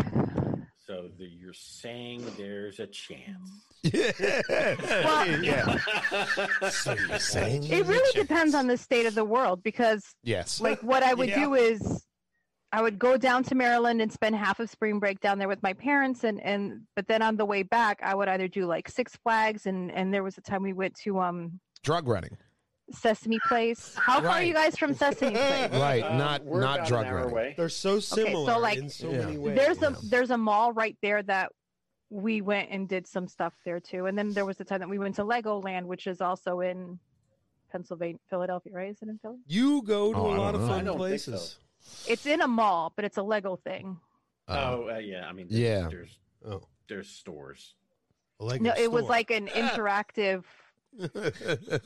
So the, you're saying there's a chance. yeah. (laughs) So you're (laughs) saying It really depends on the state of the world because, Yes. like, what I would Yeah. do is I would go down to Maryland and spend half of spring break down there with my parents, and and but then on the way back I would either do like Six Flags and and there was a time we went to um drug running. Sesame Place. How far are Right. you guys from Sesame (laughs) Place? Right, Uh, not we're not about drug an hour running. away. They're so similar so, like, in so Yeah. many ways. there's a there's a mall right there that we went and did some stuff there too and then there was the time that we went to legoland which is also in pennsylvania philadelphia right is it in philly You go to Oh, a I lot don't of know. I fun don't think places. it's in a mall but it's a lego thing Oh, uh, yeah. I mean, Yeah. There's Oh, there's stores. a Lego no it was store. like an interactive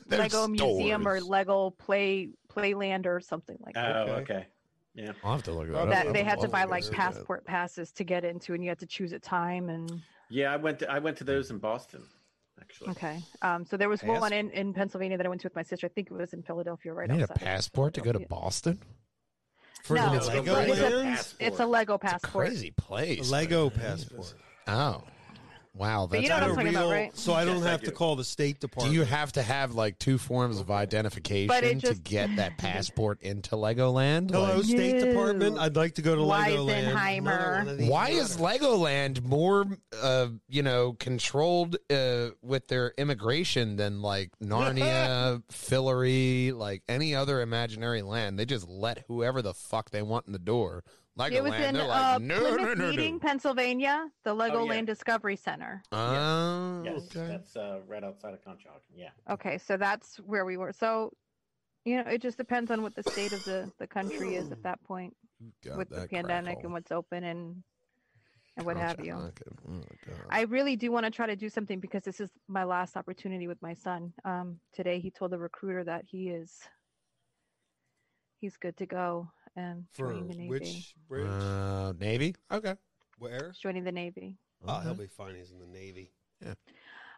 lego museum or lego play playland or something like Oh, that Okay. okay. Yeah. I'll have to look it That- up. that they had to buy like at that. passport passes to get into and you had to choose a time and Yeah, I went to I went to those in Boston, actually. okay um so there was one in, in pennsylvania that i went to with my sister i think it was in philadelphia right You need a passport to go to Boston? for No, the it's a- Lego it's a- It's a Lego It's a passport. crazy place. Lego passport. Oh. Wow. But you That's know what I'm Not a talking about, real- right? So I don't Yes, I have to call the State Department. do you have to have like two forms of identification to get that passport into Legoland? Hello, Like, State No. Department. I'd like to go to Legoland. Weisenheimer. Another one of these why is. Legoland more, uh, you know, controlled uh, with their immigration than like Narnia, (laughs) Fillory, like any other imaginary land? They just let whoever the fuck they want in the door. Legoland, It was in they're uh, no, Plymouth no, no, Meeting, no. Pennsylvania, the Legoland Oh, yeah. Discovery Center. Oh, Yes, okay. that's uh, right outside of Conshohocken. Yeah. Okay, so that's where we were. So, you know, it just depends on what the state of the, the country is at that point God, with the pandemic crackle. and what's open and and what have you. Oh, I really do want to try to do something because this is my last opportunity with my son. Um, today, he told the recruiter that he is he's good to go and For joining the Navy. which bridge? Uh, Navy? Okay. Where? Joining the Navy. Oh, he'll Okay. be fine. He's in the Navy. Yeah.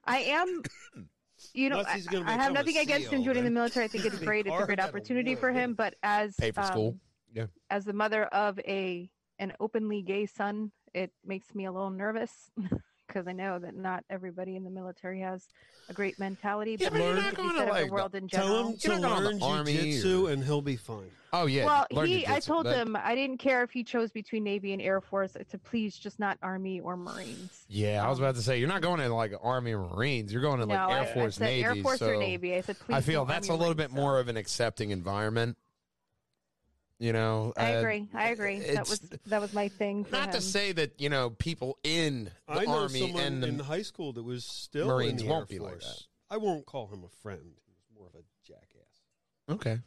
I am, (coughs) you know, Unless I, he's gonna I have become a nothing against him SEAL, joining the then military. I think it's (laughs) great. It's a hard great at opportunity war, for him. But as Pay for school. um, Yeah. as the mother of a an openly gay son, it makes me a little nervous (laughs) because I know that not everybody in the military has a great mentality. Yeah, but but you're not going to, like, world in Tell general. him to You're not learn to jujitsu, or- and he'll be fine. Oh yeah. well, learn he, I told That- him I didn't care if he chose between Navy and Air Force to please just not Army or Marines. Yeah, I was Um, about to say you're not going to like Army or Marines. You're going to like no, Air I, Force, I said Navy. Air Force so or Navy. I said please. I feel that's Army a or little bit more so. of an accepting environment. You know, I uh, agree. I agree. That was that was my thing. For not to say that you know people in the I know army someone and the in high school that was still Marines in the won't Air be like Force. I won't call him a friend. He was more of a jackass. okay,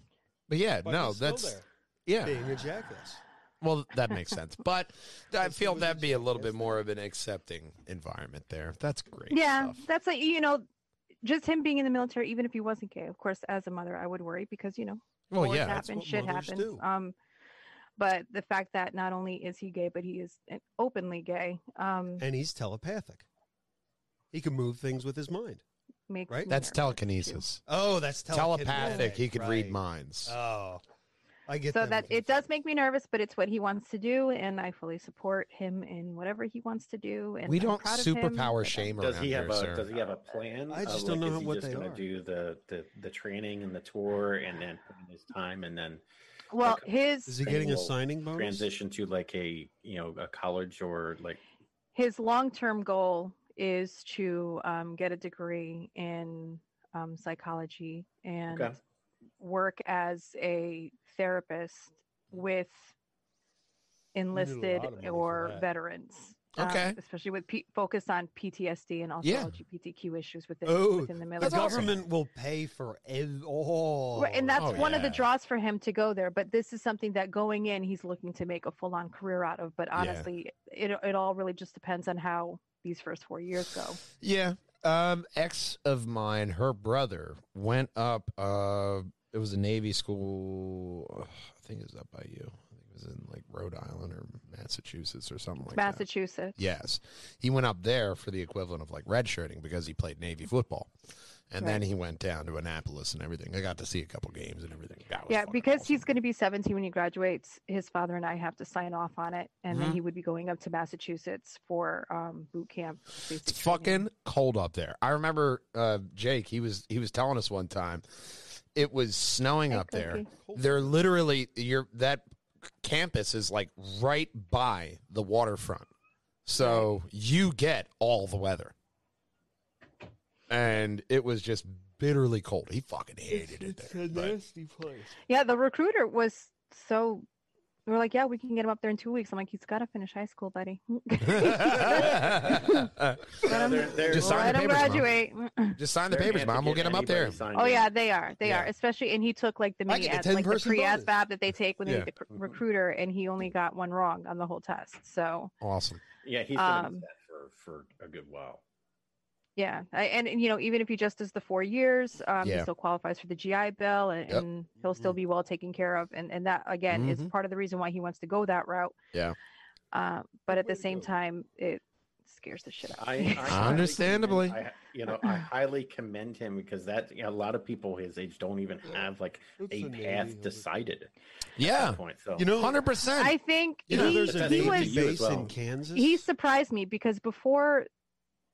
but yeah, But no, he's still that's there, yeah. being a jackass. Well, that makes sense, (laughs) but I feel that'd be a little bit more of an accepting environment there. That's great. Yeah, stuff. that's like you know, just him being in the military. Even if he wasn't gay, of course, as a mother, I would worry because you know, Well, wars yeah, that's happen, what shit happens. do. Um, but the fact that not only is he gay, but he is openly gay, um, And he's telepathic. He can move things with his mind. makes right? that's nervous, too. telekinesis. Oh, that's Telepathic. He could read minds. Oh, I get So them that it does make me nervous, but it's what he wants to do, and I fully support him in whatever he wants to do. And we I'm don't proud him, superpower but shame Does around he have here, a sir. Does he have a plan? I just of, don't like, know is he what just they gonna are. do the, the the training and the tour, and then put his time, and then Well, Okay. his Is he getting a signing bonus? transition to like a you know a college or like his long-term goal is to um, get a degree in um, psychology and Okay. work as a therapist with enlisted lot of money for or that. veterans. um, Okay. especially with P- focus on PTSD and also Yeah. LGBTQ issues within Oh, within the military. the government will pay for ev- all. Right, and that's Oh, one of the draws for him to go there. But this is something that going in, he's looking to make a full on career out of. But Yeah. honestly, it it all really just depends on how these first four years go. Yeah. Um, ex of mine, her brother went up. Uh, it was a Navy school. I think it was up by you. I think it was in like Rhode Island or Massachusetts or something like that. Massachusetts. Yes, he went up there for the equivalent of like redshirting because he played Navy football, and then Right. he went down to Annapolis and everything. I got to see a couple games and everything. That was Yeah, fucking because awesome. he's going to be 17 when he graduates. His father and I have to sign off on it, and Mhm. then he would be going up to Massachusetts for um, boot camp. basic It's training. fucking cold up there. I remember uh, Jake. He was he was telling us one time it was snowing up there. They're literally your that campus is like right by the waterfront, so you get all the weather. And it was just bitterly cold. He fucking hated it there. but- nasty place. Yeah, the recruiter was so. We were like, yeah, we can get him up there in two weeks. I'm like, he's got to finish high school, buddy. (laughs) (laughs) Let him, they're- they're- Just sign let the him papers, Mom. graduate. (laughs) Just sign the They're papers, mom. We'll get him up there. anybody signed Oh in. yeah, they are. They Yeah. are. Especially, and he took like the I mini get a as, like the 10-person pre bonus. ASVAB that they take when they Yeah. need the cr- recruiter, and he only got one wrong on the whole test. So Awesome. Yeah, he's gonna Um, be for for a good while. Yeah, I, and, and, you know, even if he just does the four years, um, Yeah. he still qualifies for the GI Bill, and, Yep. and he'll still be well taken care of. And and that again is Mhm. part of the reason why he wants to go that route. Yeah. Uh, but at the same go. time, it scares the shit out of I, me. I Understandably. commend- I, you know, I highly commend him because that you know, a lot of people his age don't even have like It's a path he'll decided. Yeah. that point, so You know, Hundred percent. I think you know, he, there's a he was to you as base well. in Kansas. he surprised me because before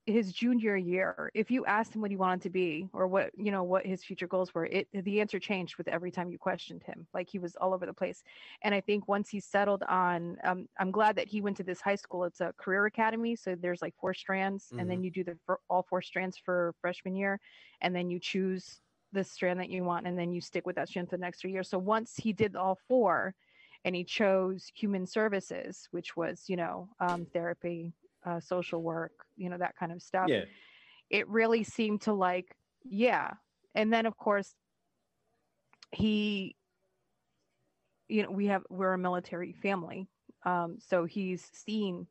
his junior year if you asked him what he wanted to be or what you know what his future goals were it the answer changed with every time you questioned him like he was all over the place. And i think once he settled on um, i'm glad that he went to this high school it's a career academy so there's like four strands and then you do the all four strands for freshman year and then you choose the strand that you want and then you stick with that strand for the next three years. So once he did all four and he chose human services which was you know um, therapy uh, social work you know that kind of stuff yeah, it really seemed to like yeah and then of course he you know we have we're a military family um so he's seen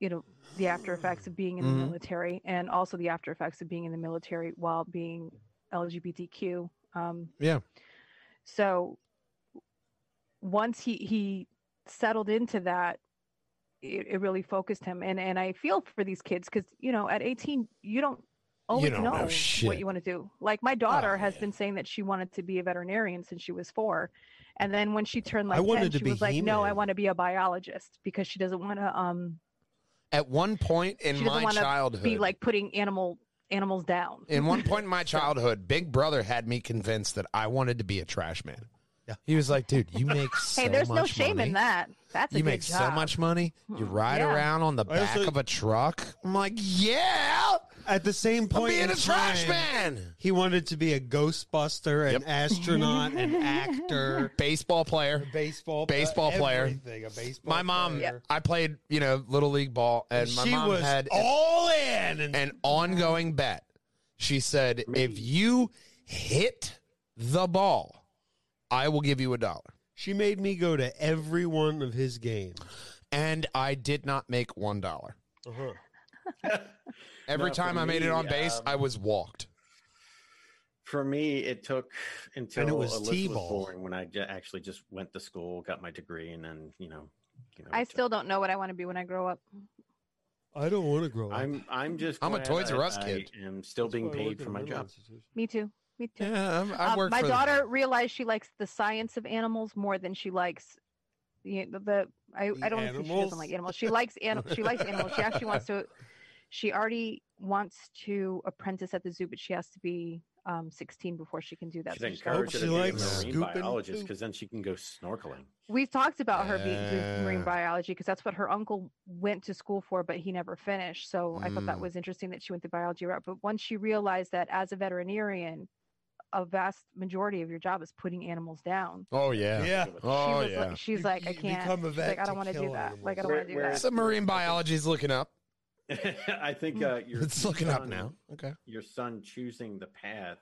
you know the after effects of being in Mhm. the military and also the after effects of being in the military while being lgbtq um Yeah. so once he he settled into that it, it really focused him and and i feel for these kids because you know at 18 you don't always don't know, know what you want to do. Like my daughter Oh, has been saying that she wanted to be a veterinarian since she was four and then when she turned like 10 she was like no i want to be a biologist because she doesn't want to um At one point in my want to childhood, be like putting animal animals down. In one (laughs) point in my childhood, Big Brother had me convinced that I wanted to be a trash man. Yeah. He was like, "Dude, you make (laughs) so much money. hey there's no much shame money. in that that's a good thing. you good make so job. much money. You hmm. ride Yeah. around on the I back also- of a truck." I'm like, "Yeah, At the same I'm point, being in a trash time, man." He wanted to be a Ghostbuster, an Yep. astronaut, an (laughs) actor, Baseball player. baseball, Baseball player. everything, A baseball. My mom, player. I played, you know, little league ball, and my she mom was had all in. And an ongoing bet. She said, "If you hit the ball, I will give you a dollar." she made me go to every one of his games. And I did not make one dollar. Uh-huh. (laughs) Every No, time I made it on base, um, I was walked. for me, it took until And it was Alyssa was T-ball. born when I j- actually just went to school, got my degree, and then you know, you know. i still don't know what i want to be when i grow up I don't want to grow up. I'm I'm just. I'm a Toys R Us kid. I am still That's being why I work paid for my job. me too me too Yeah, I've, I've Um, my for daughter realized she likes the science of animals more than she likes the the, the I, The I don't think she animals? doesn't like animals. She likes anim- (laughs) she likes animals. She actually wants to she already wants to apprentice at the zoo, but she has to be um, 16 before she can do that. Should So she's encourage her she to be a likes marine biologist because then she can go snorkeling. We've talked about her being marine biology because that's what her uncle went to school for, but he never finished. So I thought that Mm. was interesting that she went the biology route. But once she realized that as a veterinarian, a vast majority of your job is putting animals down. Oh yeah. Yeah. she Oh was yeah. like, she's You- like, I can't. become a She's like, I don't want to do kill that. Like, I don't want to do where- that. Submarine is looking up. (laughs) I think uh, (laughs) your It's looking up now. Okay. Your son choosing the path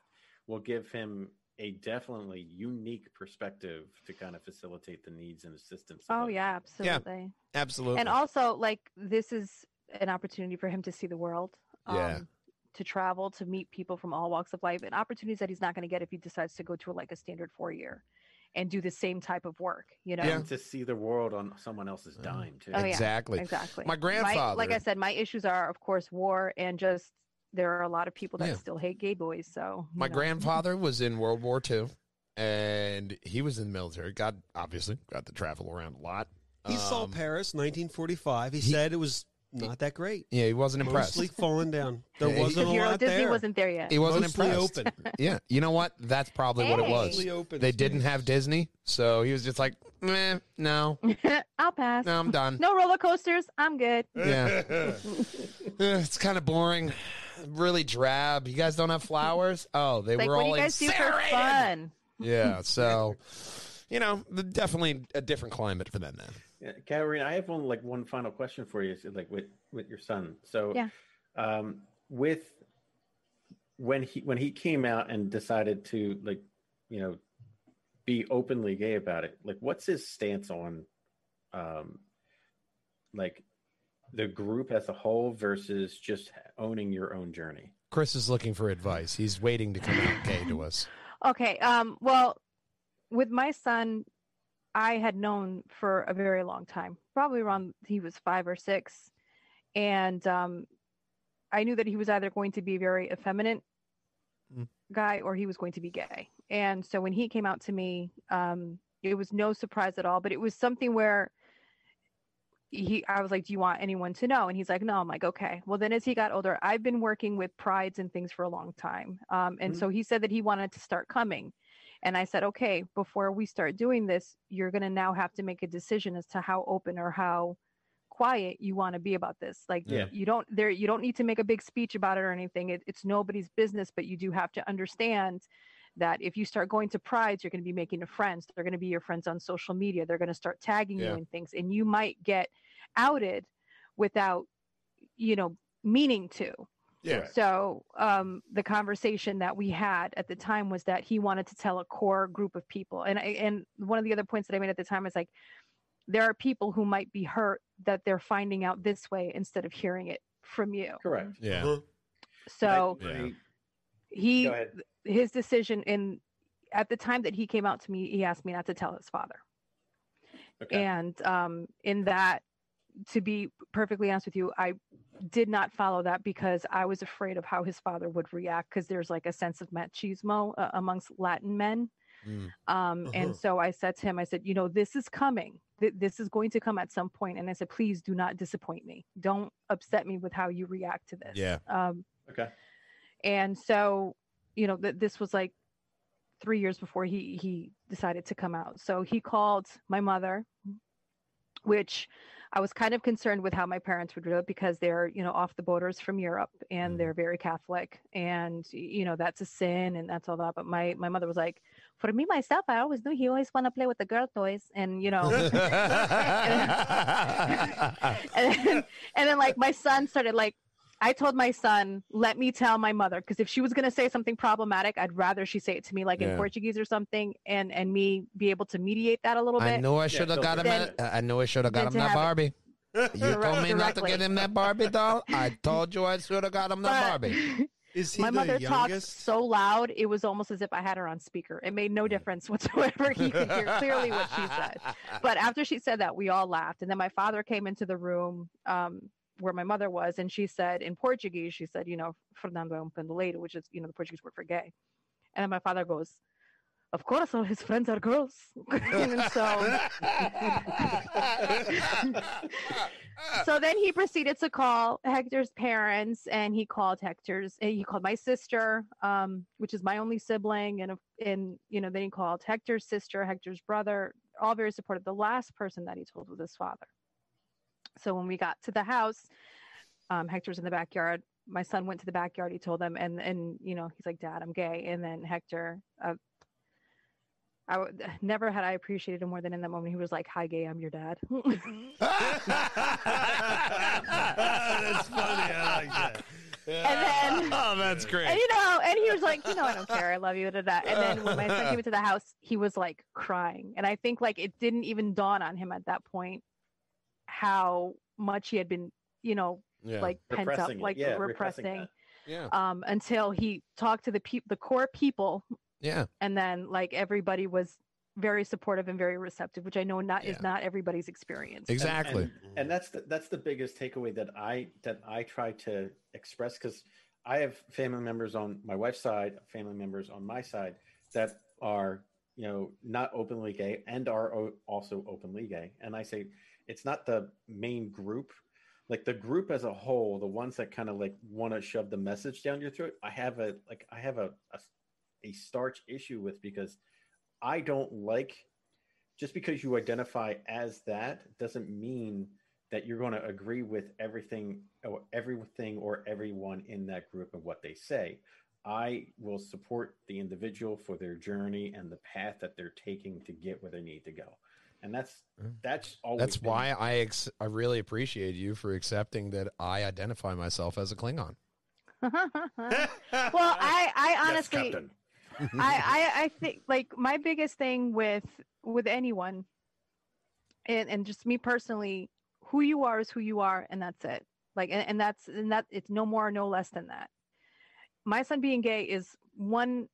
will give him a definitely unique perspective to kind of facilitate the needs and assistance. Oh others. yeah, absolutely. Absolutely. And also, like, this is an opportunity for him to see the world. Yeah. To travel, to meet people from all walks of life, and opportunities that he's not going to get if he decides to go to like a standard four year and do the same type of work. You know. And to see the world on someone else's dime too. Oh, yeah. Exactly. Exactly. My grandfather. like I said, my issues are, of course, war and just there are a lot of people that Yeah. still hate gay boys. So My know. grandfather was in World War II, and he was in the military. Got obviously got to travel around a lot. He saw Um, Paris, 1945. He, he- said it was not that great. Yeah, he wasn't impressed. (laughs) Mostly falling down. There Yeah, he- wasn't a Euro lot Disney there. wasn't there yet. He wasn't Mostly impressed. open. (laughs) yeah, you know what? That's probably what it Hey. was. Mostly open. They didn't have Disney, so he was just like, "Meh, no, (laughs) I'll pass. no, I'm done." No roller coasters. I'm good. Yeah, Eh, it's kind of boring, really drab. You guys don't have flowers? Oh, they like, were what do all you guys do for incinerated. fun? Yeah, so you know, the- definitely a different climate for them then. Yeah, Katarina, I have one like one final question for you, so, like with with your son. So, Yeah. um, with when he when he came out and decided to like, you know, be openly gay about it, like, what's his stance on, um, like, the group as a whole versus just owning your own journey? Chris is looking for advice. He's waiting to come out gay to us. Okay. Um, well, with my son, I had known for a very long time, probably around he was five or six. And um, I knew that he was either going to be a very effeminate Mm. guy or he was going to be gay. And so when he came out to me, um, it was no surprise at all, but it was something where he I was like, Do you want anyone to know? And he's like, No. I'm like, okay. Well then as he got older, I've been working with prides and things for a long time. Um, and Mhm. so he said that he wanted to start coming. And I said, Okay, before we start doing this, you're gonna now have to make a decision as to how open or how quiet you want to be about this. Like Yeah. you don't there you don't need to make a big speech about it or anything. It, it's nobody's business, but you do have to understand that if you start going to prides, you're going to be making friends. They're going to be your friends on social media. They're going to start tagging Yeah. you in things, and you might get outed without, you know, meaning to. Yeah. So um, the conversation that we had at the time was that he wanted to tell a core group of people, and I, and one of the other points that I made at the time is like, there are people who might be hurt that they're finding out this way instead of hearing it from you. Correct. Yeah. Uh-huh. So I- I- Yeah. he his decision in at the time that he came out to me he asked me not to tell his father Okay. and um in that to be perfectly honest with you i did not follow that because i was afraid of how his father would react because there's like a sense of machismo uh, amongst latin men Mm. um Uh-huh. and so i said to him i said you know this is coming Th- this is going to come at some point and i said please do not disappoint me don't upset me with how you react to this Yeah. um okay. and so you know th- this was like three years before he he decided to come out so he called my mother which i was kind of concerned with how my parents would do it because they're you know off the borders from europe and Mhm. they're very catholic and you know that's a sin and that's all that but my my mother was like for me myself i always knew he always want to play with the girl toys and you know (laughs) (laughs) and then, and then like my son started like I told my son, let me tell my mother because if she was gonna say something problematic, I'd rather she say it to me like Yeah. in Portuguese or something, and and me be able to mediate that a little bit. I bit. knew I should have so got him. then- I knew I should have got him to that have it- Barbie. (laughs) You told me not to get him that Barbie doll. I told you I should have got him that But Barbie. (laughs) Is he my the mother talked so loud, it was almost as if I had her on speaker. It made no difference whatsoever. He could hear (laughs) clearly what she said. But after she said that, we all laughed. And then my father came into the room um, where my mother was, and she said in Portuguese, she said, you know, Fernando é um pendoleiro, which is, you know, the Portuguese word for gay. And then my father goes, of course, all his friends are girls. (laughs) and so, so then he proceeded to call Hector's parents, and he called Hector's. He called my sister, um, which is my only sibling, and and you know, then he called Hector's sister, Hector's brother, all very supportive. The last person that he told was his father. So when we got to the house, um, Hector's in the backyard my son went to the backyard. He told them, and and you know, he's like, "Dad, I'm gay." And then Hector, uh, I w- never had I appreciated him more than in that moment. He was like, "Hi, gay, I'm your dad." (laughs) That's funny. I like that. And then- (laughs) oh, that's great. And you know, and he was like, you know, I don't care, I love you, da, da. And then when my son came into the house, he was like crying, and I think like it didn't even dawn on him at that point how much he had been, you know, yeah. like pent up, it. like Yeah, repressing repressing, yeah. um, until he talked to the peop the core people, Yeah. and then like everybody was very supportive and very receptive, which I know not is not everybody's experience. Exactly. and, and that's the, that's the biggest takeaway that i that i try to express because i have family members on my wife's side family members on my side that are you know not openly gay and are o- also openly gay and i say it's not the main group. Like the group as a whole the ones that kind of like want to shove the message down your throat i have a like i have a, a a starch issue with because i don't like just because you identify as that doesn't mean that you're going to agree with everything or everything or everyone in that group and what they say. I will support the individual for their journey and the path that they're taking to get where they need to go and that's that's always That's been- why I ex- I really appreciate you for accepting that I identify myself as a Klingon. (laughs) well, I I honestly Captain. (laughs) I, I I think like my biggest thing with with anyone and and just me personally who you are is who you are and that's it. Like and, and that's and that it's no more or no less than that. My son being gay is one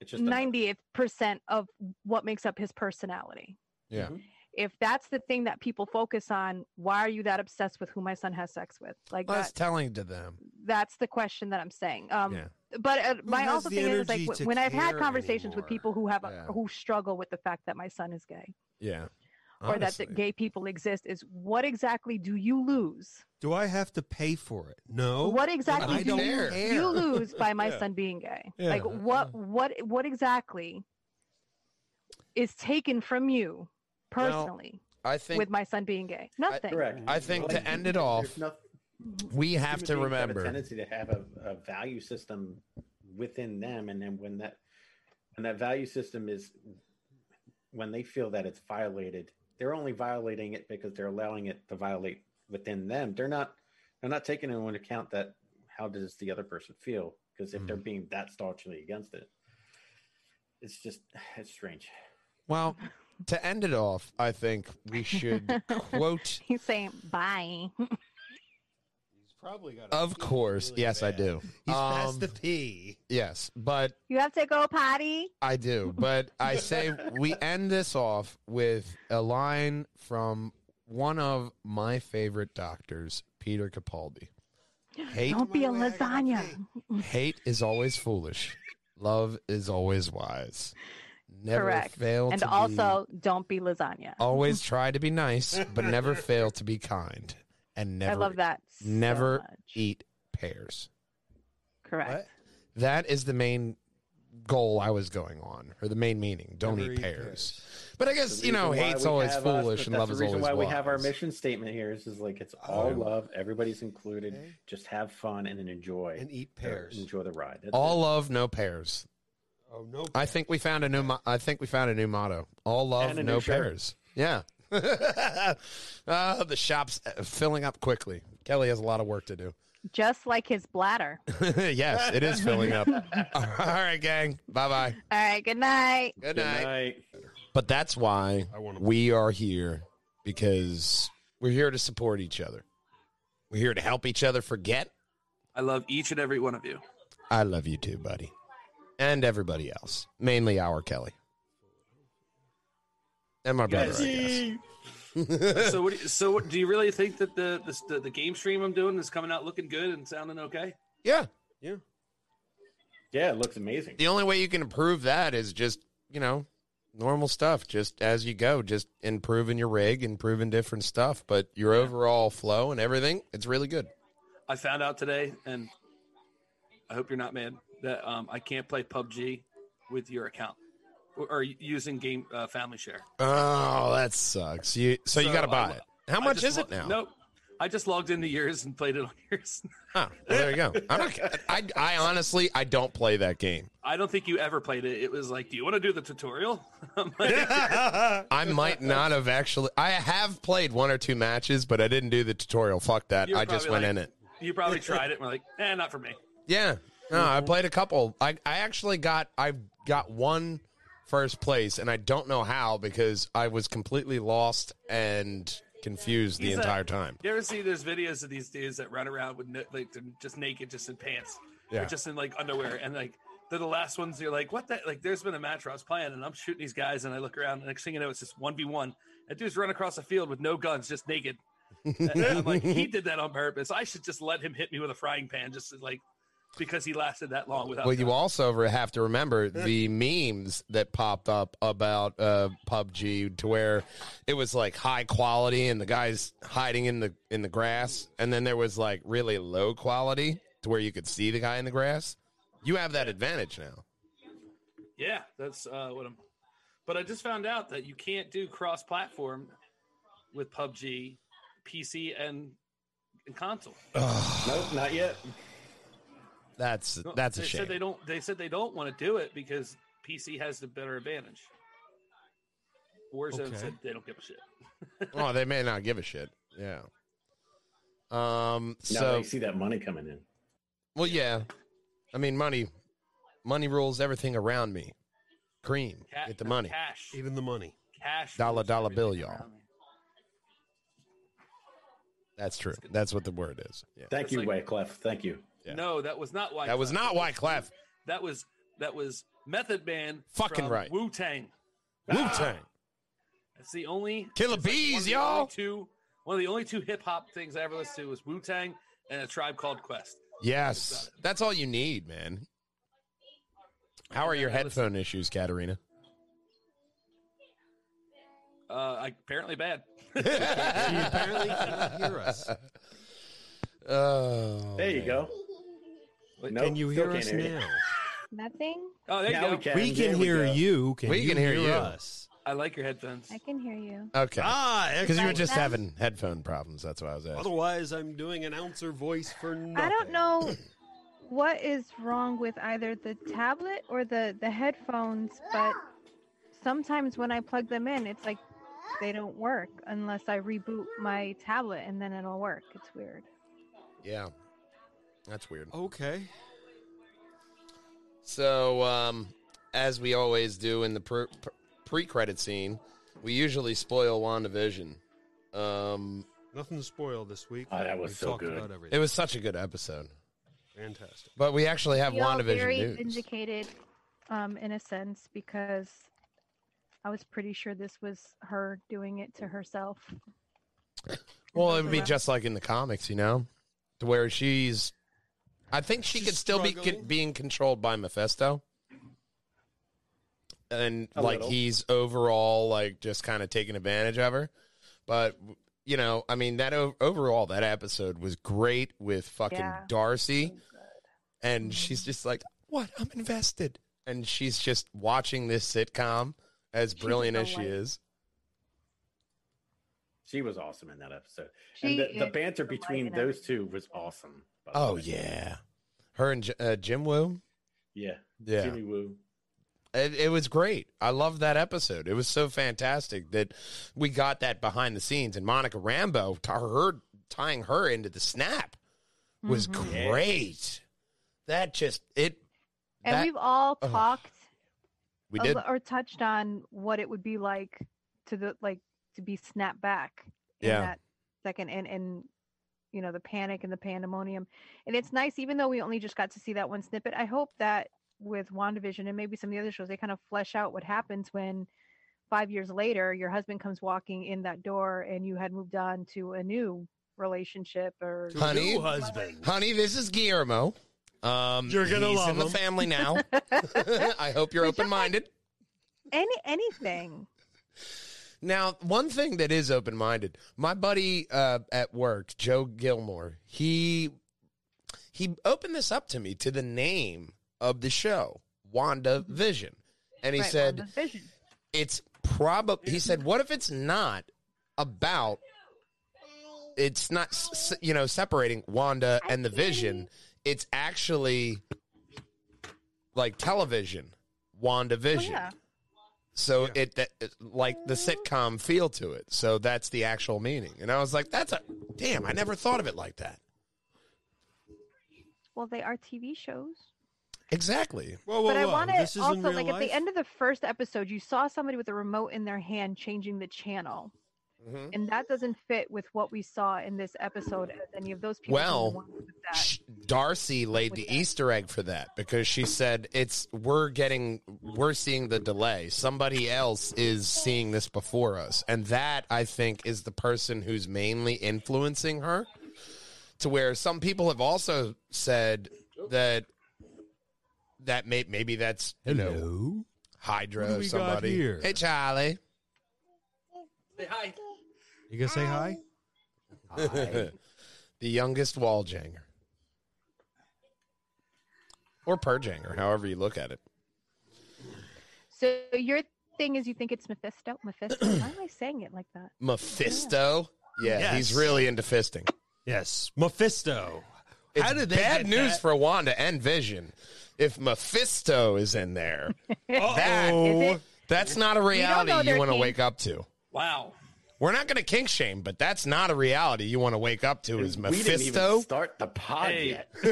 it's just a- 90th percent of what makes up his personality Yeah. Mhm. if that's the thing that people focus on why are you that obsessed with who my son has sex with like Well, that's that, telling to them. that's the question that i'm saying um Yeah. but uh, my also thing is like w- when i've had care conversations with people who have a, Yeah. who struggle with the fact that my son is gay Yeah. or that Honestly. the gay people exist is what exactly do you lose Do I have to pay for it? No. what exactly I do you, you (laughs) lose by my Yeah. son being gay Yeah. like what what what exactly is taken from you personally I think with my son being gay nothing correct I think to end it there's off, we have human to beings remember. a tendency to have a, a value system within them, and then when that when that value system is when they feel that it's violated, they're only violating it because they're allowing it to violate within them. They're not they're not taking into account that how does the other person feel because if Mm. they're being that staunchly against it, it's just it's strange. Well, to end it off, I think we should (laughs) quote. he's saying bye He's probably got. a Of course, really yes, I do. He's Um, past the pee. Yes, but you have to go potty I do. But I say we end this off with a line from one of my favorite doctors, Peter Capaldi. Hate don't be a my way, I gotta lasagna hate is always foolish. Love is always wise. Never Correct. fail and to be- also don't be lasagna always (laughs) try to be nice, but never fail to be kind. And never i love that so never much. eat pears. correct What? That is the main goal I was going on, or the main meaning. Don't Never eat eat pears. pears. But I guess you know, reason why hate's we always have us- foolish and that's love the is reason always why we have our wise. mission statement here is, is like it's all Oh. love, everybody's included. Okay. Just have fun and then enjoy And eat pears. Enjoy the ride. That's All it. love, no pears. Oh no. I think we found a new. Mo- I think we found a new motto. All love, no new shirt. pears. Yeah. uh, (laughs) the shop's uh, filling up quickly. Kelly has a lot of work to do. just like his bladder (laughs) yes, it is filling up. (laughs) All right, gang. Bye bye. all right good night Good Good night. night. But that's why we are here because we're here to support each other. We're here to help each other forget. I love each and every one of you. I love you too, buddy. And everybody else. Mainly our Kelly. And my brother, I guess. (laughs) so, what do you, so what, do you really think that the, the the the game stream I'm doing is coming out looking good and sounding okay? yeah. Yeah. Yeah, it looks amazing. The only way you can improve that is just, you know, normal stuff, just as you go, just improving your rig, improving different stuff. But your overall flow and everything, it's really good. I found out today, and I hope you're not mad that um, I can't play PUBG with your account or, or using game uh, family share. Oh, that sucks. You so, you got to I- buy it. How much just is it wa- now? No, I just logged into yours and played it on (laughs) yours. Oh, well, there you go. I'm not, I, I honestly, I don't play that game. I don't think you ever played it. It was like, do you want to do the tutorial? (laughs) I'm like, (laughs) I might not have actually. I have played one or two matches, but I didn't do the tutorial. Fuck that. I just went like- in it. you probably tried it and were like, eh, not for me. Yeah. No, I mm-hmm. played a couple. I, I actually got I got one first place, and I don't know how because I was completely lost and confused the He's a- entire time. You ever see those videos of these dudes that run around with no, like they're just naked, just in pants, Yeah. or just in like underwear, and like they're the last ones. You're like, what? That like, there's been a match where I was playing, and I'm shooting these guys, and I look around, and next thing you know, it's just one v one. That dude's run across the field with no guns, just naked. (laughs) And I'm like, he did that on purpose. I should just let him hit me with a frying pan, just like because he lasted that long without. Well, you guns. also have to remember the memes that popped up about uh, PUBG to where it was like high quality and the guys hiding in the in the grass, and then there was like really low quality to where you could see the guy in the grass. You have that advantage now. Yeah, that's uh, what I'm. But I just found out that you can't do cross-platform with PUBG, PC, and, and console. Nope, not yet. That's that's a they shame. Said they don't. They said they don't want to do it because PC has the better advantage. Warzone Okay. said they don't give a shit. (laughs) oh, they may not give a shit. Yeah. Um. Now So they see that money coming in. well, yeah. I mean, money, money rules everything around me. Cream, Ca- get the money. Cash. Even the money. Cash. Dollar, dollar bill, y'all. That's true. That's what the word is. Yeah. Thank It's you, like- Wyclef. Thank you. Yeah. No, that was not why. That was not Wyclef. That was that was Method Man. Fucking right. Wu Tang. Wu Tang. That's the only Killer it's like one bees, y'all. Two. One of the only two hip hop things I ever listened to was Wu Tang and a tribe called Quest. Yes, that's all you need, man. How are your headphone issues, Katarina? Uh, apparently bad. (laughs) She apparently cannot hear us. Oh, There you man. go. Nope, Can you hear us hear now? (laughs) Nothing. Oh, there you go. we can. We can hear go. you. Can We you can hear hear you. us? I like your headphones. I can hear you. Okay, Ah, because you were just that? having headphone problems. That's why I was asking. Otherwise, I'm doing announcer voice for nothing. I don't know what is wrong with either the tablet or the the headphones, but sometimes when I plug them in, it's like they don't work unless I reboot my tablet and then it'll work. It's weird. Yeah, that's weird. Okay. So, um, as we always do in the pre- pre-credit scene, we usually spoil WandaVision. Um, Nothing to spoil this week. Oh, that was We've so good. About everything. it was such a good episode, fantastic. but we actually have We all WandaVision very news. vindicated, um, in a sense, because I was pretty sure this was her doing it to herself. Well, it would be just like in the comics, you know, to where she's. I think she She's could still be struggling. con- being controlled by Mephisto, and A like little. he's overall like just kind of taking advantage of her. But you know, I mean, that o- overall that episode was great with fucking Yeah. Darcy, and mm-hmm. she's just like, "What? I'm invested," and she's just watching this sitcom as She's brilliant as she delight. is. She was awesome in that episode. She and the, the is banter between in those two was awesome. By the Oh way. yeah, her and uh, Jim Woo. Yeah. Yeah. Jimmy Woo. It, it was great. I loved that episode. It was so fantastic that we got that behind the scenes. And Monica Rambeau, t- her tying her into the snap was Mhm. great. That just it. And that- we've all Ugh. talked we did. or touched on what it would be like to the like to be snapped back in Yeah. that second and and you know the panic and the pandemonium and it's nice even though we only just got to see that one snippet i hope that with wandavision and maybe some of the other shows they kind of flesh out what happens when five years later your husband comes walking in that door and you had moved on to a new relationship or Honey? new husband. Honey, this is Guillermo. Um, You're gonna he's love in the family now. (laughs) (laughs) I hope you're We open minded. any anything Now, one thing that is open minded, my buddy uh, at work, Joe Gilmore, he he opened this up to me to the name of the show, Wanda Vision, and he Right, said it's probably. He said, "What if it's not about it's not you know separating Wanda and the Vision. It's actually like television, Wanda Oh, Vision. yeah. So it, that, it like the sitcom feel to it. So that's the actual meaning. And I was like, that's a damn. I never thought of it like that. Well, they are TV shows. Exactly. Whoa, whoa, but I want to also in real like at the end of the first episode, you saw somebody with a remote in their hand changing the channel, Mhm. and that doesn't fit with what we saw in this episode. As any of those people, Well, ones that. Darcy laid With the that. Easter egg for that because she said it's we're getting we're seeing the delay. Somebody else is seeing this before us, and that I think is the person who's mainly influencing her. To where some people have also said that that may, maybe that's you know Hello. Hydra or somebody. here? Hey Charlie, Say hi. You gonna say hi? hi. (laughs) the youngest wall janger. Or Perjanger, however you look at it. So your thing is you think it's Mephisto? Mephisto? (clears throat) Why am I saying it like that? Mephisto. Yeah, Yes. he's really into fisting. Yes, Mephisto. It's How did they bad news that? for Wanda and Vision. If Mephisto is in there, (laughs) that Is it? that's not a reality know you want to wake up to. Wow. We're not going to kink shame, but that's not a reality you want to wake up to. Is we didn't even Mephisto? start the pod Hey. yet. (laughs)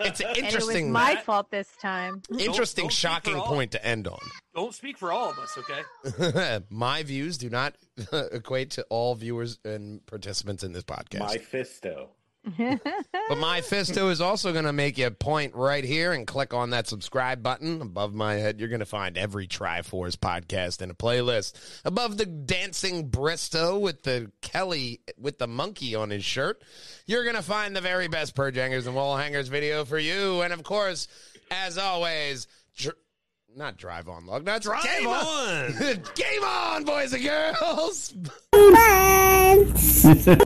It's an And it was interesting, my fault this time. interesting, don't speak for shocking point to end on. Don't speak for all of us, okay? (laughs) my views do not (laughs) equate to all viewers and participants in this podcast. My fisto. But my Fisto is also going to make you a point right here and click on that subscribe button above my head. You're going to find every Try-Force podcast in a playlist. Above the dancing Bristow with the Kelly with the monkey on his shirt, you're going to find the very best Purge Hangers and Wall Hangers video for you. And of course, as always, dr- not drive on log, not Drive game on. (laughs) Game on, boys and girls. Bye. (laughs)